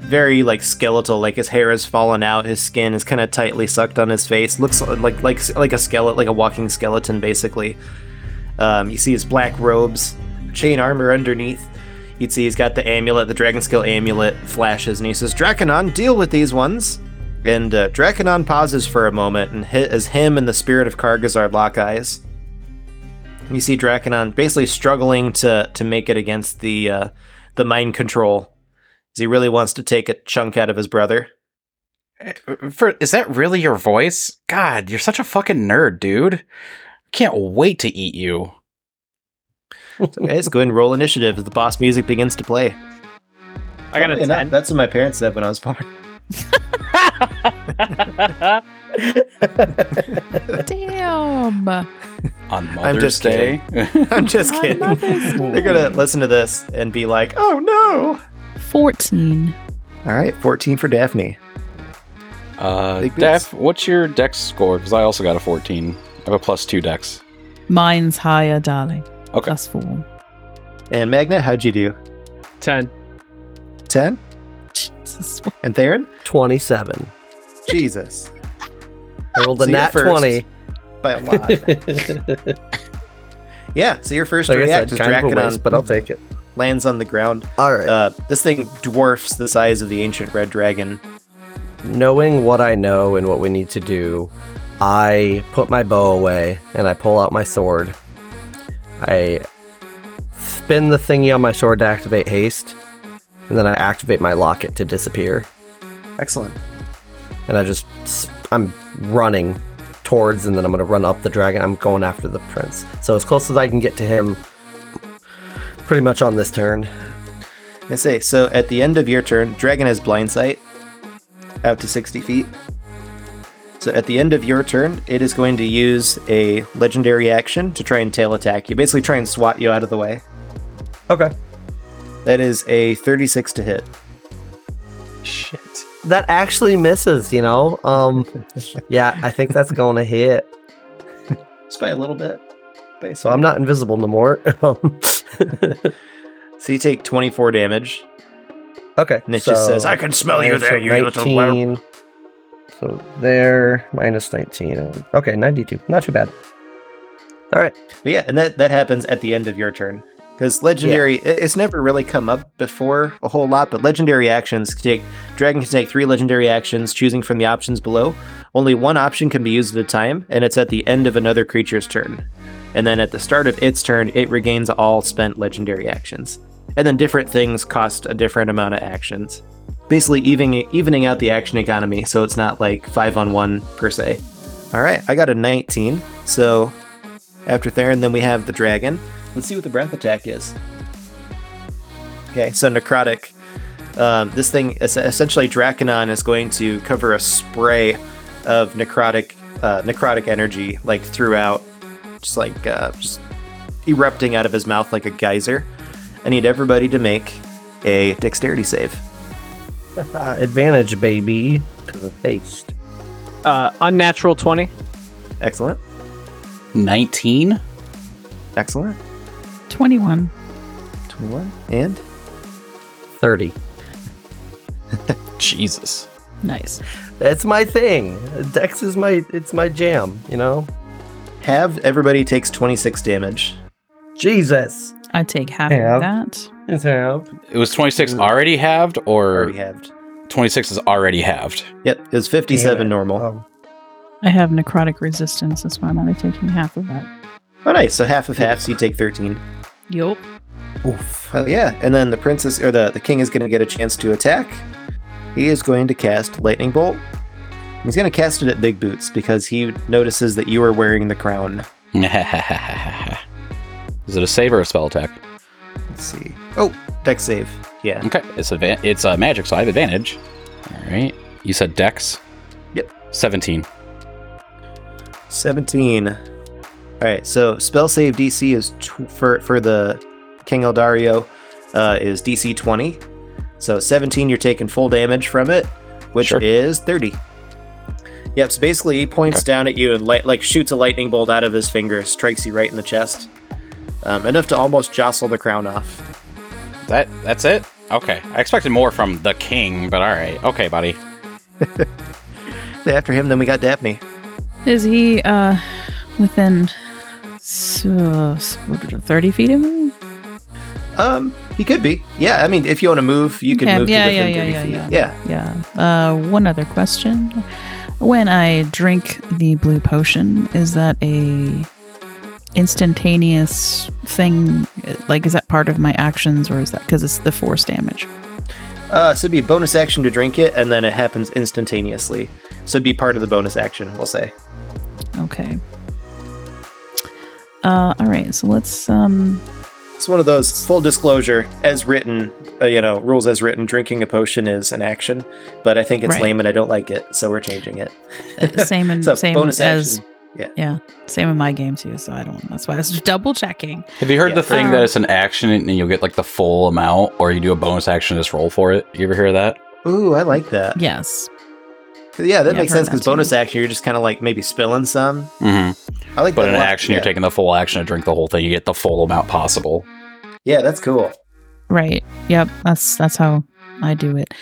very like skeletal, like his hair has fallen out, his skin is kind of tightly sucked on his face. Looks like like like a skeleton, like a walking skeleton, basically. Um, you see his black robes, chain armor underneath. You'd see he's got the amulet, the dragon scale amulet flashes, and he says, "Draconon, deal with these ones." And uh, Draconon pauses for a moment, and hi- as him and the spirit of Kargazar lock eyes. You see Draconon basically struggling to to make it against the uh, the mind control, as he really wants to take a chunk out of his brother. For, is that really your voice? God, you're such a fucking nerd, dude. Can't wait to eat you. So guys, go ahead and roll initiative as the boss music begins to play. I got a Yeah, that- 10. That's what my parents said when I was born. Damn. On I'm Mother's just Day. I'm just On kidding. Mother's They're gonna listen to this and be like, "Oh no!" 14. All right, 14 for Daphne. uh, Big. Daph, what's your dex score? Because I also got a 14. I have a plus two dex. Mine's higher, darling. Okay. Plus four. And Magna, how'd you do? 10. 10? Jesus. And Theron? 27. Jesus. I rolled a So you're nat 20. By a lot. yeah, so your first like I react said, is kind Draconon waste, but I'll take it. lands on the ground. All right. Uh, this thing dwarfs the size of the ancient red dragon. Knowing what I know and what we need to do, I put my bow away and I pull out my sword. I spin the thingy on my sword to activate haste, and then I activate my locket to disappear. Excellent. And I just, I'm running towards, and then I'm going to run up the dragon. I'm going after the prince. So as close as I can get to him, pretty much on this turn. I say, so at the end of your turn, dragon has blind sight out to 60 feet. So at the end of your turn, it is going to use a legendary action to try and tail attack you. Basically, try and swat you out of the way. Okay. That is a 36 to hit. Shit. That actually misses, you know? Um, yeah, I think that's going to hit. Just by a little bit. So I'm not invisible no more. So you take 24 damage. okay. And it just so says, "I can smell you there, you little werewolf." 19. So there, minus 19. Okay, 92. Not too bad. All right. But yeah, and that, that happens at the end of your turn. Because legendary, it- it's never really come up before a whole lot, but legendary actions can take, Dragon can take three legendary actions, choosing from the options below. Only one option can be used at a time, and it's at the end of another creature's turn. And then at the start of its turn, it regains all spent legendary actions. And then different things cost a different amount of actions. Basically, evening, evening out the action economy, so it's not like five on one per se. All right, I got a 19. So after Theron, then we have the dragon. Let's see what the breath attack is. Okay, so necrotic. Um, this thing, es- essentially, Draconon is going to cover a spray of necrotic, uh, necrotic energy, like throughout, just like uh, just erupting out of his mouth like a geyser. I need everybody to make a dexterity save. Uh, advantage, baby. Because of haste. Uh, unnatural 20. Excellent, 19? excellent. 21. 21 and 30. Jesus. Nice. That's my thing. Dex is my, it's my jam, you know? have everybody takes 26 damage. Jesus. I take half Yeah. of that. It's help. It was 26 already halved or Already halved. 26 is already halved? Yep, it was 57 Damn normal. Um, I have necrotic resistance. That's why I'm only taking half of that. Oh, nice. So half of half, so you take 13. Yup. oof. Oh, yeah. And then the princess, or the, the king is going to get a chance to attack. He is going to cast Lightning Bolt. He's going to cast it at Big Boots because he notices that you are wearing the crown. is it a save or a spell attack? Let's see. Oh, deck save. Yeah. Okay, it's a it's a magic, so I have advantage. All right. You said Dex. Yep. 17. 17. All right. So spell save DC is tw- for for the King Eldario uh, is DC 20. So 17, you're taking full damage from it, which Sure. is 30. Yep. So basically, he points down at you and light, like shoots a lightning bolt out of his finger, strikes you right in the chest, um, enough to almost jostle the crown off. That that's it? Okay. I expected more from the king, but all right. Okay, buddy. After him, then we got Daphne. Is he uh within so, 30 feet of me? Um, he could be. Yeah. I mean, if you want to move, you can Okay, move yeah, to within yeah, 30 yeah, feet. yeah, yeah. Yeah. Uh, one other question. When I drink the blue potion, is that a instantaneous thing? Like, is that part of my actions, or is that because it's the force damage? Uh, so it'd be a bonus action to drink it, and then it happens instantaneously. So it'd be part of the bonus action, we'll say. Okay. Uh, all right. So let's um. It's one of those full disclosure, as written, uh, you know, rules as written. Drinking a potion is an action, but I think it's Right. lame and I don't like it, so we're changing it. uh, Same and So, same bonus as action, yeah. yeah, same in my game too. So I don't. That's why I was just double checking. Have you heard Yeah. the thing Uh, that it's an action and you'll get like the full amount, or you do a bonus action and just roll for it? You ever hear that? Ooh, I like that. Yes. Yeah, that Yeah, makes sense because bonus action, you're just kind of like maybe spilling some. Mm-hmm. I like But that in a action, yeah. you're taking the full action to drink the whole thing. You get the full amount possible. Yeah, that's cool. Right. Yep. That's that's how I do it.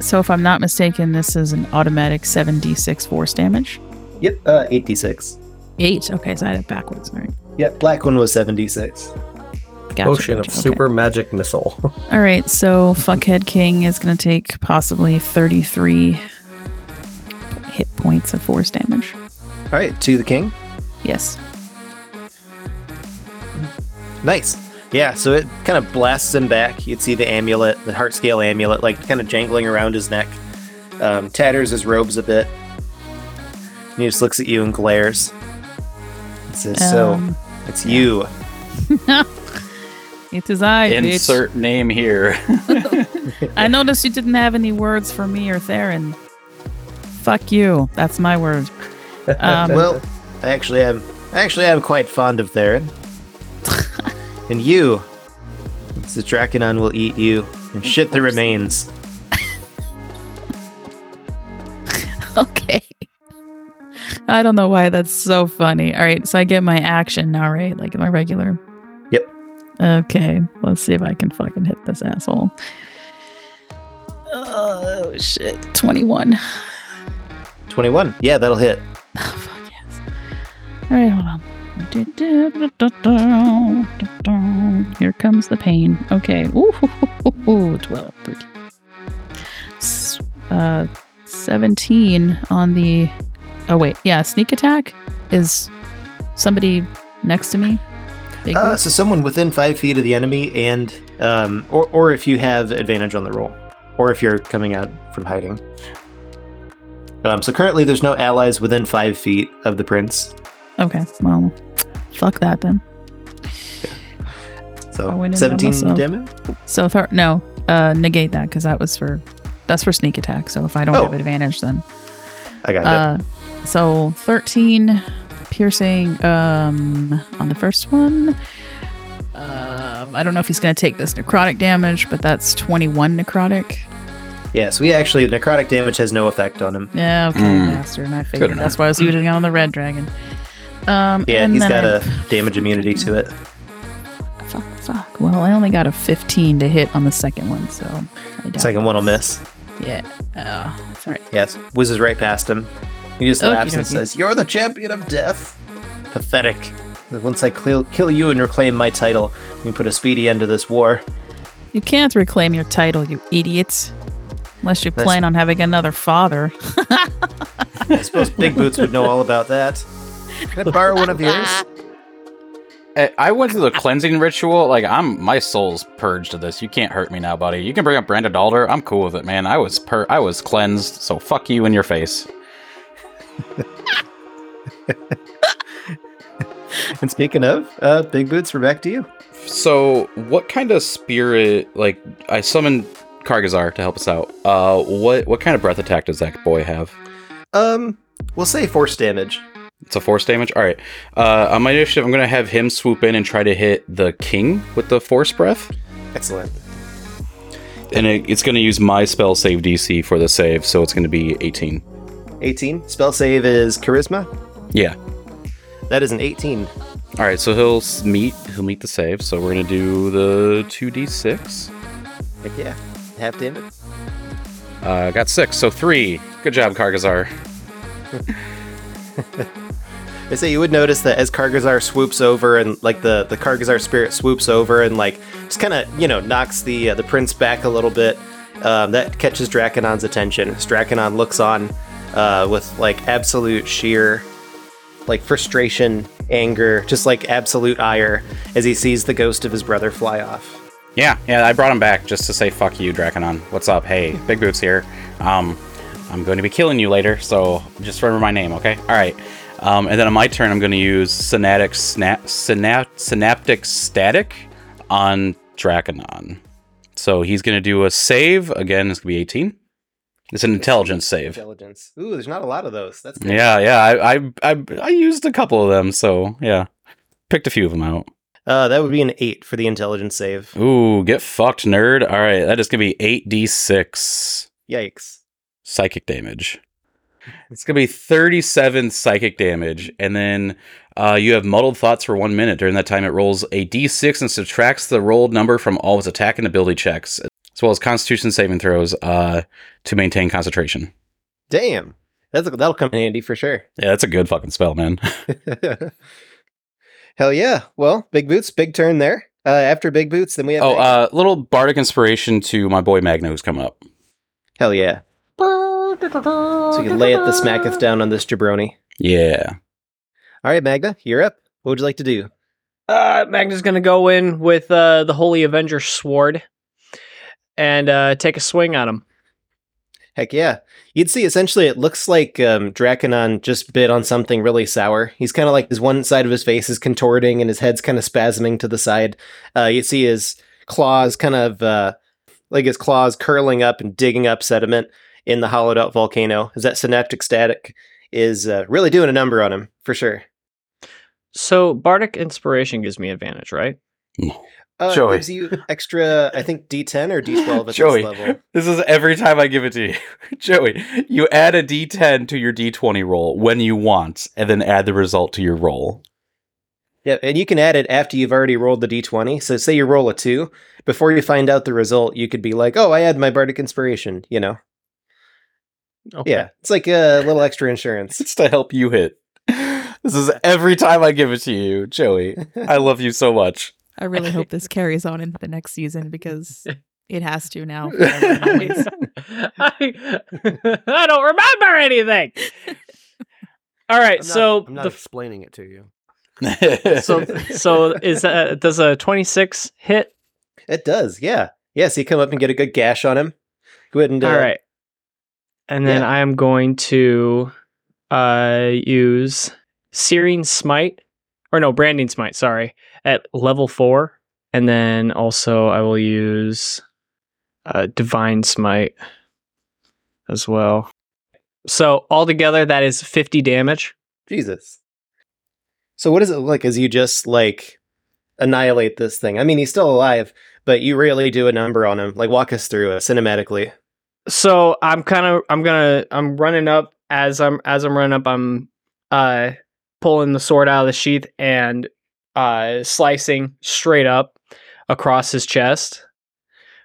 So if I'm not mistaken, this is an automatic 7d6 force damage. Yep, uh, 8d6. Eight. Okay, so I had it backwards. All right. Yep, black one was 7d6. Gotcha, of okay. super magic missile. All right, so Fuckhead King is going to take possibly 33 hit points of force damage. All right, to the king. Yes. Nice. Yeah, so it kind of blasts him back. You'd see the amulet, the heart scale amulet, like kind of jangling around his neck. Um, tatters his robes a bit. And he just looks at you and glares. It says, So, Um, it's you. It is I, bitch. Insert name here. I noticed you didn't have any words for me or Theron. Fuck you. That's my word. Um, well, I actually am. I actually am quite fond of Theron. and you, the Draconon will eat you and shit the remains. okay. I don't know why that's so funny. All right, so I get my action now, right? Like my regular. Yep. Okay, let's see if I can fucking hit this asshole. Oh shit, twenty-one. 21. Yeah, that'll hit. Oh fuck yes. All right, hold on. Here comes the pain. Okay. Ooh, 12, 13. Uh, 17 on the. Oh, wait. Yeah, sneak attack is somebody next to me. Uh, so someone within five feet of the enemy, and um, or or if you have advantage on the roll, or if you're coming out from hiding. Um, so currently, there's no allies within five feet of the prince. Okay, well, fuck that then. I So went in by 17 damage. So, no, uh, negate that because that was for. That's for sneak attack. So if I don't Oh. have advantage, then I got Uh, so 13 piercing um, on the first one. Um, I don't know if he's going to take this necrotic damage, but that's 21 necrotic. it. Yeah, so we actually necrotic damage has no effect on him. Yeah, okay, Mm. bastard. I figured enough. that's why I was using it on the red dragon. Um, Yeah, and he's then got I- a damage immunity to it. fuck, fuck. Well, I only got a 15 to hit on the second one, so I Second one will miss. Yeah, uh, that's all right. Yes, whizzes right past him. He just oh, Okey laughs and says, "You're the champion of death." Pathetic. Once I kill, kill you and reclaim my title, we can put a speedy end to this war. You can't reclaim your title, you idiots. Unless you plan on having another father. I suppose Big Boots would know all about that. Can I borrow one of yours? I- I went through the cleansing ritual. Like I'm, my soul's purged of this. You can't hurt me now, buddy. You can bring up Brandon Alder. I'm cool with it, man. I was per, I was cleansed. So fuck you in your face. And speaking of, uh, Big Boots, we're back to you. So, what kind of spirit? Like, I summoned Kargazar to help us out. Uh, what what kind of breath attack does that boy have? Um, we'll say force damage. It's a force damage. All right. Uh, on my initiative, I'm gonna have him swoop in and try to hit the king with the force breath, Excellent. and it, it's gonna use my spell save DC for the save, so it's gonna be 18. 18. Spell save is charisma. Yeah. That is an 18. All right. So he'll meet he'll meet the save. So we're gonna do the 2d6. Heck yeah. Half damage. Uh, got six, so three. Good job, Kargazar. I say you would notice that as Kargazar swoops over and like the the Kargazar spirit swoops over and like just kind of you know knocks the uh, the prince back a little bit. Um, that catches Draconon's attention. As Draconon looks on uh, with like absolute sheer like frustration, anger, just like absolute ire as he sees the ghost of his brother fly off. Yeah, yeah, I brought him back just to say fuck you, Draconon. What's up? Hey, Big Boots here. Um, I'm going to be killing you later, so just remember my name, okay? All right. Um, and then on my turn, I'm going to use Synatic Snap, Synap, Synaptic Static on Draconon. So he's going to do a save. Again, it's going to be 18. It's an intelligence save. Intelligence. Ooh, there's not a lot of those. That's good. Yeah, yeah. I, I, I, I used a couple of them, so yeah. Picked a few of them out. Uh, that would be an eight for the intelligence save. Ooh, get fucked, nerd. All right, that is going to be 8d6. Yikes. psychic damage. It's gonna be 37 psychic damage, and then Uh, you have muddled thoughts for one minute. During that time, it rolls a d6 and subtracts the rolled number from all its attack and ability checks, as well as Constitution saving throws uh, to maintain concentration. Damn. That's, that'll come in handy for sure. Yeah, that's a good fucking spell, man. Hell yeah. Well, Big Boots, big turn there. Uh, after Big Boots, then we have. oh, Magna. uh, little bardic inspiration to my boy Magna who's come up. Hell yeah. So you can lay it the smacketh down on this jabroni. Yeah. All right, Magna, you're up. What would you like to do? Uh, Magna's gonna go in with uh, the Holy Avenger sword and uh, take a swing at him. Heck yeah. You'd see essentially it looks like um, Draconon just bit on something really sour. He's kind of like his one side of his face is contorting and his head's kind of spasming to the side. Uh, you see his claws kind of uh, like his claws curling up and digging up sediment in the hollowed out volcano Is that synaptic static is uh, really doing a number on him for sure. So bardic inspiration gives me advantage, right? Uh, Joey. Gives you extra, I think, D10 or D12 at Joey, this level. this is every time I give it to you. Joey, you add a d10 to your d20 roll when you want, and then add the result to your roll. Yeah, and you can add it after you've already rolled the d20. So say you roll a 2, before you find out the result, you could be like, "Oh, I had my bardic inspiration," you know. Okay. Yeah, it's like a little extra insurance. It's to help you hit. This is every time I give it to you, Joey. I love you so much. I really hope this carries on into the next season because it has to now. forever and always. I, I don't remember anything. All right, I'm not, so I'm not the explaining it to you. so so is uh, does a twenty six hit? It does, yeah. Yeah, so you come up and get a good gash on him. Go ahead and uh, All right, and then yeah. I am going to uh use Searing Smite, or no, Branding Smite. Sorry, at level four, and then also I will use uh, Divine Smite as well. So altogether, that is fifty damage. Jesus. So what does it look like as you just like annihilate this thing? I mean, he's still alive, but you really do a number on him. Like walk us through it cinematically. so i'm kind of i'm gonna i'm running up as i'm as i'm running up i'm uh pulling the sword out of the sheath and uh slicing straight up across his chest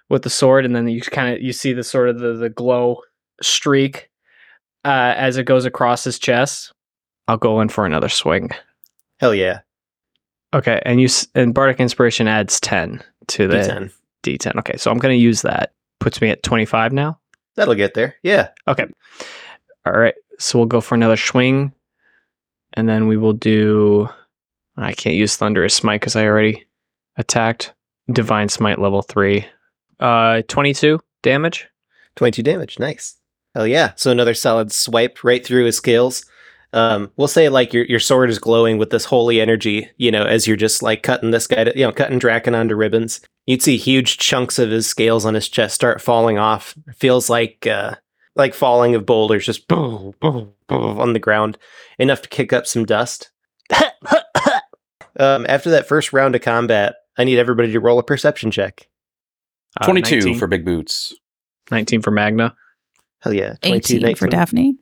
with the sword and then you kind of you see the sort of the, the glow streak uh as it goes across his chest i'll go in for another swing Hell yeah. okay and you and bardic inspiration adds 10 to the D10. d10 okay so i'm gonna use that puts me at 25 now That'll get there. Yeah. Okay. All right. So we'll go for another swing. And then we will do. I can't use Thunderous Smite because I already attacked. Divine Smite level three. Uh, 22 damage. 22 damage. Nice. Hell yeah. So another solid swipe right through his scales. Um, we'll say like your your sword is glowing with this holy energy, you know, as you're just like cutting this guy to, you know, cutting Draconon to ribbons. You'd see huge chunks of his scales on his chest start falling off. Feels like uh like falling of boulders, just boom, boom, boom on the ground, enough to kick up some dust. um, after that first round of combat, I need everybody to roll a perception check. Uh, 22 19 for big boots. 19 for Magna. Hell yeah. 22, 18 for Daphne.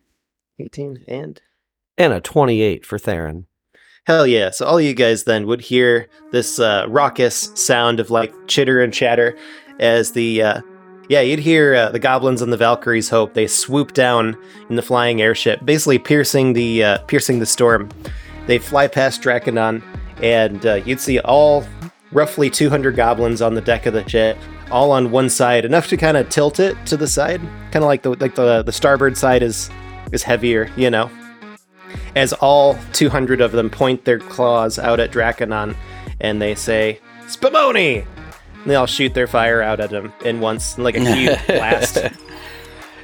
18 and And a 28 for Theron. Hell yeah. So all you guys then would hear this uh, raucous sound of like chitter and chatter as the uh, yeah, you'd hear uh, the goblins and the Valkyries hope they swoop down in the flying airship, basically piercing the uh, piercing the storm. They fly past Draconon, and uh, you'd see all roughly 200 goblins on the deck of the jet, all on one side, enough to kind of tilt it to the side, kind of like the like the the starboard side is is heavier, you know as all 200 of them point their claws out at Draconon and they say, Spumoni! And they all shoot their fire out at him in once, in like a huge blast.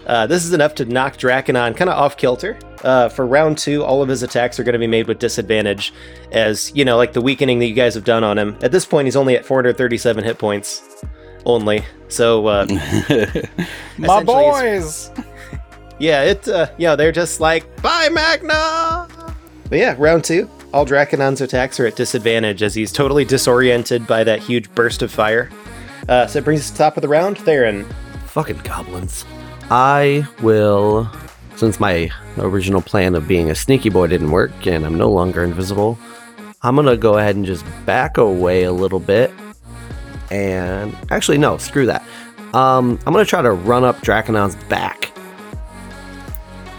Uh, this is enough to knock Draconon kind of off kilter. Uh, for round two, all of his attacks are going to be made with disadvantage, as, you know, like the weakening that you guys have done on him. At this point, he's only at 437 hit points only. So, uh, My boys! yeah, it, uh, you know, they're just like, bye, Magna! But yeah, round two. All Draconon's attacks are at disadvantage as he's totally disoriented by that huge burst of fire. Uh, so it brings us to the top of the round. Theron. Fucking goblins. I will since my original plan of being a sneaky boy didn't work and I'm no longer invisible, I'm gonna go ahead and just back away a little bit. And actually, no, screw that. Um, I'm gonna try to run up Draconon's back.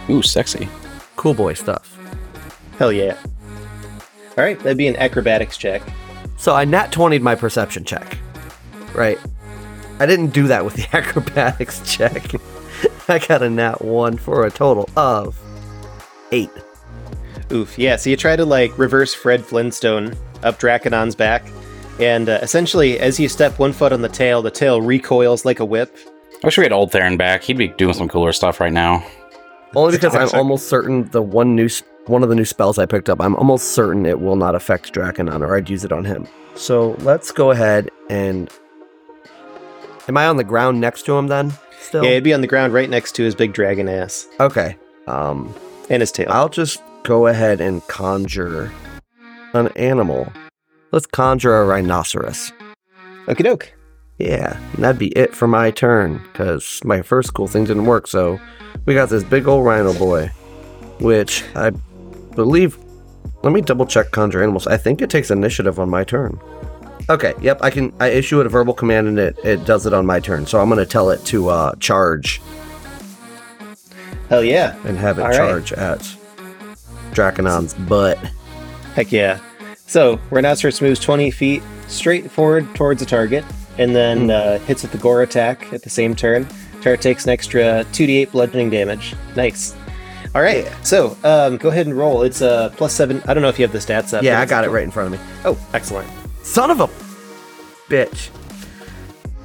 Ooh, sexy. Cool boy stuff. Hell yeah. All right, that'd be an acrobatics check. So I nat 20'd my perception check. Right. I didn't do that with the acrobatics check. I got a nat 1 for a total of 8. Oof. Yeah. So you try to like reverse Fred Flintstone up Draconon's back, and uh, essentially, as you step one foot on the tail, the tail recoils like a whip. I wish we had old Theron back. He'd be doing some cooler stuff right now. Only because I'm almost certain the one new one of the new spells I picked up, I'm almost certain it will not affect Draconon or I'd use it on him. So let's go ahead and Am I on the ground next to him then? Still? Yeah, it'd be on the ground right next to his big dragon ass Okay. Um and his tail. I'll just go ahead and conjure an animal. Let's conjure a rhinoceros. Okie doke. Yeah, and that'd be it for my turn, because my first cool thing didn't work, so we got this big old rhino boy, which I believe. Let me double check conjure animals. I think it takes initiative on my turn. Okay, yep, I can. I issue it a verbal command and it, it does it on my turn, so I'm gonna tell it to uh, charge Hell yeah. and have it All right. charge at Draconon's butt. Heck yeah. So, Rhinoceros moves 20 feet straight forward towards the target, and then uh, hits with the gore attack at the same turn. Target takes an extra 2d8 bludgeoning damage. Nice. All right, so um, go ahead and roll. It's a uh, plus seven. I don't know if you have the stats up. Yeah, I got it right in front of me. Oh, excellent. Son of a bitch.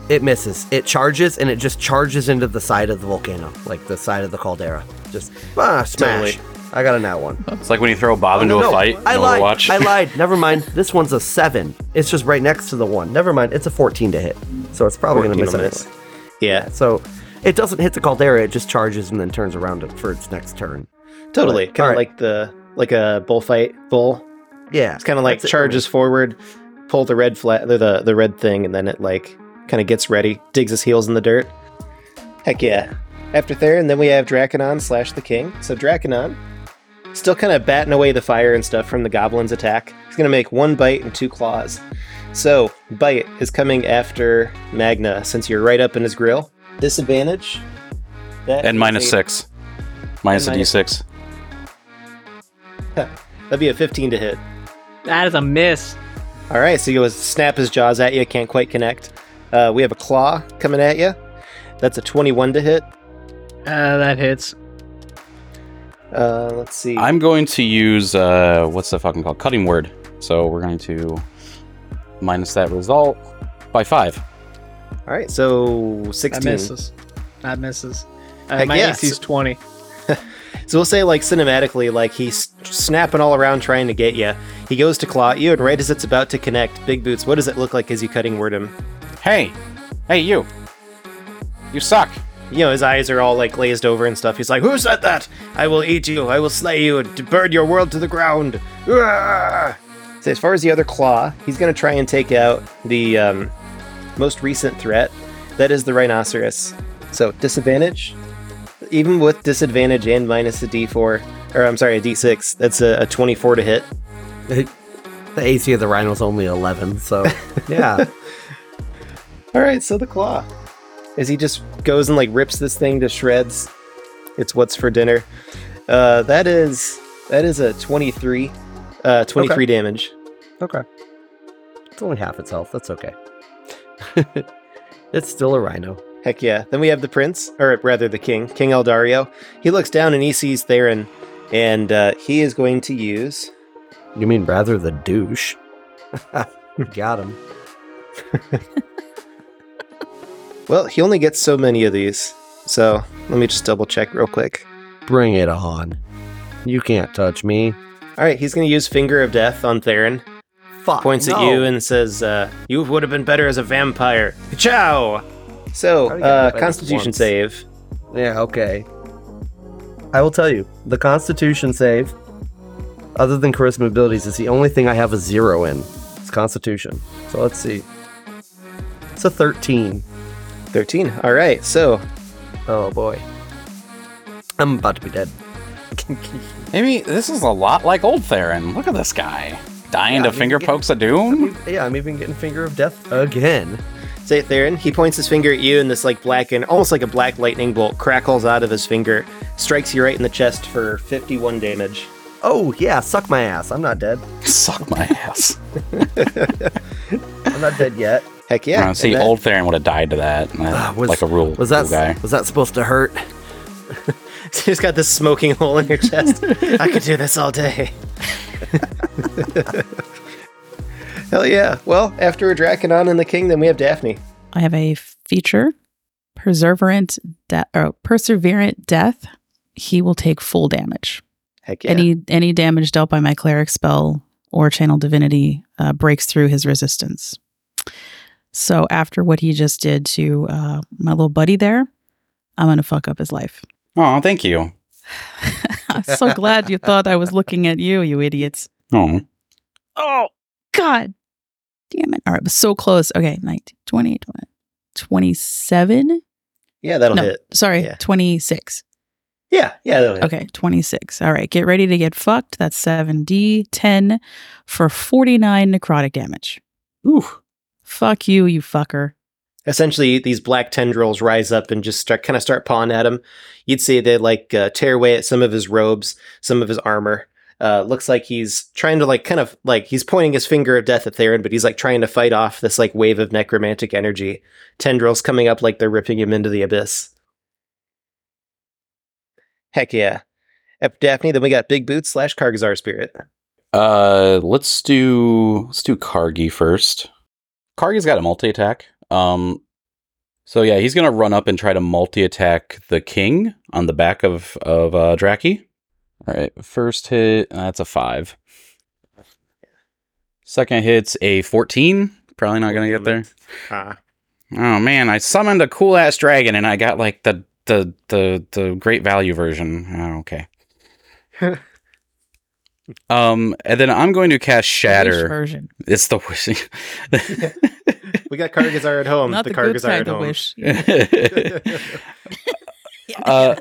It misses. It charges and it just charges into the side of the volcano, like the side of the caldera. Just ah, smash. Totally. I got a nat one. It's like when you throw Bob into Oh, no, a no. fight I lied. Overwatch. I lied. Never mind. This one's a seven. It's just right next to the one. Never mind. It's a 14 to hit. So it's probably going to miss it. Yeah, So it doesn't hit the caldera. It just charges and then turns around it for its next turn. totally. Kind of alright. like the like a bullfight bull. Yeah. It's kind of like That's it charges forward, pull the red flat, the the, the red thing, and then it like kind of gets ready, digs his heels in the dirt. Heck yeah! After Theron, then we have Draconon slash the King. So Draconon, still kind of batting away the fire and stuff from the Goblin's attack. He's gonna make one bite and two claws. So bite is coming after Magna since you're right up in his grill. Disadvantage. That and is minus a- six. Minus a And minus d6. That'd be a 15 to hit. That is a miss. All right, so he goes snap his jaws at you, can't quite connect. Uh, we have a claw coming at you. That's a 21 to hit. Uh, that hits. Uh, let's see. I'm going to use uh what's the fucking called? Cutting word. So we're going to minus that result by five. All right, so That 16. misses. That misses. Uh, Heck my yeah, AC's so- 20. So we'll say, like, cinematically, like, he's snapping all around trying to get you. He goes to claw at you, and right as it's about to connect, Big Boots, what does it look like as you cutting word him? Hey, hey you, you suck. You know, his eyes are all, like, glazed over and stuff. He's like, Who said that? I will eat you. I will slay you and burn your world to the ground. Uah!" So as far as the other claw, he's going to try and take out the um, most recent threat. That is the rhinoceros. So disadvantage. Even with disadvantage and minus a d4, or I'm sorry, a d6, that's a, a 24 to hit. The AC of the rhino's only 11, so yeah. All right, so the claw. As he just goes and like rips this thing to shreds. It's what's for dinner. Uh, that is that is a 23, uh, 23 Okay. damage. okay. It's only half its health. That's okay. it's still a rhino. Heck yeah. Then we have the prince, or rather the king, King Eldario. He looks down and he sees Theron, and uh, he is going to use. You mean rather the douche? Got him. Well, he only gets so many of these. So let me just double check real quick. Bring it on. You can't touch me. All right, he's going to use Finger of Death on Theron. Fuck. points at you and says, uh, "You would have been better as a vampire." Ciao. So, How do you get uh, hit by this Constitution once? save. Yeah, okay. I will tell you, the Constitution save, other than charisma abilities, is the only thing I have a zero in. It's Constitution. So let's see. It's a 13. Thirteen. All right. So, Oh boy. I'm about to be dead. Maybe this is a lot like old Theron. Look at this guy. Dying Yeah, to I mean, finger get- pokes of doom? yeah, I'm even getting finger of death again. Say it, Theron. He points his finger at you, and this like black and almost like a black lightning bolt crackles out of his finger, strikes you right in the chest for 51 damage. Oh yeah, suck my ass. I'm not dead. Suck my ass. I'm not dead yet. Heck Yeah, yeah! see, and that- old Theron would have died to that. Uh, was- like a rule, Was that guy. was that supposed to hurt? He's got this smoking hole in your chest. I could do this all day. Hell yeah. Well, after Draconon and the Kingdom, we have Daphne. I have a feature, perseverant, de- or perseverant death. He will take full damage. Heck yeah. Any any damage dealt by my cleric spell or channel divinity uh, breaks through his resistance. So after what he just did to uh, my little buddy there, I'm gonna fuck up his life. Oh, thank you. I'm so glad you thought I was looking at you, you idiots. Oh, Oh, God. Damn it. All right, but so close. Okay, 19, 20, 20 27? yeah, that'll no, hit. sorry, Yeah. 26. Yeah, yeah, that'll hit. Okay, 26. All right, get ready to get fucked. That's 7d, 10 for 49 necrotic damage. Ooh. Fuck you, you fucker. Essentially, these black tendrils rise up and just start kind of start pawing at him. You'd see they like uh, tear away at some of his robes, some of his armor. Uh, looks like he's trying to like kind of like he's pointing his finger of death at Theron, but he's like trying to fight off this like wave of necromantic energy. Tendrils coming up like they're ripping him into the abyss. Heck yeah. Daphne, then we got Big Boots slash Kargazar Spirit. Uh, let's do let's do Kargi first. Kargi's got a multi attack. Um, so yeah, he's gonna run up and try to multi attack the king on the back of of uh, Draki. All right, first hit that's a five. Second hit's a fourteen. Probably not gonna get there. Ah. Oh man, I summoned a cool ass dragon and I got like the the the the great value version. Oh, okay. um, and then I'm going to cast Wish Shatter. version. It's the wishing. We got Kargazar at home. Not the the, Kargazar at of home. wish. Uh,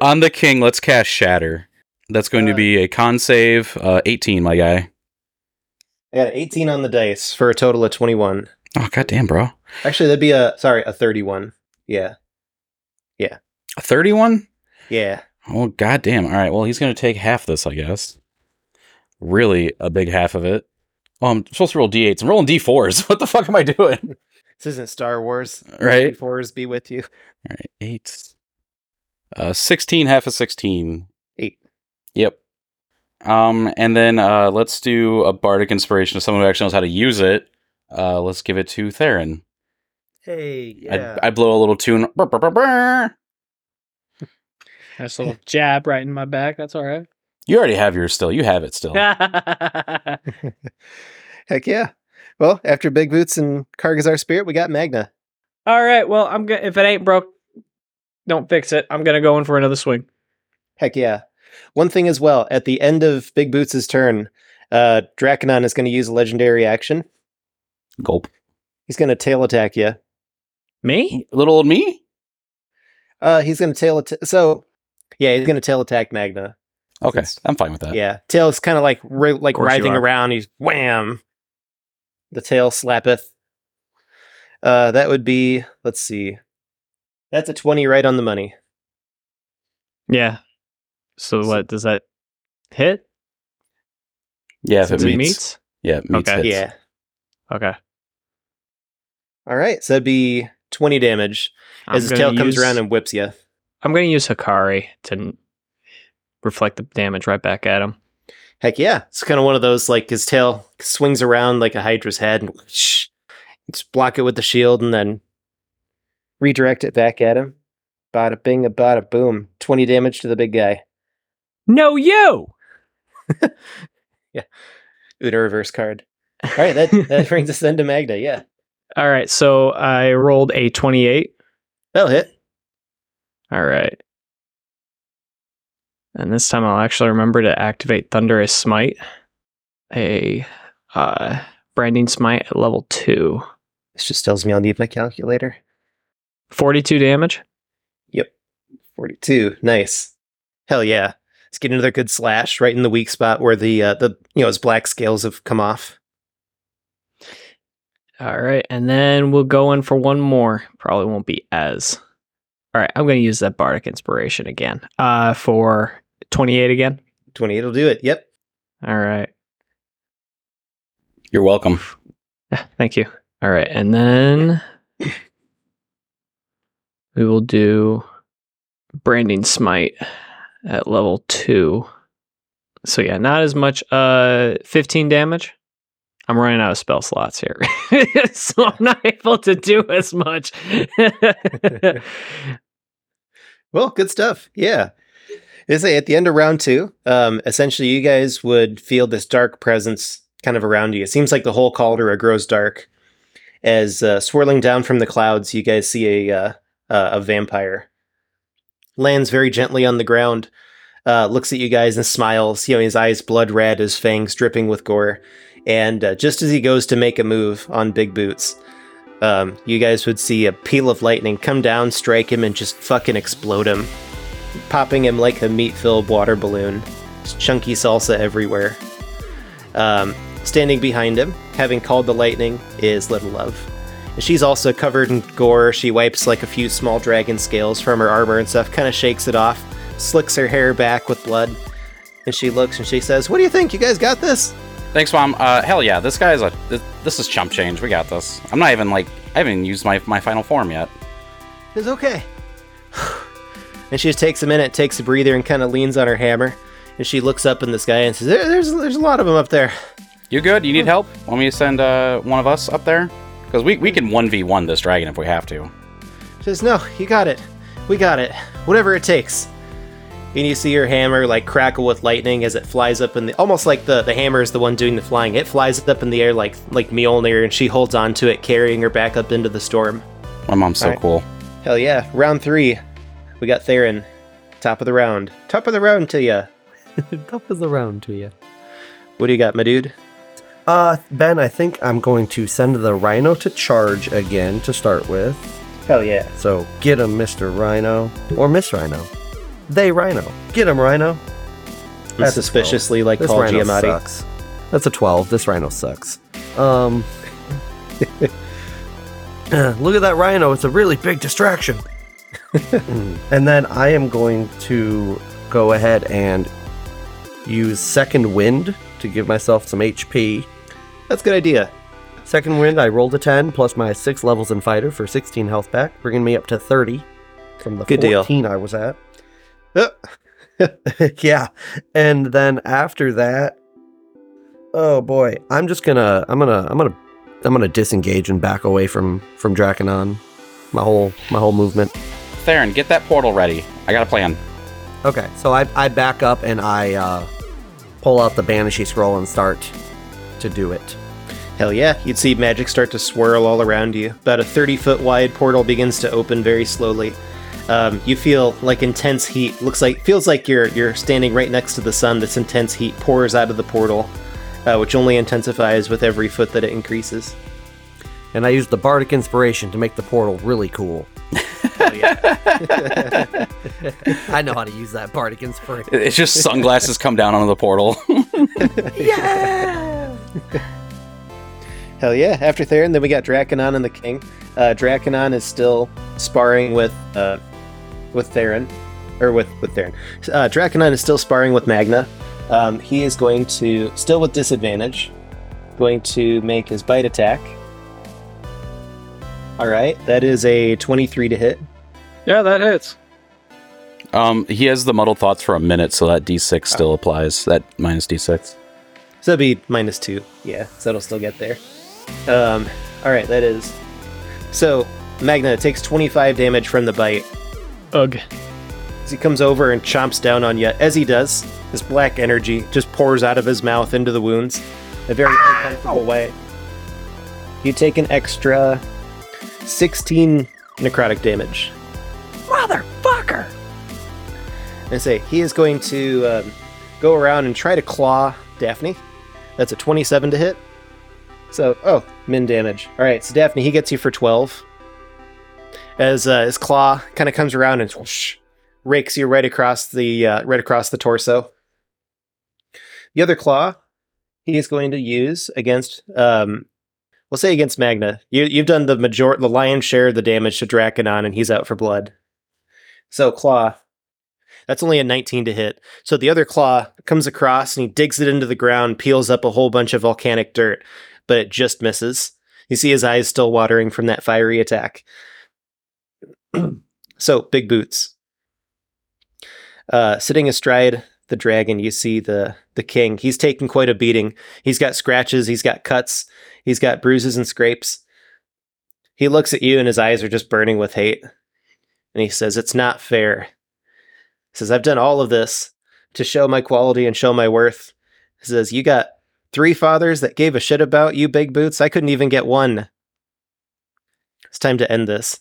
on the king, let's cast Shatter. That's going to be a con save, uh, 18, my guy. I got 18 on the dice for a total of 21. Oh goddamn, bro! Actually, that'd be a sorry, a 31. Yeah. Yeah. A 31? Yeah. Oh goddamn! All right, well he's going to take half this, I guess. Really, a big half of it. Oh, I'm supposed to roll d8s. I'm rolling d4s. What the fuck am I doing? This isn't Star Wars. Right. D4s be with you. All right, eight. Uh, sixteen, half of sixteen. Eight. Yep. Um, and then uh, let's do a bardic inspiration to someone who actually knows how to use it. Uh, let's give it to Theron. Hey, yeah. I, I blow a little tune. Brr, brr, brr, brr. Nice little jab right in my back. That's all right. You already have yours still. You have it still. Heck yeah. Well, after Big Boots and Kargazar Spirit, we got Magna. all right. Well, I'm gonna if it ain't broke, don't fix it. I'm gonna go in for another swing. Heck yeah. One thing as well, at the end of Big Boots' turn, uh, Draconon is going to use a legendary action. Gulp. He's going to tail attack you. Me? Little old me. Uh, he's going to tail attack. So, yeah, he's going to tail attack Magna. Okay, Since- I'm fine with that. Yeah, tail's kind of like ri- like course you writhing around. He's wham. The tail slappeth. Uh, that would be. Let's see. That's a twenty right on the money. Yeah. So what does that hit? Yeah, if Since it it meets. meets? Yeah, it meets Okay. hits. Yeah. Okay. All right. So that'd be twenty damage I'm as his gonna tail comes around and whips you. I'm gonna use Hikari to reflect the damage right back at him. Heck yeah! It's kind of one of those like his tail swings around like a hydra's head, and shh, just block it with the shield, and then redirect it back at him. Bada bing, a bada boom. Twenty damage to the big guy. No, you. Uno reverse card. All right, that that brings us then to Magna. Yeah, All right. So I rolled a 28. that'll hit. All right. And this time I'll actually remember to activate Thunderous Smite, a uh, branding smite at level two. This just tells me I'll need my calculator. 42 damage. Yep. 42. Nice. Hell yeah. Let's get another good slash right in the weak spot where the uh, the you know his black scales have come off. All right, and then we'll go in for one more. Probably won't be as. All right, I'm going to use that bardic inspiration again. Uh, for 28 again. 28 will do it. Yep. All right. You're welcome. Yeah, Thank you. All right, and then we will do branding smite at level two. So yeah, not as much. Uh, 15 damage. I'm running out of spell slots here, so I'm not able to do as much. Well, good stuff. Yeah. They say at the end of round two, um, essentially you guys would feel this dark presence kind of around you. It seems like the whole caldera grows dark as uh, swirling down from the clouds. You guys see a uh, uh, a vampire lands very gently on the ground, uh, looks at you guys and smiles. You know, his eyes blood red, his fangs dripping with gore. And uh, just as he goes to make a move on Big Boots, um, you guys would see a peal of lightning come down, strike him, and just fucking explode him, popping him like a meat filled water balloon. Just chunky salsa everywhere. Um, standing behind him, having called the lightning, is Little Love. And she's also covered in gore. She wipes like a few small dragon scales from her armor and stuff, kind of shakes it off, slicks her hair back with blood. And she looks and she says, What do you think? You guys got this? Thanks, mom. Uh, hell yeah, this guy's a. This, this is chump change. We got this. I'm not even like. I haven't even used my my final form yet. It's okay. and she just takes a minute, takes a breather, and kind of leans on her hammer. And she looks up in the sky and says, there, "There's there's a lot of them up there." You good? You need help? Want me to send uh, one of us up there? Because we, we can 1v1 this dragon if we have to. She says, "No, you got it. We got it. Whatever it takes." And you see her hammer like crackle with lightning as it flies up in the almost like the the hammer is the one doing the flying. It flies up in the air like like Mjolnir, and she holds on to it, carrying her back up into the storm. My mom's so Alright. cool. Hell yeah! Round three, we got Theron, top of the round. Top of the round to ya. Top of the round to ya. What do you got, my dude? Uh, Ben, I think I'm going to send the Rhino to charge again to start with. Hell yeah! So get him, Mr. Rhino. Or Miss Rhino. They Rhino. Get him, Rhino. That's suspiciously like This Paul Rhino Giamatti. sucks. That's a 12. This Rhino sucks. Um. look at that Rhino. It's a really big distraction. and then I am going to go ahead and use Second Wind to give myself some HP. That's a good idea. Second Wind, I rolled a 10 plus my 6 levels in Fighter for 16 health back, bringing me up to 30 from the Good deal. 14 I was at. Uh, yeah. And then after that, oh boy, I'm just gonna, I'm gonna, I'm gonna, I'm gonna disengage and back away from from Draconon. My whole, my whole movement. Theron, get that portal ready. I got a plan. Okay, so I, I back up and I uh, pull out the Banishee scroll and start to do it. Hell yeah! You'd see magic start to swirl all around you. About a 30 foot wide portal begins to open very slowly. Um, you feel like intense heat. Looks like feels like you're you're standing right next to the sun. This intense heat pours out of the portal, uh, which only intensifies with every foot that it increases. And I used the Bardic Inspiration to make the portal really cool. I know how to use that Bardic Inspiration. It's just sunglasses come down onto the portal. yeah! Hell yeah! After Theron, then we got Draconon and the King. Uh, Draconon is still sparring with uh, with Theron, or with with Theron. Uh, Draconon is still sparring with Magna. Um, he is going to still with disadvantage, going to make his bite attack. All right, that is a twenty-three to hit. Yeah, that hits. um, he has the muddled thoughts for a minute, so that d6 still applies. That minus d6. So that'd be minus two. Yeah, so it'll still get there. Um, all right, that is. So Magna takes twenty-five damage from the bite. Ugh. As he comes over and chomps down on you, as he does, his black energy just pours out of his mouth into the wounds, in a very uncomfortable way. You take an extra 16 necrotic damage. Motherfucker! And say he is going to um, go around and try to claw Daphne. That's a 27 to hit. So, oh, min damage. All right, so Daphne, he gets you for 12. As uh, his claw kind of comes around and whoosh, rakes you right across the uh, right across the torso. The other claw, he is going to use against, um, we'll say against Magna. You, you've done the major, the lion's share of the damage to Draconon, and he's out for blood. So claw, that's only a 19 to hit. So the other claw comes across and he digs it into the ground, peels up a whole bunch of volcanic dirt, but it just misses. You see his eyes still watering from that fiery attack. so big boots. Uh, sitting astride the dragon, you see the the king. He's taken quite a beating. He's got scratches, he's got cuts, he's got bruises and scrapes. He looks at you and his eyes are just burning with hate. And he says, It's not fair. He says, I've done all of this to show my quality and show my worth. He says, You got three fathers that gave a shit about you, big boots. I couldn't even get one. It's time to end this.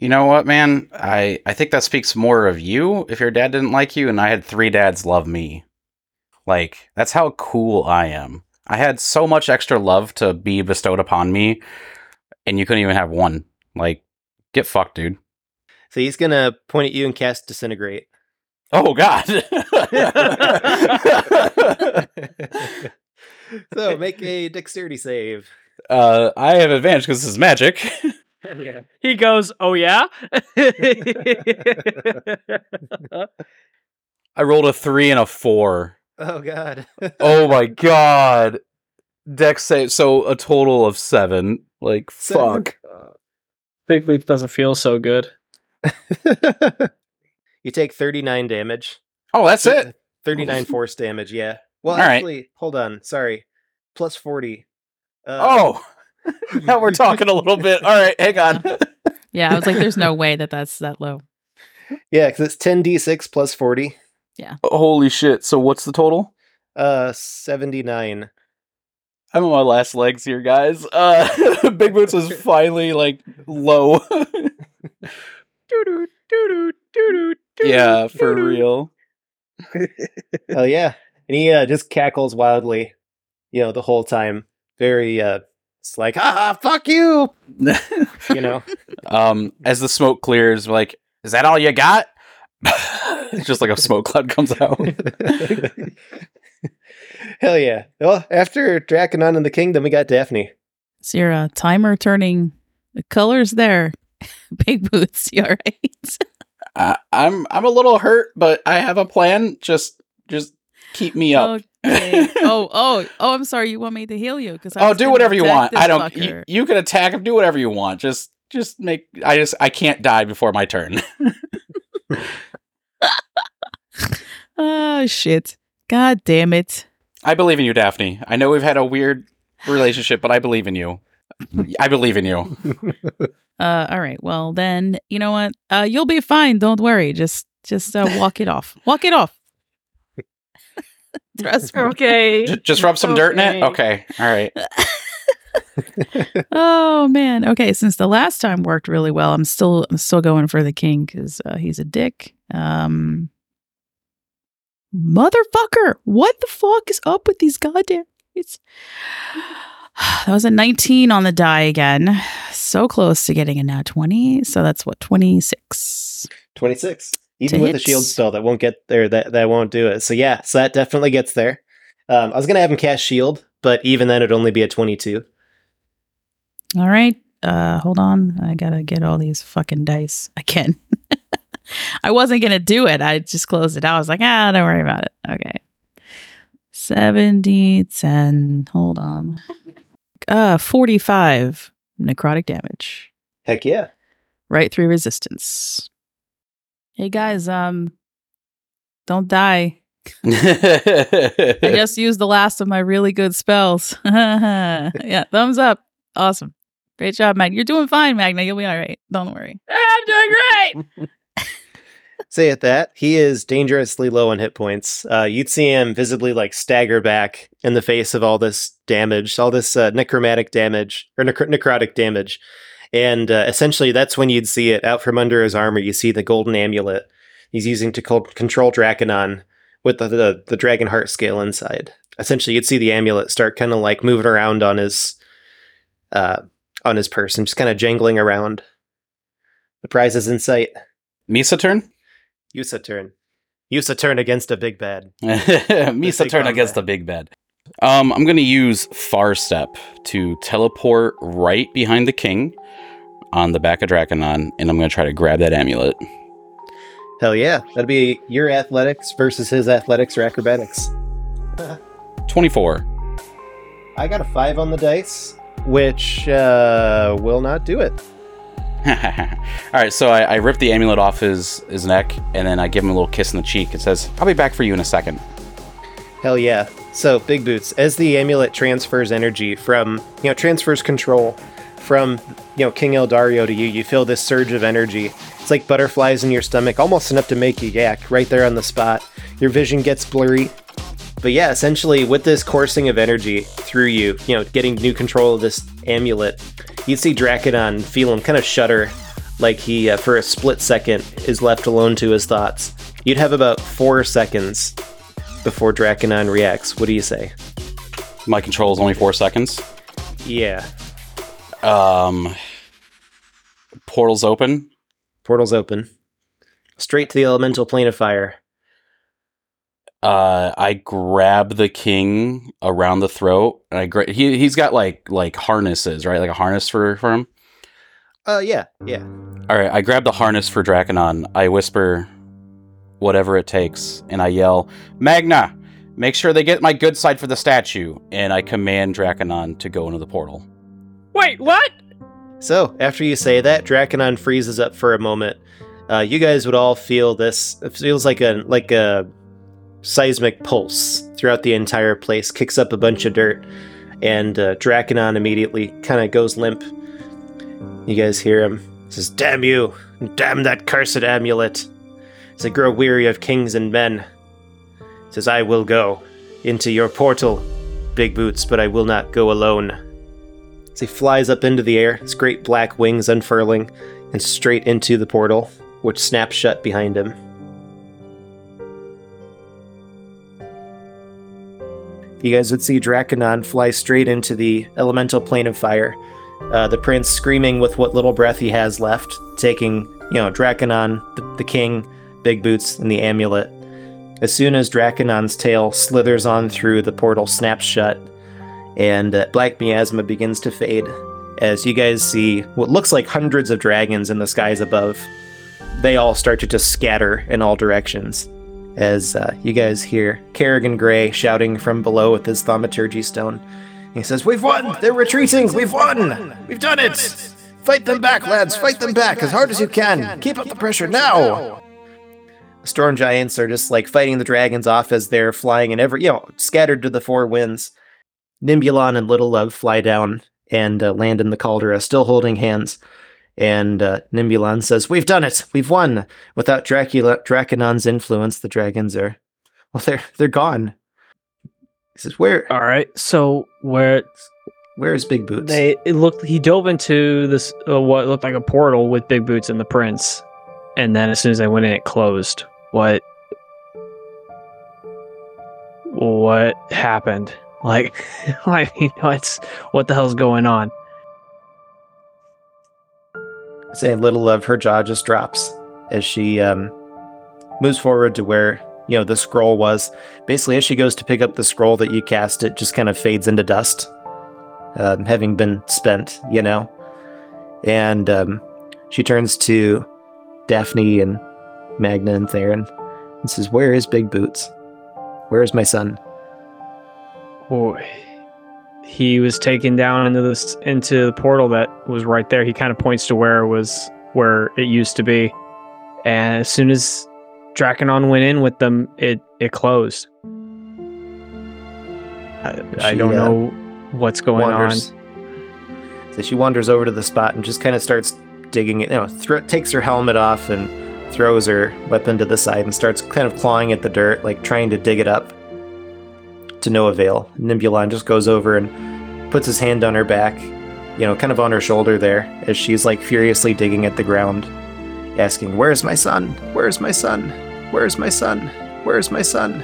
You know what, man? I I think that speaks more of you if your dad didn't like you and I had three dads love me. Like, that's how cool I am. I had so much extra love to be bestowed upon me and you couldn't even have one. Like, get fucked, dude. So he's gonna point at you and cast disintegrate. Oh god. so make a dexterity save. uh I have advantage because this is magic. He goes, "Oh yeah." I rolled a three and a four. Oh god. Oh my god. Dex save so a total of seven. Like Seven. fuck. Big Boots doesn't feel so good. you take 39 damage. Oh, that's it. 39 force damage, yeah. Well, All right. actually, hold on. Sorry. Plus 40. Uh, Oh. now we're talking a little bit. All right, hang on. Yeah, I was like, there's no way that that's that low. Yeah, because it's 10d6 plus 40. Yeah. Holy shit. So what's the total? Uh, 79. I'm on my last legs here, guys. Uh Big Boots is finally like low. Yeah, for real. Hell yeah. And he uh, just cackles wildly, you know, the whole time. Very, uh, it's like, ah, fuck you, you know? um as the smoke clears, like, is that all you got? it's just like a smoke cloud comes out. Hell yeah. Well, after Draconon and the Kingdom, we got Daphne. So uh, timer turning the colors there. Big boots, you all right? I, I'm I'm a little hurt, but I have a plan. Just just keep me up. Okay. oh, oh, oh! I'm sorry. You want me to heal you? Because oh, do whatever you want. I don't. You, you can attack him. Do whatever you want. Just just make. I just I can't die before my turn. Oh shit! God damn it! I believe in you, Daphne. I know we've had a weird relationship, but I believe in you. I believe in you. Uh, all right. Well, then you know what? Uh, you'll be fine. Don't worry. Just, just uh, walk it off. Walk it off. Trust me. Okay. J- just rub some dirt in it. Okay. Okay. All right. oh man. Okay. Since the last time worked really well, I'm still, I'm still going for the king because uh, he's a dick. Um, motherfucker! What the fuck is up with these goddamn? It's that was a 19 on the die again. So close to getting a now 20. So that's what 26. 26. Even with the shield spell, that won't get there. That that won't do it. So yeah, so that definitely gets there. Um, I was gonna have him cast shield, but even then, it'd only be a twenty-two. All right. Uh, hold on. I gotta get all these fucking dice again. I wasn't gonna do it. I just closed it out. I was like, ah, don't worry about it. Okay. 70, 10. Hold on. Uh, 45 necrotic damage. Heck yeah! Right through resistance. Hey guys, um, don't die. I just used the last of my really good spells. yeah, thumbs up. Awesome. Great job, Mag. You're doing fine, Magna. You'll be all right. Don't worry. I'm doing great. Say at that, he is dangerously low on hit points. Uh, you'd see him visibly like stagger back in the face of all this damage, all this uh, necromantic damage or necro- necrotic damage, and uh, essentially that's when you'd see it out from under his armor. You see the golden amulet he's using to co- control Draconon with the, the the dragon heart scale inside. Essentially, you'd see the amulet start kind of like moving around on his uh, on his person, just kind of jangling around. The prize is in sight. Misa turn. Yusa turn. Yusa turn against a big bad. Misa big turn against the big bad. Um, I'm gonna use Far Step to teleport right behind the king on the back of Draconon, and I'm gonna try to grab that amulet. Hell yeah. That'd be your athletics versus his athletics or acrobatics. 24. I got a five on the dice, which uh, will not do it. All right, so I, I rip the amulet off his his neck, and then I give him a little kiss in the cheek. It says, "I'll be back for you in a second. Hell yeah. So, Big Boots, as the amulet transfers energy from, you know, transfers control from, you know, King Eldario to you, you feel this surge of energy. It's like butterflies in your stomach, almost enough to make you yak right there on the spot. Your vision gets blurry. But yeah, essentially, with this coursing of energy through you, you know, getting new control of this amulet, you see Draconon feel him kind of shudder, like he, uh, for a split second, is left alone to his thoughts. You'd have about four seconds before Draconon reacts. What do you say? My control is only four seconds. Yeah. Um, portals open. Portal's open. Straight to the elemental plane of fire. Uh, I grab the king around the throat, and I gra- he he's got like like harnesses, right? Like a harness for for him. Uh, yeah, yeah. All right, I grab the harness for Draconon. I whisper, whatever it takes, and I yell, Magna, make sure they get my good side for the statue. And I command Draconon to go into the portal. Wait, what? So, after you say that, Draconon freezes up for a moment. Uh, you guys would all feel this. It feels like a like a seismic pulse throughout the entire place. Kicks up a bunch of dirt, and uh, Draconon immediately kind of goes limp. You guys hear him. Says, "Damn you! Damn that cursed amulet!" Says, "I grow weary of kings and men." Says, "I will go into your portal, Big Boots, but I will not go alone." As he flies up into the air, his great black wings unfurling, and straight into the portal, which snaps shut behind him. You guys would see Draconon fly straight into the elemental plane of fire. Uh, the prince screaming with what little breath he has left, taking, you know, Draconon, the, the king, Big Boots, and the amulet. As soon as Draconon's tail slithers on through, the portal snaps shut, and uh, black miasma begins to fade as you guys see what looks like hundreds of dragons in the skies above. They all start to just scatter in all directions as uh, you guys hear Kerrigan Gray shouting from below with his thaumaturgy stone. He says, We've won! They're retreating! We've won! We've done it! Fight them back, lads! Fight them back as hard as you can! Keep up the pressure now! Storm giants are just like fighting the dragons off as they're flying and every, you know, scattered to the four winds. Nimbulon and Little Love fly down and uh, land in the caldera, still holding hands. And uh, Nimbulon says, "We've done it. We've won. Without Dracula, Draconon's influence, the dragons are, well, they're they're gone." He says, "Where? All right. So where Where is Big Boots?" they it looked he dove into this uh, what looked like a portal with Big Boots and the Prince, and then as soon as they went in, it closed. What? What happened? Like, I mean, what's what the hell's going on? saying little love her jaw just drops as she um, moves forward to where you know the scroll was. Basically as she goes to pick up the scroll that you cast it just kind of fades into dust um, having been spent you know? And um, she turns to daphne and magna and theron and says where is big boots? Where is my son Boy, he was taken down into this into the portal that was right there. He kind of points to where it was where it used to be, and as soon as Draconon went in with them, it it closed. I, I don't uh, know what's going wanders. So she wanders over to the spot and just kind of starts digging it. You know, takes her helmet off and throws her weapon to the side and starts kind of clawing at the dirt, like trying to dig it up. To no avail. Nimbulon just goes over and puts his hand on her back, you know, kind of on her shoulder there, as she's like furiously digging at the ground, asking, "Where's my son? Where's my son? Where's my son? Where's my son?"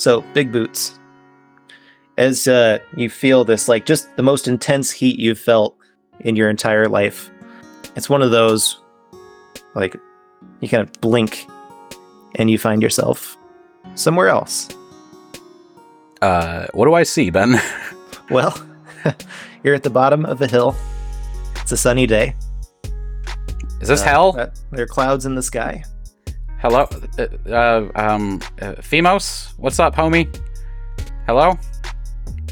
So, Big Boots. As uh, you feel this, like just the most intense heat you've felt in your entire life, it's one of those, like, you kind of blink and you find yourself somewhere else. Uh, what do I see, Ben? Well, you're at the bottom of a hill. It's a sunny day. Is this Uh, hell? uh, there are clouds in the sky. Hello, uh, uh, um, uh, Themos, what's up, homie? Hello?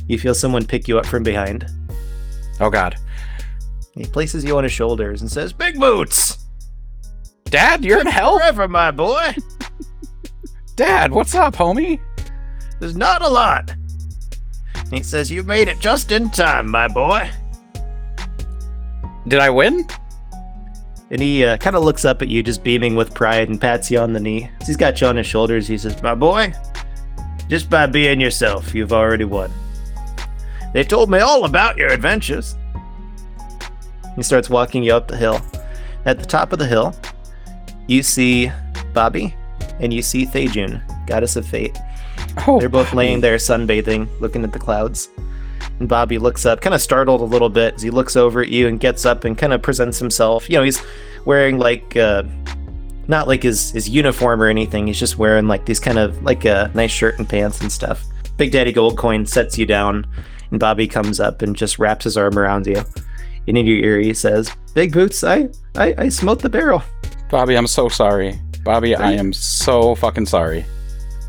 You feel someone pick you up from behind. Oh God, He places you on his shoulders and says, Big Boots! Dad, you're in hell. Forever, my boy. Dad, what's up, homie? There's not a lot. He says you made it just in time, my boy. Did I win? And he uh, kind of looks up at you, just beaming with pride, and pats you on the knee. He's got you on his shoulders, he says, My boy, just by being yourself, you've already won. They told me all about your adventures. He starts walking you up the hill. At the top of the hill, you see Bobby and you see Thejun, goddess of fate. Oh, They're both laying there sunbathing, looking at the clouds. And Bobby looks up, kind of startled a little bit as he looks over at you and gets up and kind of presents himself. You know, he's wearing like, uh, not like his, his uniform or anything. He's just wearing like these kind of like a nice shirt and pants and stuff. Big Daddy Goldcoin sets you down, and Bobby comes up and just wraps his arm around you. And in your ear, he says, Big Boots, I, I, I smote the barrel. Bobby, I'm so sorry. Bobby, I am so fucking sorry.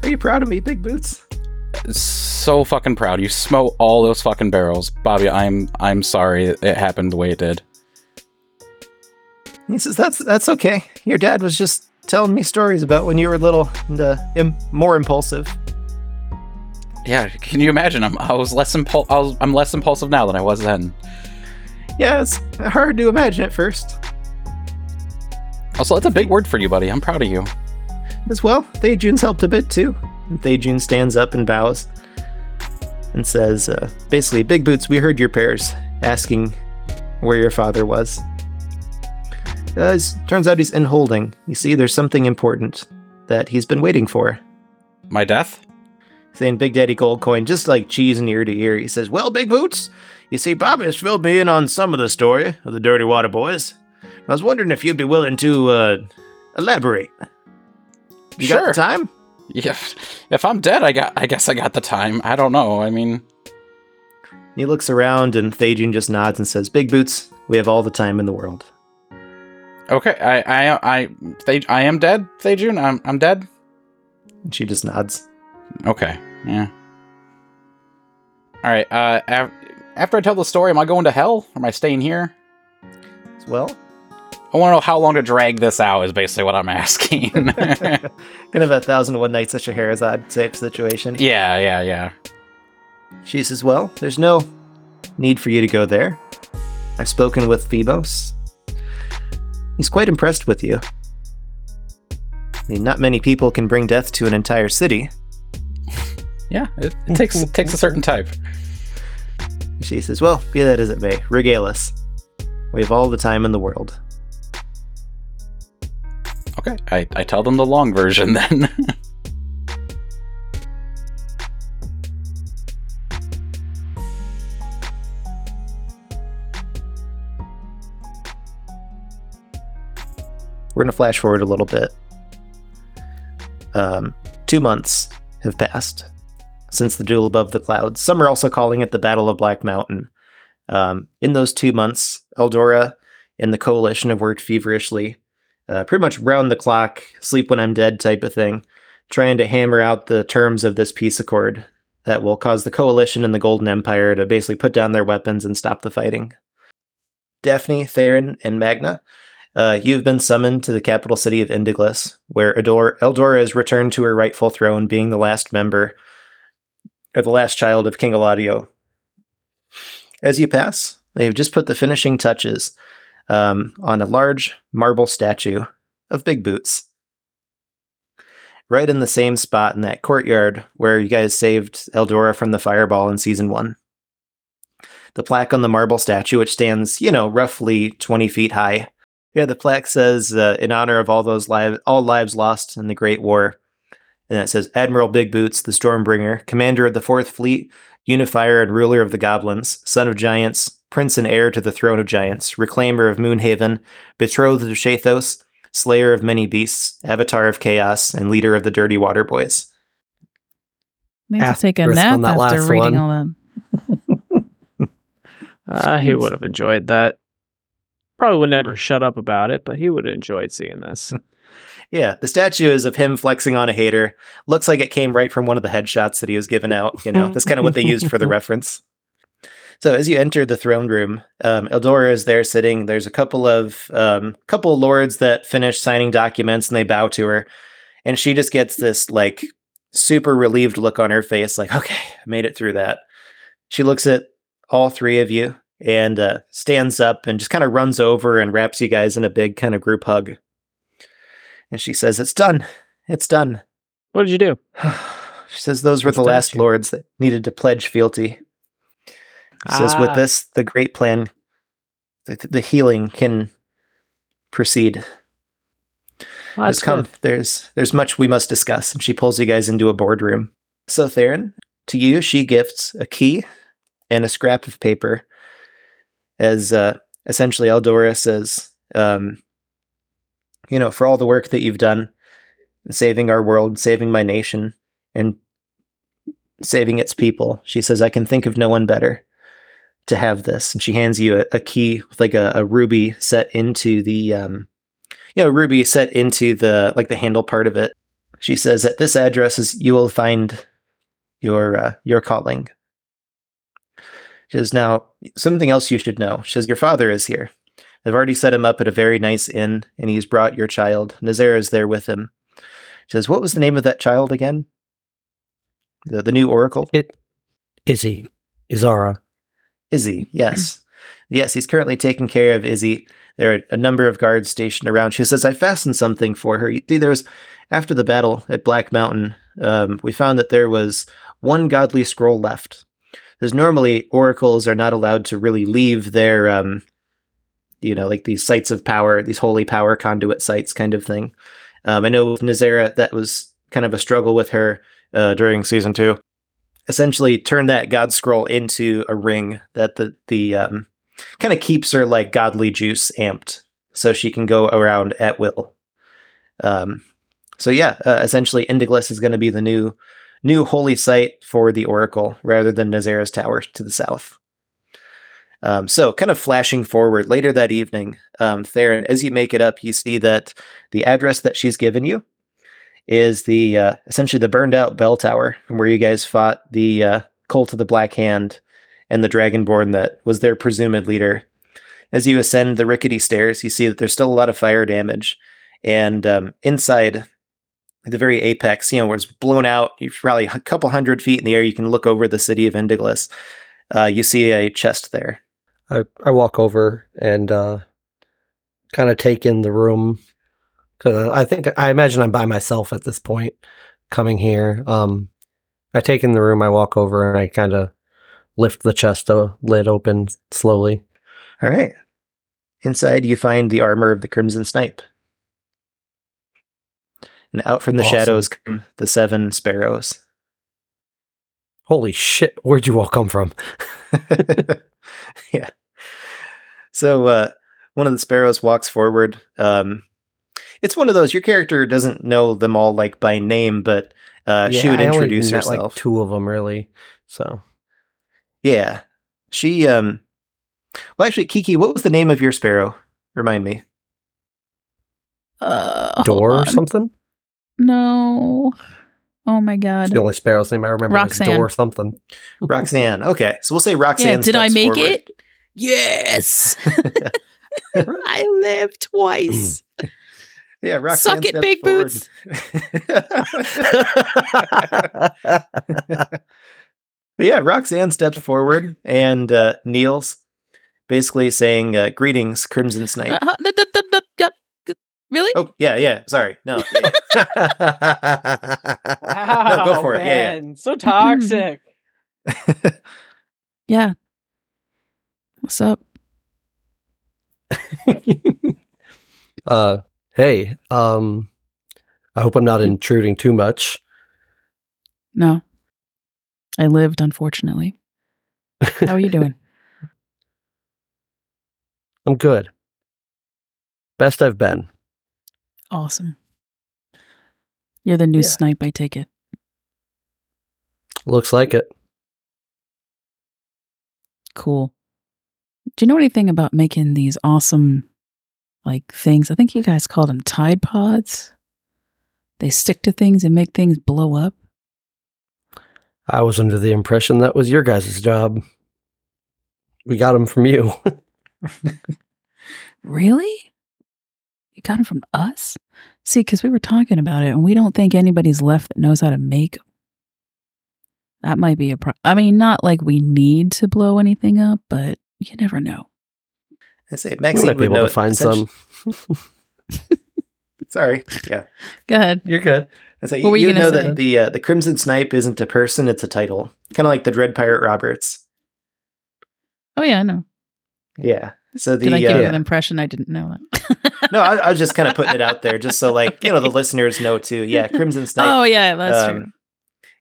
Are you proud of me, Big Boots? So fucking proud. You smote all those fucking barrels, Bobby. I'm I'm sorry it happened the way it did. He says, "That's that's okay. Your dad was just telling me stories about when you were little and uh, Im- more impulsive." Yeah, can you imagine? I'm I was less impul- I was, I'm less impulsive now than I was then. Yeah, it's hard to imagine at first. Also, that's a big word for you, buddy. I'm proud of you. As well, Thejun's helped a bit too. And Thejun stands up and bows and says, uh, basically, Big Boots, we heard your prayers asking where your father was. Uh, turns out he's in holding. You see, there's something important that he's been waiting for. My death? Saying Big Daddy Goldcoin, just like cheesing ear to ear, he says, Well, Big Boots, you see, Bobby has filled me in on some of the story of the Dirty Water Boys. I was wondering if you'd be willing to uh, elaborate. You got Sure. the time? Yeah. If I'm dead, I got I guess I got the time. I don't know. I mean, He looks around and Thajun just nods and says, Big Boots, we have all the time in the world. okay. I I I they, I am dead, Thejun. I'm I'm dead. And she just nods. Okay. Yeah. All right. Uh, af- after I tell the story, am I going to hell? Or am I staying here? Well, I want to know how long to drag this out. Is basically what I'm asking. kind of a thousand and one nights of Scheherazade type situation. yeah. Yeah. Yeah. She says, Well, there's no need for you to go there. I've spoken with Phoebos. He's quite impressed with you. I mean, not many people can bring death to an entire city. Yeah. It, it takes it takes a certain type. She says, Well, be that as it may, regale us. We have all the time in the world. Okay. I I tell them the long version then. We're going to flash forward a little bit. Um, two months have passed since the duel above the clouds. Some are also calling it the Battle of Black Mountain. Um, in those two months, Eldora and the coalition have worked feverishly, uh, pretty much round the clock, sleep when I'm dead type of thing, trying to hammer out the terms of this peace accord that will cause the coalition and the Golden Empire to basically put down their weapons and stop the fighting. Daphne, Theron, and Magna uh, you've been summoned to the capital city of Indiglis, where Ador- Eldora is returned to her rightful throne, being the last member, or the last child of King Eladio. As you pass, they have just put the finishing touches um, on a large marble statue of Big Boots. Right in the same spot in that courtyard where you guys saved Eldora from the fireball in season one. The plaque on the marble statue, which stands, you know, roughly 20 feet high, yeah, the plaque says, uh, "In honor of all those lives, all lives lost in the Great War, And it says Admiral Big Boots, the Stormbringer, commander of the Fourth Fleet, unifier and ruler of the goblins, son of giants, prince and heir to the throne of giants, reclaimer of Moonhaven, betrothed of Shathos, slayer of many beasts, avatar of chaos, and leader of the Dirty Water Boys. Need to take a nap on that after last reading one. all that. Uh, he would have enjoyed that. Probably would never shut up about it, but he would have enjoyed seeing this. Yeah, the statue is of him flexing on a hater. Looks like it came right from one of the headshots that he was giving out. You know, that's kind of what they used for the reference. So as you enter the throne room, um, Eldora is there sitting. There's a couple of um, couple of lords that finish signing documents and they bow to her, and she just gets this like super relieved look on her face, like, "Okay, I made it through that." She looks at all three of you and uh, stands up and just kind of runs over and wraps you guys in a big kind of group hug. And she says, It's done. It's done. What did you do? she says, Those were The the last statue. lords that needed to pledge fealty. She says, Ah. With this, the great plan, the, the healing can proceed. Well, that's come. There's there's much we must discuss. And she pulls you guys into a boardroom. So Theron, to you, she gifts a key and a scrap of paper. As uh, essentially Eldora says, um, you know, for all the work that you've done, saving our world, saving my nation, and saving its people. She says, I can think of no one better to have this. And she hands you a, a key with like a, a ruby set into the um you know, ruby set into the like the handle part of it. She says at this address is you will find your uh, your calling. She says now something else you should know. She says your father is here. I've already set him up at a very nice inn, and he's brought your child. Nazara is there with him. She says, "What was the name of that child again?" The the new oracle. It Izzy. Izara. Izzy, yes. yes, he's currently taking care of Izzy. There are a number of guards stationed around. She says, I fastened something for her. You see, There was, after the battle at Black Mountain, um, we found that there was one godly scroll left. Because normally oracles are not allowed to really leave their, um, you know, like these sites of power, these holy power conduit sites kind of thing. Um, I know with Nazara, that was kind of a struggle with her uh, during season two. Essentially turn that god scroll into a ring that the the um, kind of keeps her like godly juice amped so she can go around at will. Um, so yeah uh, essentially Indiglis is going to be the new new holy site for the oracle rather than Nazara's tower to the south um, so kind of flashing forward later that evening um, Theron as you make it up you see that the address that she's given you is the uh, essentially the burned out bell tower where you guys fought the uh, cult of the black hand and the dragonborn that was their presumed leader. As you ascend the rickety stairs you see that there's still a lot of fire damage and um, inside the very apex you know where it's blown out you're probably a couple hundred feet in the air you can look over the city of indiglis. Uh, you see a chest there I, I walk over and uh, kind of take in the room because I think I imagine I'm by myself at this point coming here. Um, I take in the room, I walk over, and I kind of lift the chest uh, lid open slowly. all right inside you find the armor of the crimson snipe and out from the Awesome. shadows come the seven sparrows Holy shit! Where'd you all come from? yeah. So uh, one of the sparrows walks forward. Um, it's one of those your character doesn't know them all like by name, but uh, she would I only introduce met, herself. Like two of them, really. So yeah, she. Um, well, actually, Kiki, what was the name of your sparrow? Remind me. Uh, door or something. No. Oh my god. It's god. the only sparrow's name I remember. is Roxanne. Door something. Roxanne. Okay, so we'll say Roxanne. Yeah, did I make forward. it? Yes. I live twice. Yeah, Roxanne. Suck it, steps Big forward. Boots. But yeah, Roxanne steps forward and uh, kneels, basically saying, uh, "Greetings, Crimson Snipe." Uh, th- th- th- th- th- th- really? Oh yeah, yeah. Sorry, no. yeah. Ow, go for it. Yeah, yeah. So toxic. Yeah. What's up? uh, hey, um, I hope I'm not intruding too much. No. I lived, unfortunately. How are you doing? I'm good. Best I've been. Awesome. You're the new Yeah. snipe, I take it. Looks like it. Cool. Do you know anything about making these awesome, like things? I think you guys called them Tide Pods. They stick to things and make things blow up. I was under the impression that was your guys' job. We got them from you. Really? You got them from us? See, because we were talking about it, and we don't think anybody's left that knows how to make 'em. That might be a pro. I mean, not like we need to blow anything up, but you never know. I say We Maxine might be would able know to find some. Sorry. Yeah. Go ahead. You're good. I say, What were you you know say? that the uh, the Crimson Snipe isn't a person; it's a title, kind of like the Dread Pirate Roberts. Oh yeah, I know. Yeah. So the Did I give you uh, an impression? I didn't know that. no, I, I was just kind of putting it out there, just so like you know the listeners know too. Yeah, Crimson Snipe. oh yeah, that's true. um,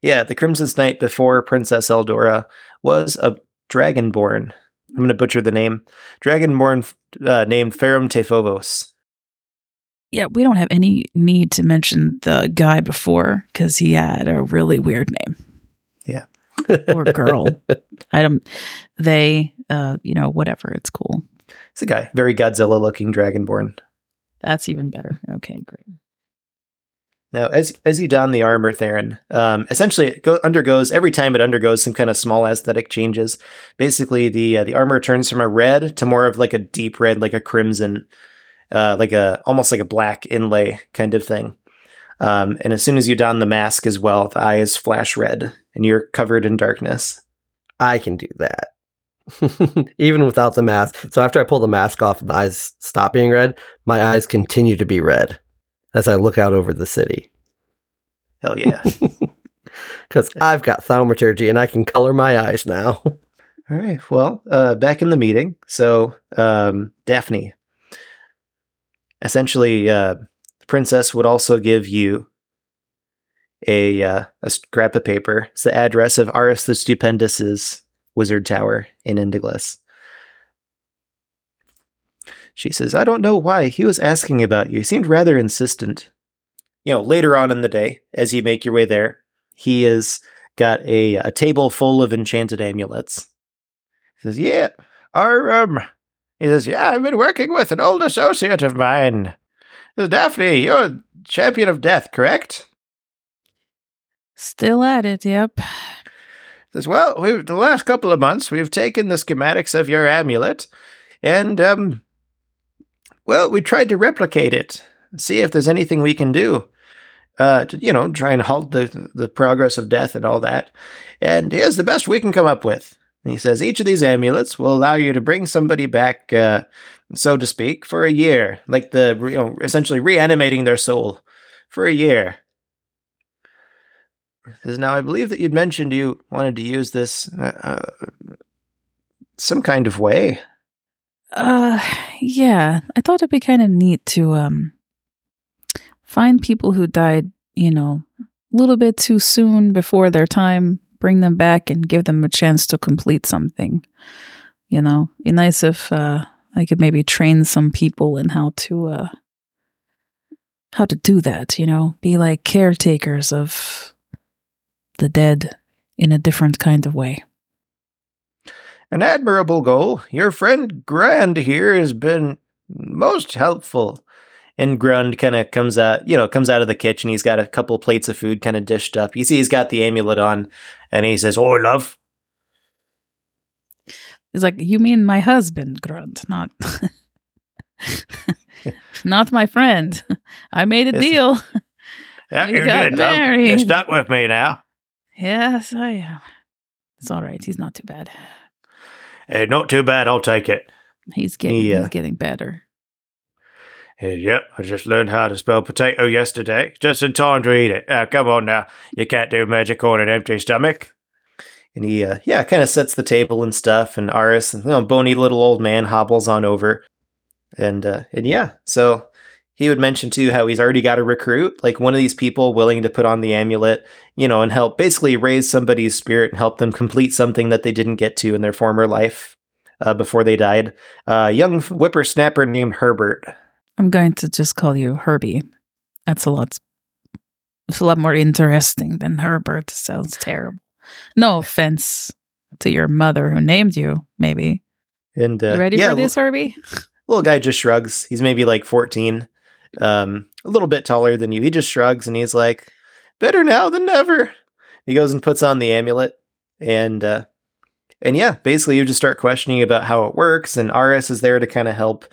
Yeah, the Crimson Snipe before Princess Eldora was a dragonborn. I'm going to butcher the name. Dragonborn uh, named Ferrum Tefovos. Yeah, we don't have any need to mention the guy before because he had a really weird name. Yeah. or girl. I don't. They, uh, you know, whatever. It's cool. It's a guy, very Godzilla looking dragonborn. That's even better. Okay, great. Now, as as you don the armor, Theron, um, essentially it go, undergoes every time it undergoes some kind of small aesthetic changes. Basically, the uh, the armor turns from a red to more of like a deep red, like a crimson, uh, like a almost like a black inlay kind of thing. Um, and as soon as you don the mask as well, the eyes flash red, and you're covered in darkness. I can do that. Even without the mask. So after I pull the mask off and the eyes stop being red, my eyes continue to be red as I look out over the city. Hell yeah! Because I've got thaumaturgy and I can color my eyes now. All right. Well, uh, back in the meeting. So, um, Daphne, essentially, uh, the princess would also give you a uh, a scrap of paper. It's the address of Aris the Stupendous's wizard tower in Indiglis. She says, "I don't know why he was asking about you. He seemed rather insistent." You know, later on in the day, as you make your way there, he has got a a table full of enchanted amulets. He says, "Yeah, our um." He says, "Yeah, I've been working with an old associate of mine. Says, Daphne, you're a champion of death, correct?" Still at it. Yep. Says, "Well, the last couple of months we've taken the schematics of your amulet, and um, well, we tried to replicate it, see if there's anything we can do, uh, to, you know, try and halt the the progress of death and all that. And here's the best we can come up with." And he says, "Each of these amulets will allow you to bring somebody back, uh, so to speak, for a year, like the you know, essentially reanimating their soul for a year." Because now I believe that you'd mentioned you wanted to use this uh, some kind of way. Uh, yeah. I thought it'd be kind of neat to um find people who died, you know, a little bit too soon before their time, bring them back and give them a chance to complete something. You know, be nice if uh I could maybe train some people in how to uh how to do that, you know, be like caretakers of the dead in a different kind of way. An admirable goal. Your friend Grund here has been most helpful. And Grund kind of comes out, you know, comes out of the kitchen. He's got a couple plates of food kind of dished up. You see, he's got the amulet on, and he says, "Oh, love." He's like, you mean my husband, Grund, not not my friend. I made a deal. Yeah, We you're got good, love. You're married. stuck with me now. Yes, I am. It's all right. He's not too bad. Hey, not too bad. I'll take it. He's getting He, uh, he's getting better. Hey, yep, I just learned how to spell potato yesterday, just in time to eat it. Uh, come on now, you can't do magic on an empty stomach. And he, uh, yeah, kind of sets the table and stuff. And Aris, you know, bony little old man hobbles on over, and uh, and yeah, so he would mention too how he's already got a recruit, like one of these people willing to put on the amulet, you know, and help basically raise somebody's spirit and help them complete something that they didn't get to in their former life uh, before they died. Uh, young whippersnapper named Herbert. I'm going to just call you Herbie. That's a lot. It's a lot more interesting than Herbert. Sounds terrible. No offense to your mother who named you. Maybe And uh, you ready yeah, for this, Herbie? little guy just shrugs. He's maybe like 14, um, a little bit taller than you. He just shrugs and he's like, better now than never. He goes and puts on the amulet and, uh, and yeah, basically you just start questioning about how it works. And Aris is there to kind of help,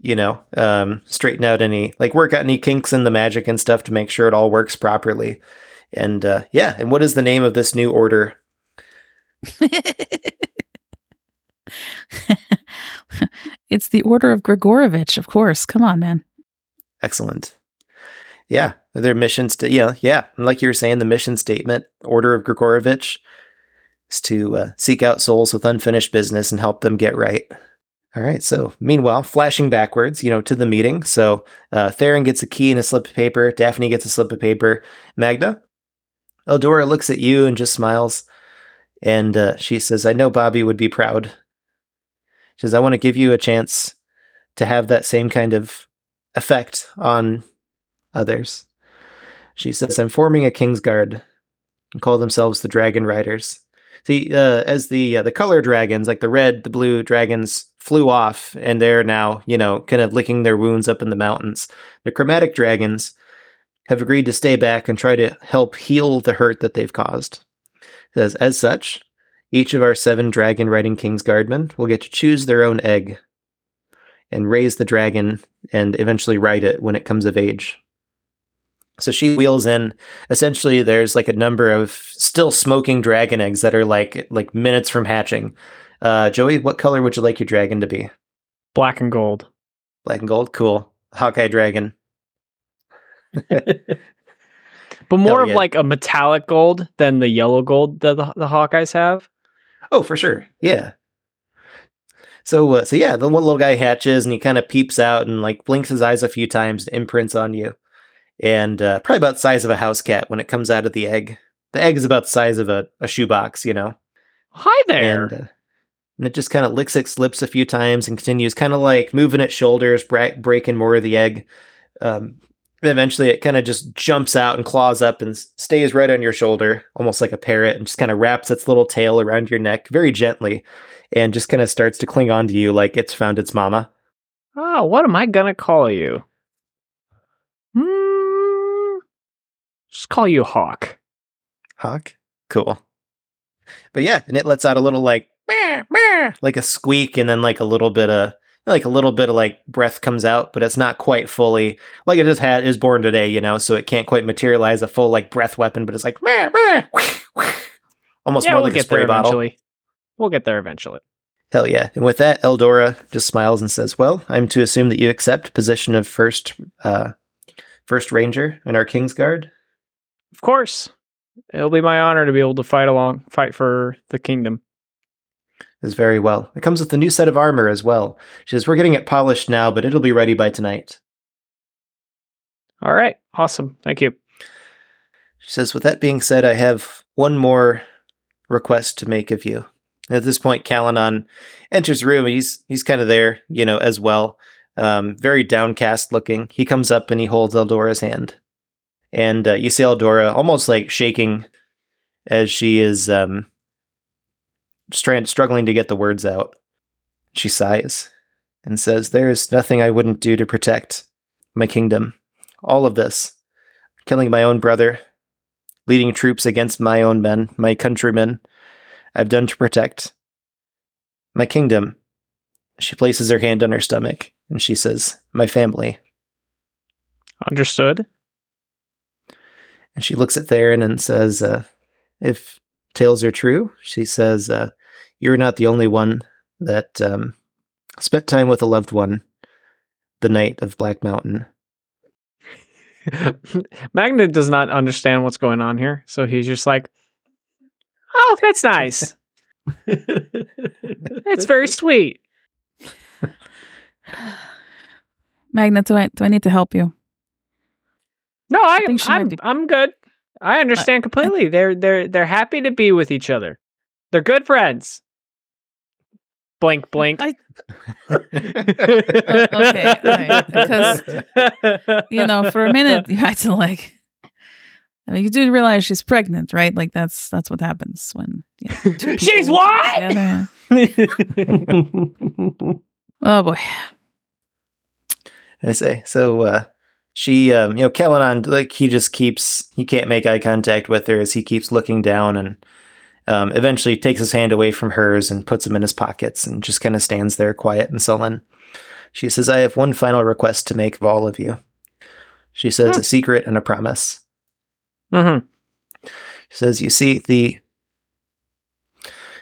you know, um, straighten out any, like work out any kinks in the magic and stuff to make sure it all works properly. And, uh, yeah. And what is the name of this new order? it's the Order of Grigorovich, of course. Come on, man. Excellent. Yeah, their mission sta- yeah, yeah. and Like you were saying, the mission statement, Order of Grigorovich, is to uh, seek out souls with unfinished business and help them get right. All right. So, meanwhile, flashing backwards, you know, to the meeting. So, uh, Theron gets a key and a slip of paper. Daphne gets a slip of paper. Magna, Eldora looks at you and just smiles, and uh, she says, "I know Bobby would be proud." She says, "I want to give you a chance to have that same kind of effect on others. She says, I'm forming a King's Guard and call themselves the Dragon Riders. See, uh, as the uh, the color dragons, like the red, the blue dragons, flew off, and they're now, you know, kind of licking their wounds up in the mountains. The chromatic dragons have agreed to stay back and try to help heal the hurt that they've caused. It says, as such, each of our seven dragon riding King's Guardmen will get to choose their own egg and raise the dragon and eventually ride it when it comes of age. So she wheels in. Essentially, there's like a number of still smoking dragon eggs that are like like minutes from hatching. Uh, Joey, what color would you like your dragon to be? Black and gold. Black and gold. Cool. Hawkeye dragon. But more Hell of yeah. like a metallic gold than the yellow gold that the, the Hawkeyes have. Oh, for sure. Yeah. So, uh, so yeah, the little guy hatches and he kind of peeps out and like blinks his eyes a few times and imprints on you. And uh, probably about the size of a house cat when it comes out of the egg. The egg is about the size of a, a shoebox, you know. Hi there. And, uh, and it just kind of licks its lips a few times and continues kind of like moving its shoulders, bra- breaking more of the egg. Um, eventually it kind of just jumps out and claws up and stays right on your shoulder, almost like a parrot, and just kind of wraps its little tail around your neck very gently and just kind of starts to cling on to you like it's found its mama. Oh, what am I gonna call you? Hmm. Just call you Hawk. Hawk? Cool. But yeah, and it lets out a little like "Meow, meow," like a squeak and then like a little bit of like a little bit of like breath comes out, but it's not quite fully like it just had is born today, you know, so it can't quite materialize a full like breath weapon, but it's like "Meow, meow," almost yeah, more we'll like a spray bottle. eventually. We'll get there eventually. Hell yeah. And with that, Eldora just smiles and says, Well, I'm to assume that you accept position of first uh first ranger in our King's Guard. Of course, it'll be my honor to be able to fight along, fight for the kingdom. Is very well. It comes with a new set of armor as well. She says, We're getting it polished now, but it'll be ready by tonight. All right, awesome. Thank you. She says, With that being said, I have one more request to make of you. At this point, Kalanon enters the room. He's he's kind of there, you know, as well. Um, very downcast looking. He comes up and he holds Eldora's hand, and uh, you see Eldora almost like shaking as she is um, str- struggling to get the words out. She sighs and says, "There is nothing I wouldn't do to protect my kingdom. All of this, killing my own brother, leading troops against my own men, my countrymen, I've done to protect my kingdom. She places her hand on her stomach and she says, My family. Understood. And she looks at Theron and says, uh, If tales are true, she says, uh, You're not the only one that um, spent time with a loved one the night of Black Mountain. Magna does not understand what's going on here, so he's just like, "Oh, that's nice. that's very sweet." Magna, do I do I need to help you? No, I, think she might I'm be- I'm good. I understand uh, completely. They're they're they're happy to be with each other. They're good friends. Blink, blink. I- okay, alright, because you know, for a minute you had to like. I mean, you do realize she's pregnant, right? Like that's that's what happens when you know, She's people what? Oh boy. I say. So uh she um you know, Kalanon like he just keeps he can't make eye contact with her as he keeps looking down and um eventually takes his hand away from hers and puts them in his pockets and just kind of stands there quiet and sullen. She says, I have one final request to make of all of you. She says Hmm. a secret and a promise. Mhm. She says, You see, the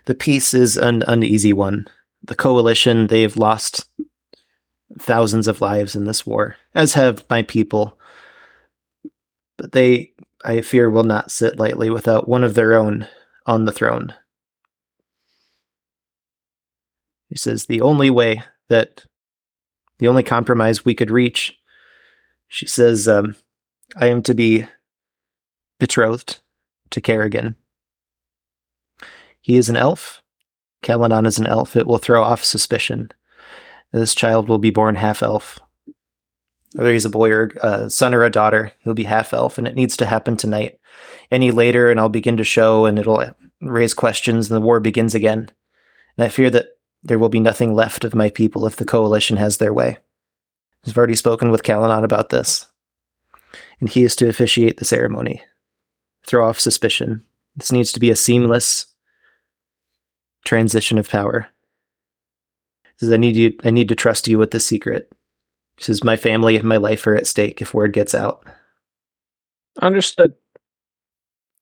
the peace is an uneasy one. The coalition, they've lost thousands of lives in this war, as have my people. But they, I fear, will not sit lightly without one of their own on the throne. He says, The only way that, the only compromise we could reach, she says, um, I am to be betrothed to Kerrigan. He is an elf. Kalanon is an elf. It will throw off suspicion. This child will be born half elf. Whether he's a boy or a son or a daughter, he'll be half elf, and it needs to happen tonight. Any later, and I'll begin to show, and it'll uh, raise questions, and the war begins again. And I fear that there will be nothing left of my people if the coalition has their way. I've already spoken with Kalanon about this, and he is to officiate the ceremony, throw off suspicion. This needs to be a seamless transition of power. He says, I need you I need to trust you with the secret. He says, My family and my life are at stake if word gets out. Understood.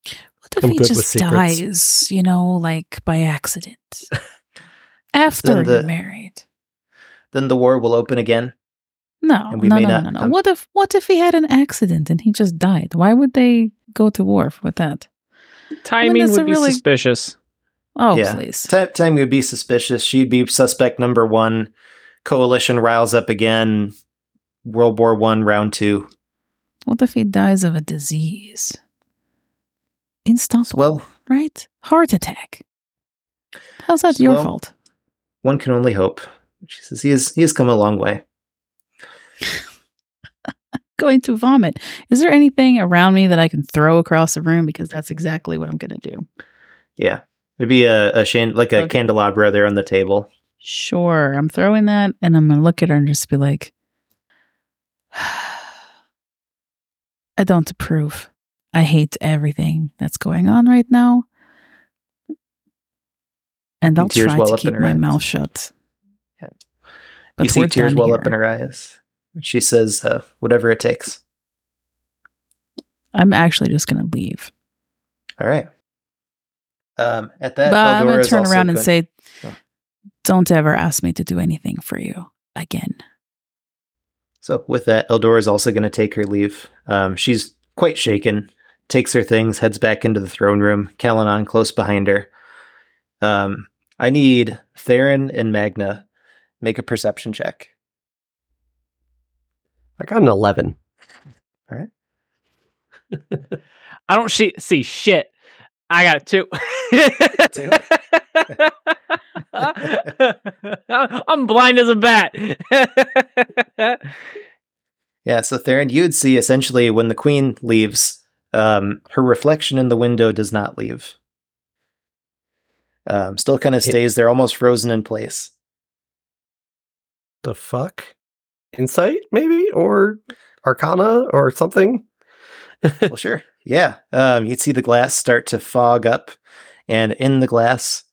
What if I'm he just dies, you know, like by accident? After Then you're the- married. Then the war will open again. No, and we no, may no, no, not no, no. come- What if what if he had an accident and he just died? Why would they go to war with that? Timing that's would be really- suspicious. Oh, Yeah. please. Ti- Time would be suspicious. She'd be suspect number one. Coalition riles up again. World War One, round two. What if he dies of a disease? Unstoppable, Well, right? Heart attack. How's that your fault? one can only hope. She says he has he has come a long way. Going to vomit. Is there anything around me that I can throw across the room? Because that's exactly what I'm going to do. Yeah. It'd be a, a shan- like a Okay. candelabra there on the table. Sure, I'm throwing that, and I'm gonna look at her and just be like, "I don't approve. I hate everything that's going on right now, and I'll try well to keep my eyes. mouth shut." Yeah. You see tears well up in her eyes. She says, uh, whatever it takes. I'm actually just gonna leave, All right. Um, at that, but I'm gonna turn around and going- say, Oh. "Don't ever ask me to do anything for you again." So with that, Eldora is also going to take her leave. Um, she's quite shaken, takes her things, heads back into the throne room. Kalanon close behind her. Um, I need Theron and Magna make a perception check. I got an 11. All right. I don't see, see shit. I got two. Two? I'm blind as a bat. Yeah, so Theron, you'd see essentially when the queen leaves, um, her reflection in the window does not leave. Um, still kind of It- stays there, almost frozen in place. The fuck? Insight, maybe? Or Arcana or something? well, sure. Yeah. Um, you'd see the glass start to fog up, and in the glass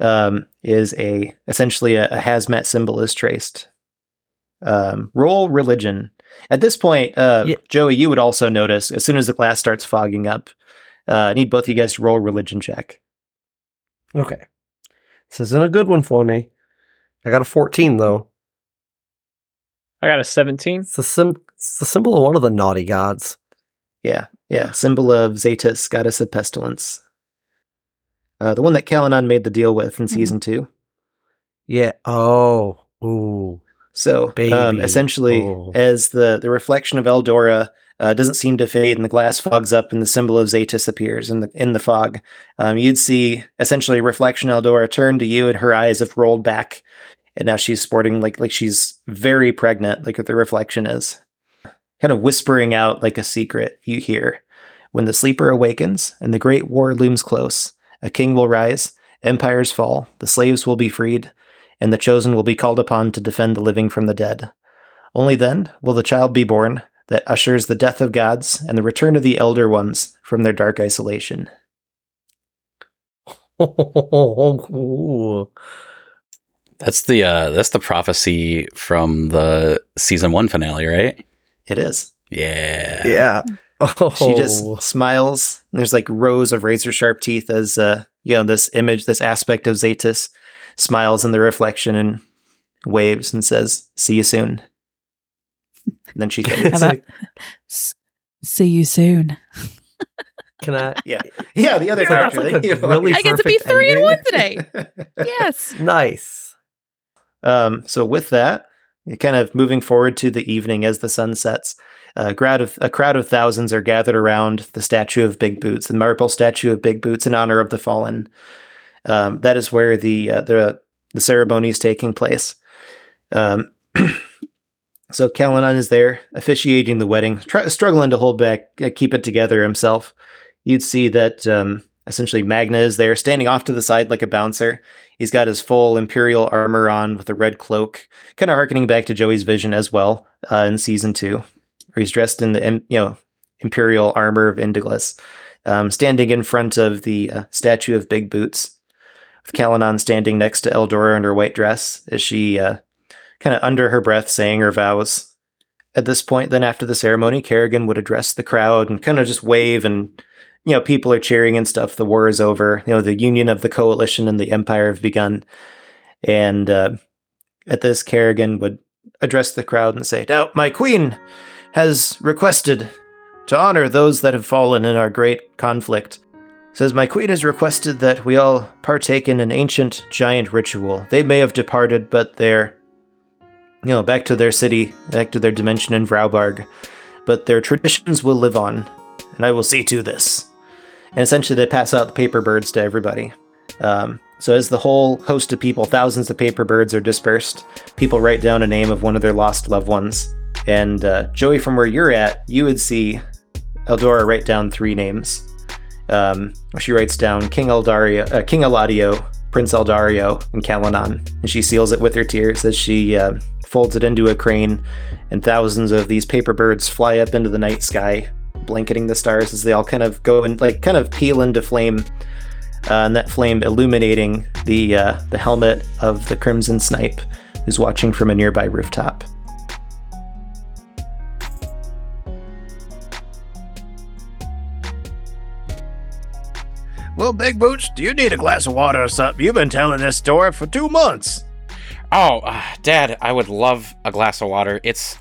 um, is a essentially a, a hazmat symbol is traced. Um, roll religion. At this point, uh, Yeah. Joey, you would also notice as soon as the glass starts fogging up. Uh, I need both of you guys to roll religion check. Okay. This isn't a good one for me. I got a 14, though. I got a 17. It's the, sim- it's the symbol of one of the naughty gods. Yeah, yeah. Symbol of Zetus, goddess of pestilence. Uh, the one that Kalanon made the deal with in Mhm. season two. Yeah. Oh. Ooh. So, um, essentially, Oh. as the, the reflection of Eldora uh, doesn't seem to fade and the glass fogs up and the symbol of Zatus appears in the in the fog, um, you'd see essentially reflection Eldora turn to you and her eyes have rolled back, and now she's sporting like like she's very pregnant, like the reflection is, kind of whispering out like a secret. You hear, when the sleeper awakens and the great war looms close, a king will rise, empires fall, the slaves will be freed and the chosen will be called upon to defend the living from the dead. Only then will the child be born that ushers the death of gods and the return of the elder ones from their dark isolation. Oh, Ooh. That's the uh that's the prophecy from the season one finale, right? It is. Yeah. Yeah. She Oh. just smiles. And there's like rows of razor sharp teeth as uh you know this image, this aspect of Zatus smiles in the reflection and waves and says, "See you soon." And then she How fades. see you soon? Can I? yeah, yeah. The other Yeah, character, like they- a you know, really I get to be perfect three in one today. Yes. Nice. Um, so with that, kind of moving forward to the evening as the sun sets. A crowd of a crowd of thousands are gathered around the statue of Big Boots, the marble statue of Big Boots in honor of the fallen. Um, that is where the uh, the the ceremony is taking place. Um, so Kalanon is there officiating the wedding, struggling to hold back, uh, keep it together himself. You'd see that um, essentially Magna is there, standing off to the side like a bouncer. He's got his full Imperial armor on with a red cloak, kind of harkening back to Joey's vision as well uh, in season two, where he's dressed in the you know Imperial armor of Indiglis, um, standing in front of the uh, statue of Big Boots, with Kalanon standing next to Eldora in her white dress as she uh, kind of under her breath saying her vows. At this point, then after the ceremony, Kerrigan would address the crowd and kind of just wave and you know, people are cheering and stuff. The war is over. You know, the union of the coalition and the empire have begun. And uh, at this, Kerrigan would address the crowd and say, Now, my queen has requested to honor those that have fallen in our great conflict. Says, My queen has requested that we all partake in an ancient giant ritual. They may have departed, but they're, you know, back to their city, back to their dimension in Vraubarg. But their traditions will live on, and I will see to this and essentially they pass out the paper birds to everybody. Um, so as the whole host of people, thousands of paper birds are dispersed, people write down a name of one of their lost loved ones. And uh, Joey, from where you're at, you would see Eldora write down three names. Um, she writes down King Eldario, uh, King Eladio, Prince Eldario, and Kalanon, and she seals it with her tears as she uh, folds it into a crane, and thousands of these paper birds fly up into the night sky, blanketing the stars as they all kind of go and like kind of peel into flame, uh, and that flame illuminating the uh, the helmet of the Crimson Snipe, who's watching from a nearby rooftop. Well, Big Boots, do you need a glass of water or something? You've been telling this story for two months. Oh, uh, Dad, I would love a glass of water. It's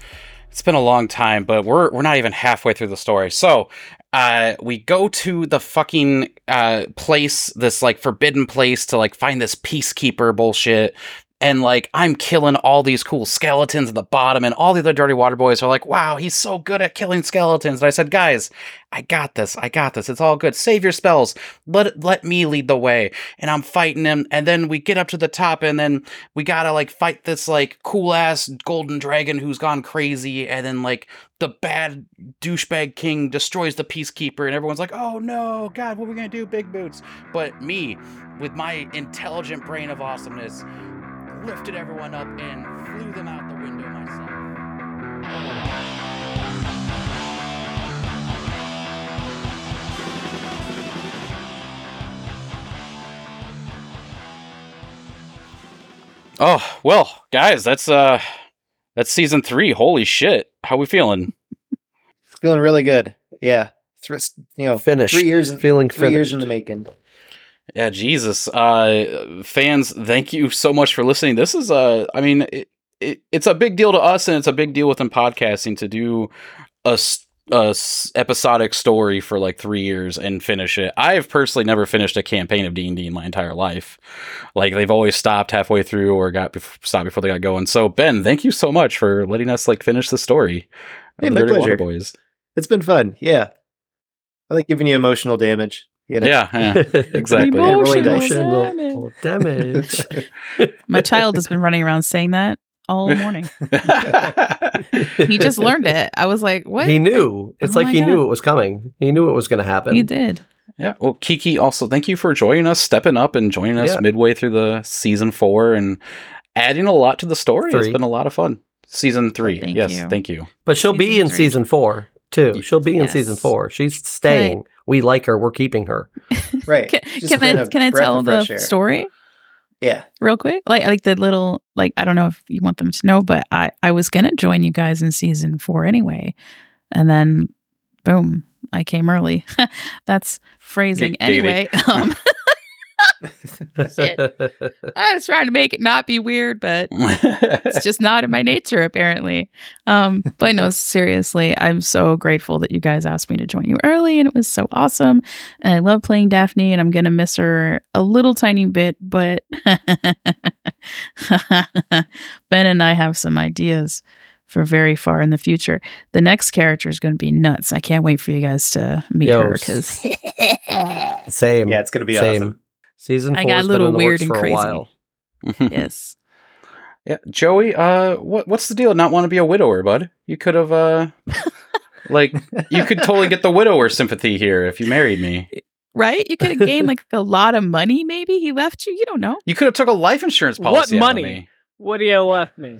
it's been a long time, but we're we're not even halfway through the story. So, uh, we go to the fucking uh place, this like forbidden place to like find this peacekeeper bullshit. And like I'm killing all these cool skeletons at the bottom, and all the other dirty water boys are like, "Wow, he's so good at killing skeletons." And I said, "Guys, I got this. I got this. It's all good. Save your spells. Let let me lead the way." And I'm fighting him, and then we get up to the top, and then we gotta like fight this like cool ass golden dragon who's gone crazy, and then like the bad douchebag king destroys the peacekeeper, and everyone's like, "Oh no, God, what are we gonna do, Big Boots?" But me, with my intelligent brain of awesomeness, lifted everyone up and flew them out the window myself. Oh well, guys, that's uh, that's season three. Holy shit, how we feeling? Feeling really good. Yeah, Thr- you know, Finished. three years, in, Feeling three years in the making. Yeah, Jesus. Uh, fans, thank you so much for listening. This is, uh, I mean, it, it, it's a big deal to us and it's a big deal within podcasting to do a s- a s- episodic story for like three years and finish it. I've personally never finished a campaign of D and D in my entire life. Like they've always stopped halfway through or got bef- stopped before they got going. So Ben, thank you so much for letting us like finish the story. Hey, my pleasure. Boys. It's been fun. Yeah. I like giving you emotional damage. You know? Yeah, yeah, exactly. Really. Emotional damage. My child has been running around saying that all morning. He just learned it. I was like, what? He knew. Oh it's Oh like he God. knew it was coming. He knew it was going to happen. He did. Yeah. Well, Kiki, also thank you for joining us, stepping up and joining us Yeah. midway through the season four and adding a lot to the story. It's been a lot of fun. Season oh, three. Thank yes. you. Thank you. But she'll be in three. season four too. She'll be in season four. She's staying. We like her. We're keeping her. Right. Can, Just can been I a can I tell the air. story Yeah. real quick? Like like the little like I don't know if you want them to know, but I I was gonna join you guys in season four anyway, and then boom, I came early. That's phrasing Ga- anyway. Um, Shit. I was trying to make it not be weird, but it's just not in my nature apparently um but no seriously i'm so grateful that you guys asked me to join you early and it was so awesome and i love playing daphne and i'm gonna miss her a little tiny bit but ben and i have some ideas for very far in the future the next character is going to be nuts i can't wait for you guys to meet Yo, her because Same. Yeah, it's gonna be Same. awesome. Season I four got a little been in the weird and crazy. while. yes Yeah, Joey, uh, what what's the deal? Not want to be a widower, bud? You could have, uh, like, you could totally get the widower sympathy here if you married me. right you could have gained like a lot of money maybe he left you you don't know You could have took a life insurance What policy. out of money? me. What do you left me?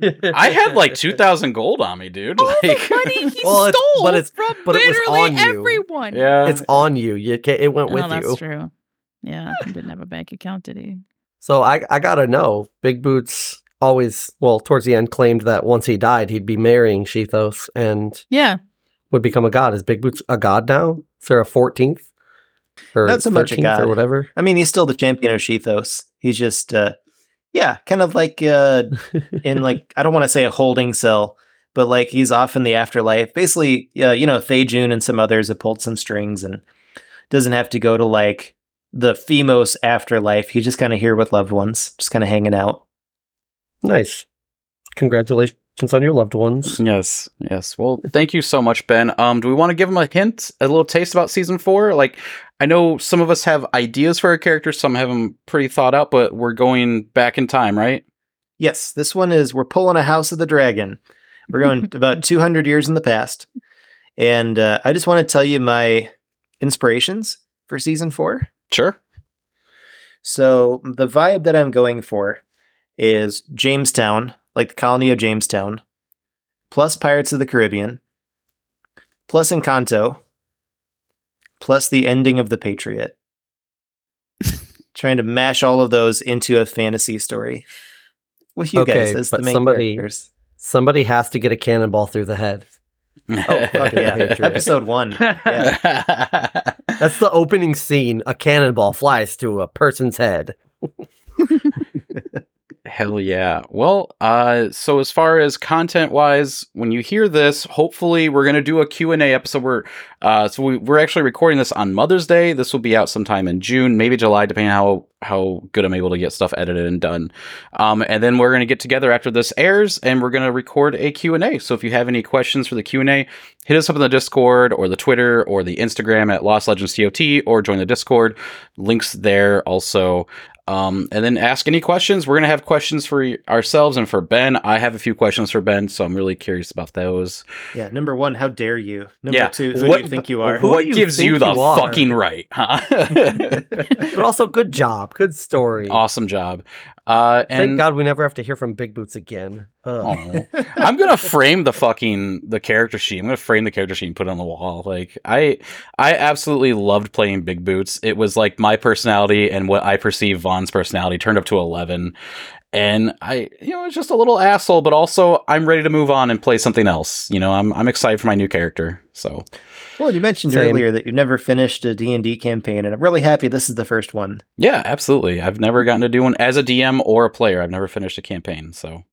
I had like two thousand gold on me, dude. all the Like, money he Well, it's- stole but it's- from but it was literally on you. everyone. yeah, It's on you. You ca it went with oh, that's you. true. Yeah, he didn't have a bank account, did he? So I I gotta know. Big Boots always well towards the end claimed that once he died he'd be marrying Shethos and Yeah. would become a god. Is Big Boots a god now? Is there a fourteenth? Or Not so much a 13th god. or whatever. I mean, he's still the champion of Shethos. He's just, uh, yeah, kind of like uh, in like I don't want to say a holding cell, but like he's off in the afterlife. Basically, uh, you know, Thejun and some others have pulled some strings and doesn't have to go to like the Phemos afterlife. He's just kind of here with loved ones, just kind of hanging out. nice. Congratulations on your loved ones. Yes, yes. Well, thank you so much, Ben. Um, do we want to give him a hint, a little taste about season four? Like, I know some of us have ideas for our characters, some have them pretty thought out, but we're going back in time, right? Yes, this one is we're pulling a House of the Dragon. We're going about 200 years in the past. And uh, I just want to tell you my inspirations for season four. Sure. So the vibe that I'm going for is Jamestown, like the colony of Jamestown, plus Pirates of the Caribbean, plus Encanto, plus the ending of The Patriot. Trying to mash all of those into a fantasy story with you guys as the main somebody- characters. Somebody has to get a cannonball through the head. Oh, fuck yeah. Episode one. Yeah. That's the opening scene. A cannonball flies to a person's head. Hell yeah. Well, uh so as far as content wise, when you hear this, hopefully we're going to do a Q&A episode where uh so we, we're actually recording this on Mother's Day. This will be out sometime in June, maybe July depending on how how good I'm able to get stuff edited and done. Um and then we're going to get together after this airs and we're going to record a Q&A. So if you have any questions for the Q&A, hit us up in the Discord or the Twitter or the Instagram at Lost Legends TOT or join the Discord. Links there also. Um, and then ask any questions. We're gonna have questions for ourselves and for Ben. I have a few questions for Ben, so I'm really curious about those. Yeah, number one, how dare you? Number Yeah, two, who what- do you think you are? Who what you gives you the you fucking right, huh? But also, good job. Good story. awesome job. Uh, Thank and God we never have to hear from Big Boots again. I'm gonna frame the fucking the character sheet. I'm gonna frame the character sheet and put it on the wall. Like I I absolutely loved playing Big Boots. It was like my personality and what I perceive Vaughn's personality turned up to eleven. And I you know, it's just a little asshole, but also I'm ready to move on and play something else. You know, I'm I'm excited for my new character. So Well, you mentioned Same. earlier that you've never finished a D&D campaign, and I'm really happy this is the first one. yeah, absolutely. I've never gotten to do one as a DM or a player. I've never finished a campaign, so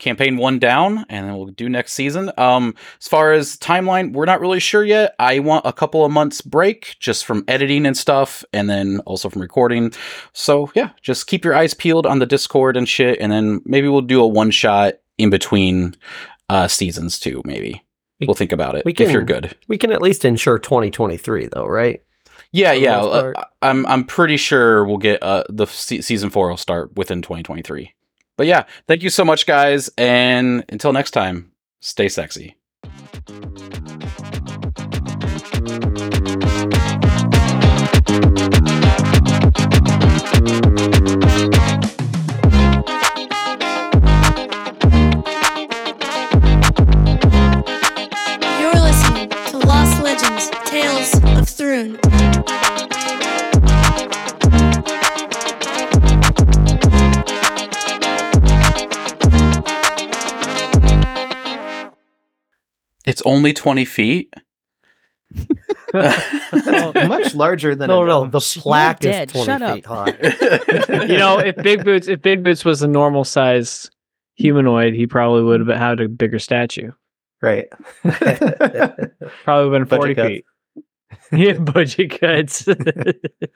campaign one down, and then we'll do next season. Um, as far as timeline, we're not really sure yet. I want a couple of months break just from editing and stuff, and then also from recording. So yeah, just keep your eyes peeled on the Discord and shit, and then maybe we'll do a one shot in between uh seasons too. Maybe We- we'll think about it we if you're can- good. We can at least ensure 2023 though, right? Yeah, for yeah. uh. I'm I'm pretty sure we'll get uh the se- season four will start within 2023. But yeah, thank you so much, guys, and until next time, stay sexy. Of It's only 20 feet. Much larger than No, a no, the plaque dead. is 20 Shut up. feet high. you know, if Big Boots if Big Boots was a normal sized humanoid, he probably would have had a bigger statue. Right. Probably would have been forty feet. Yeah, budget cuts.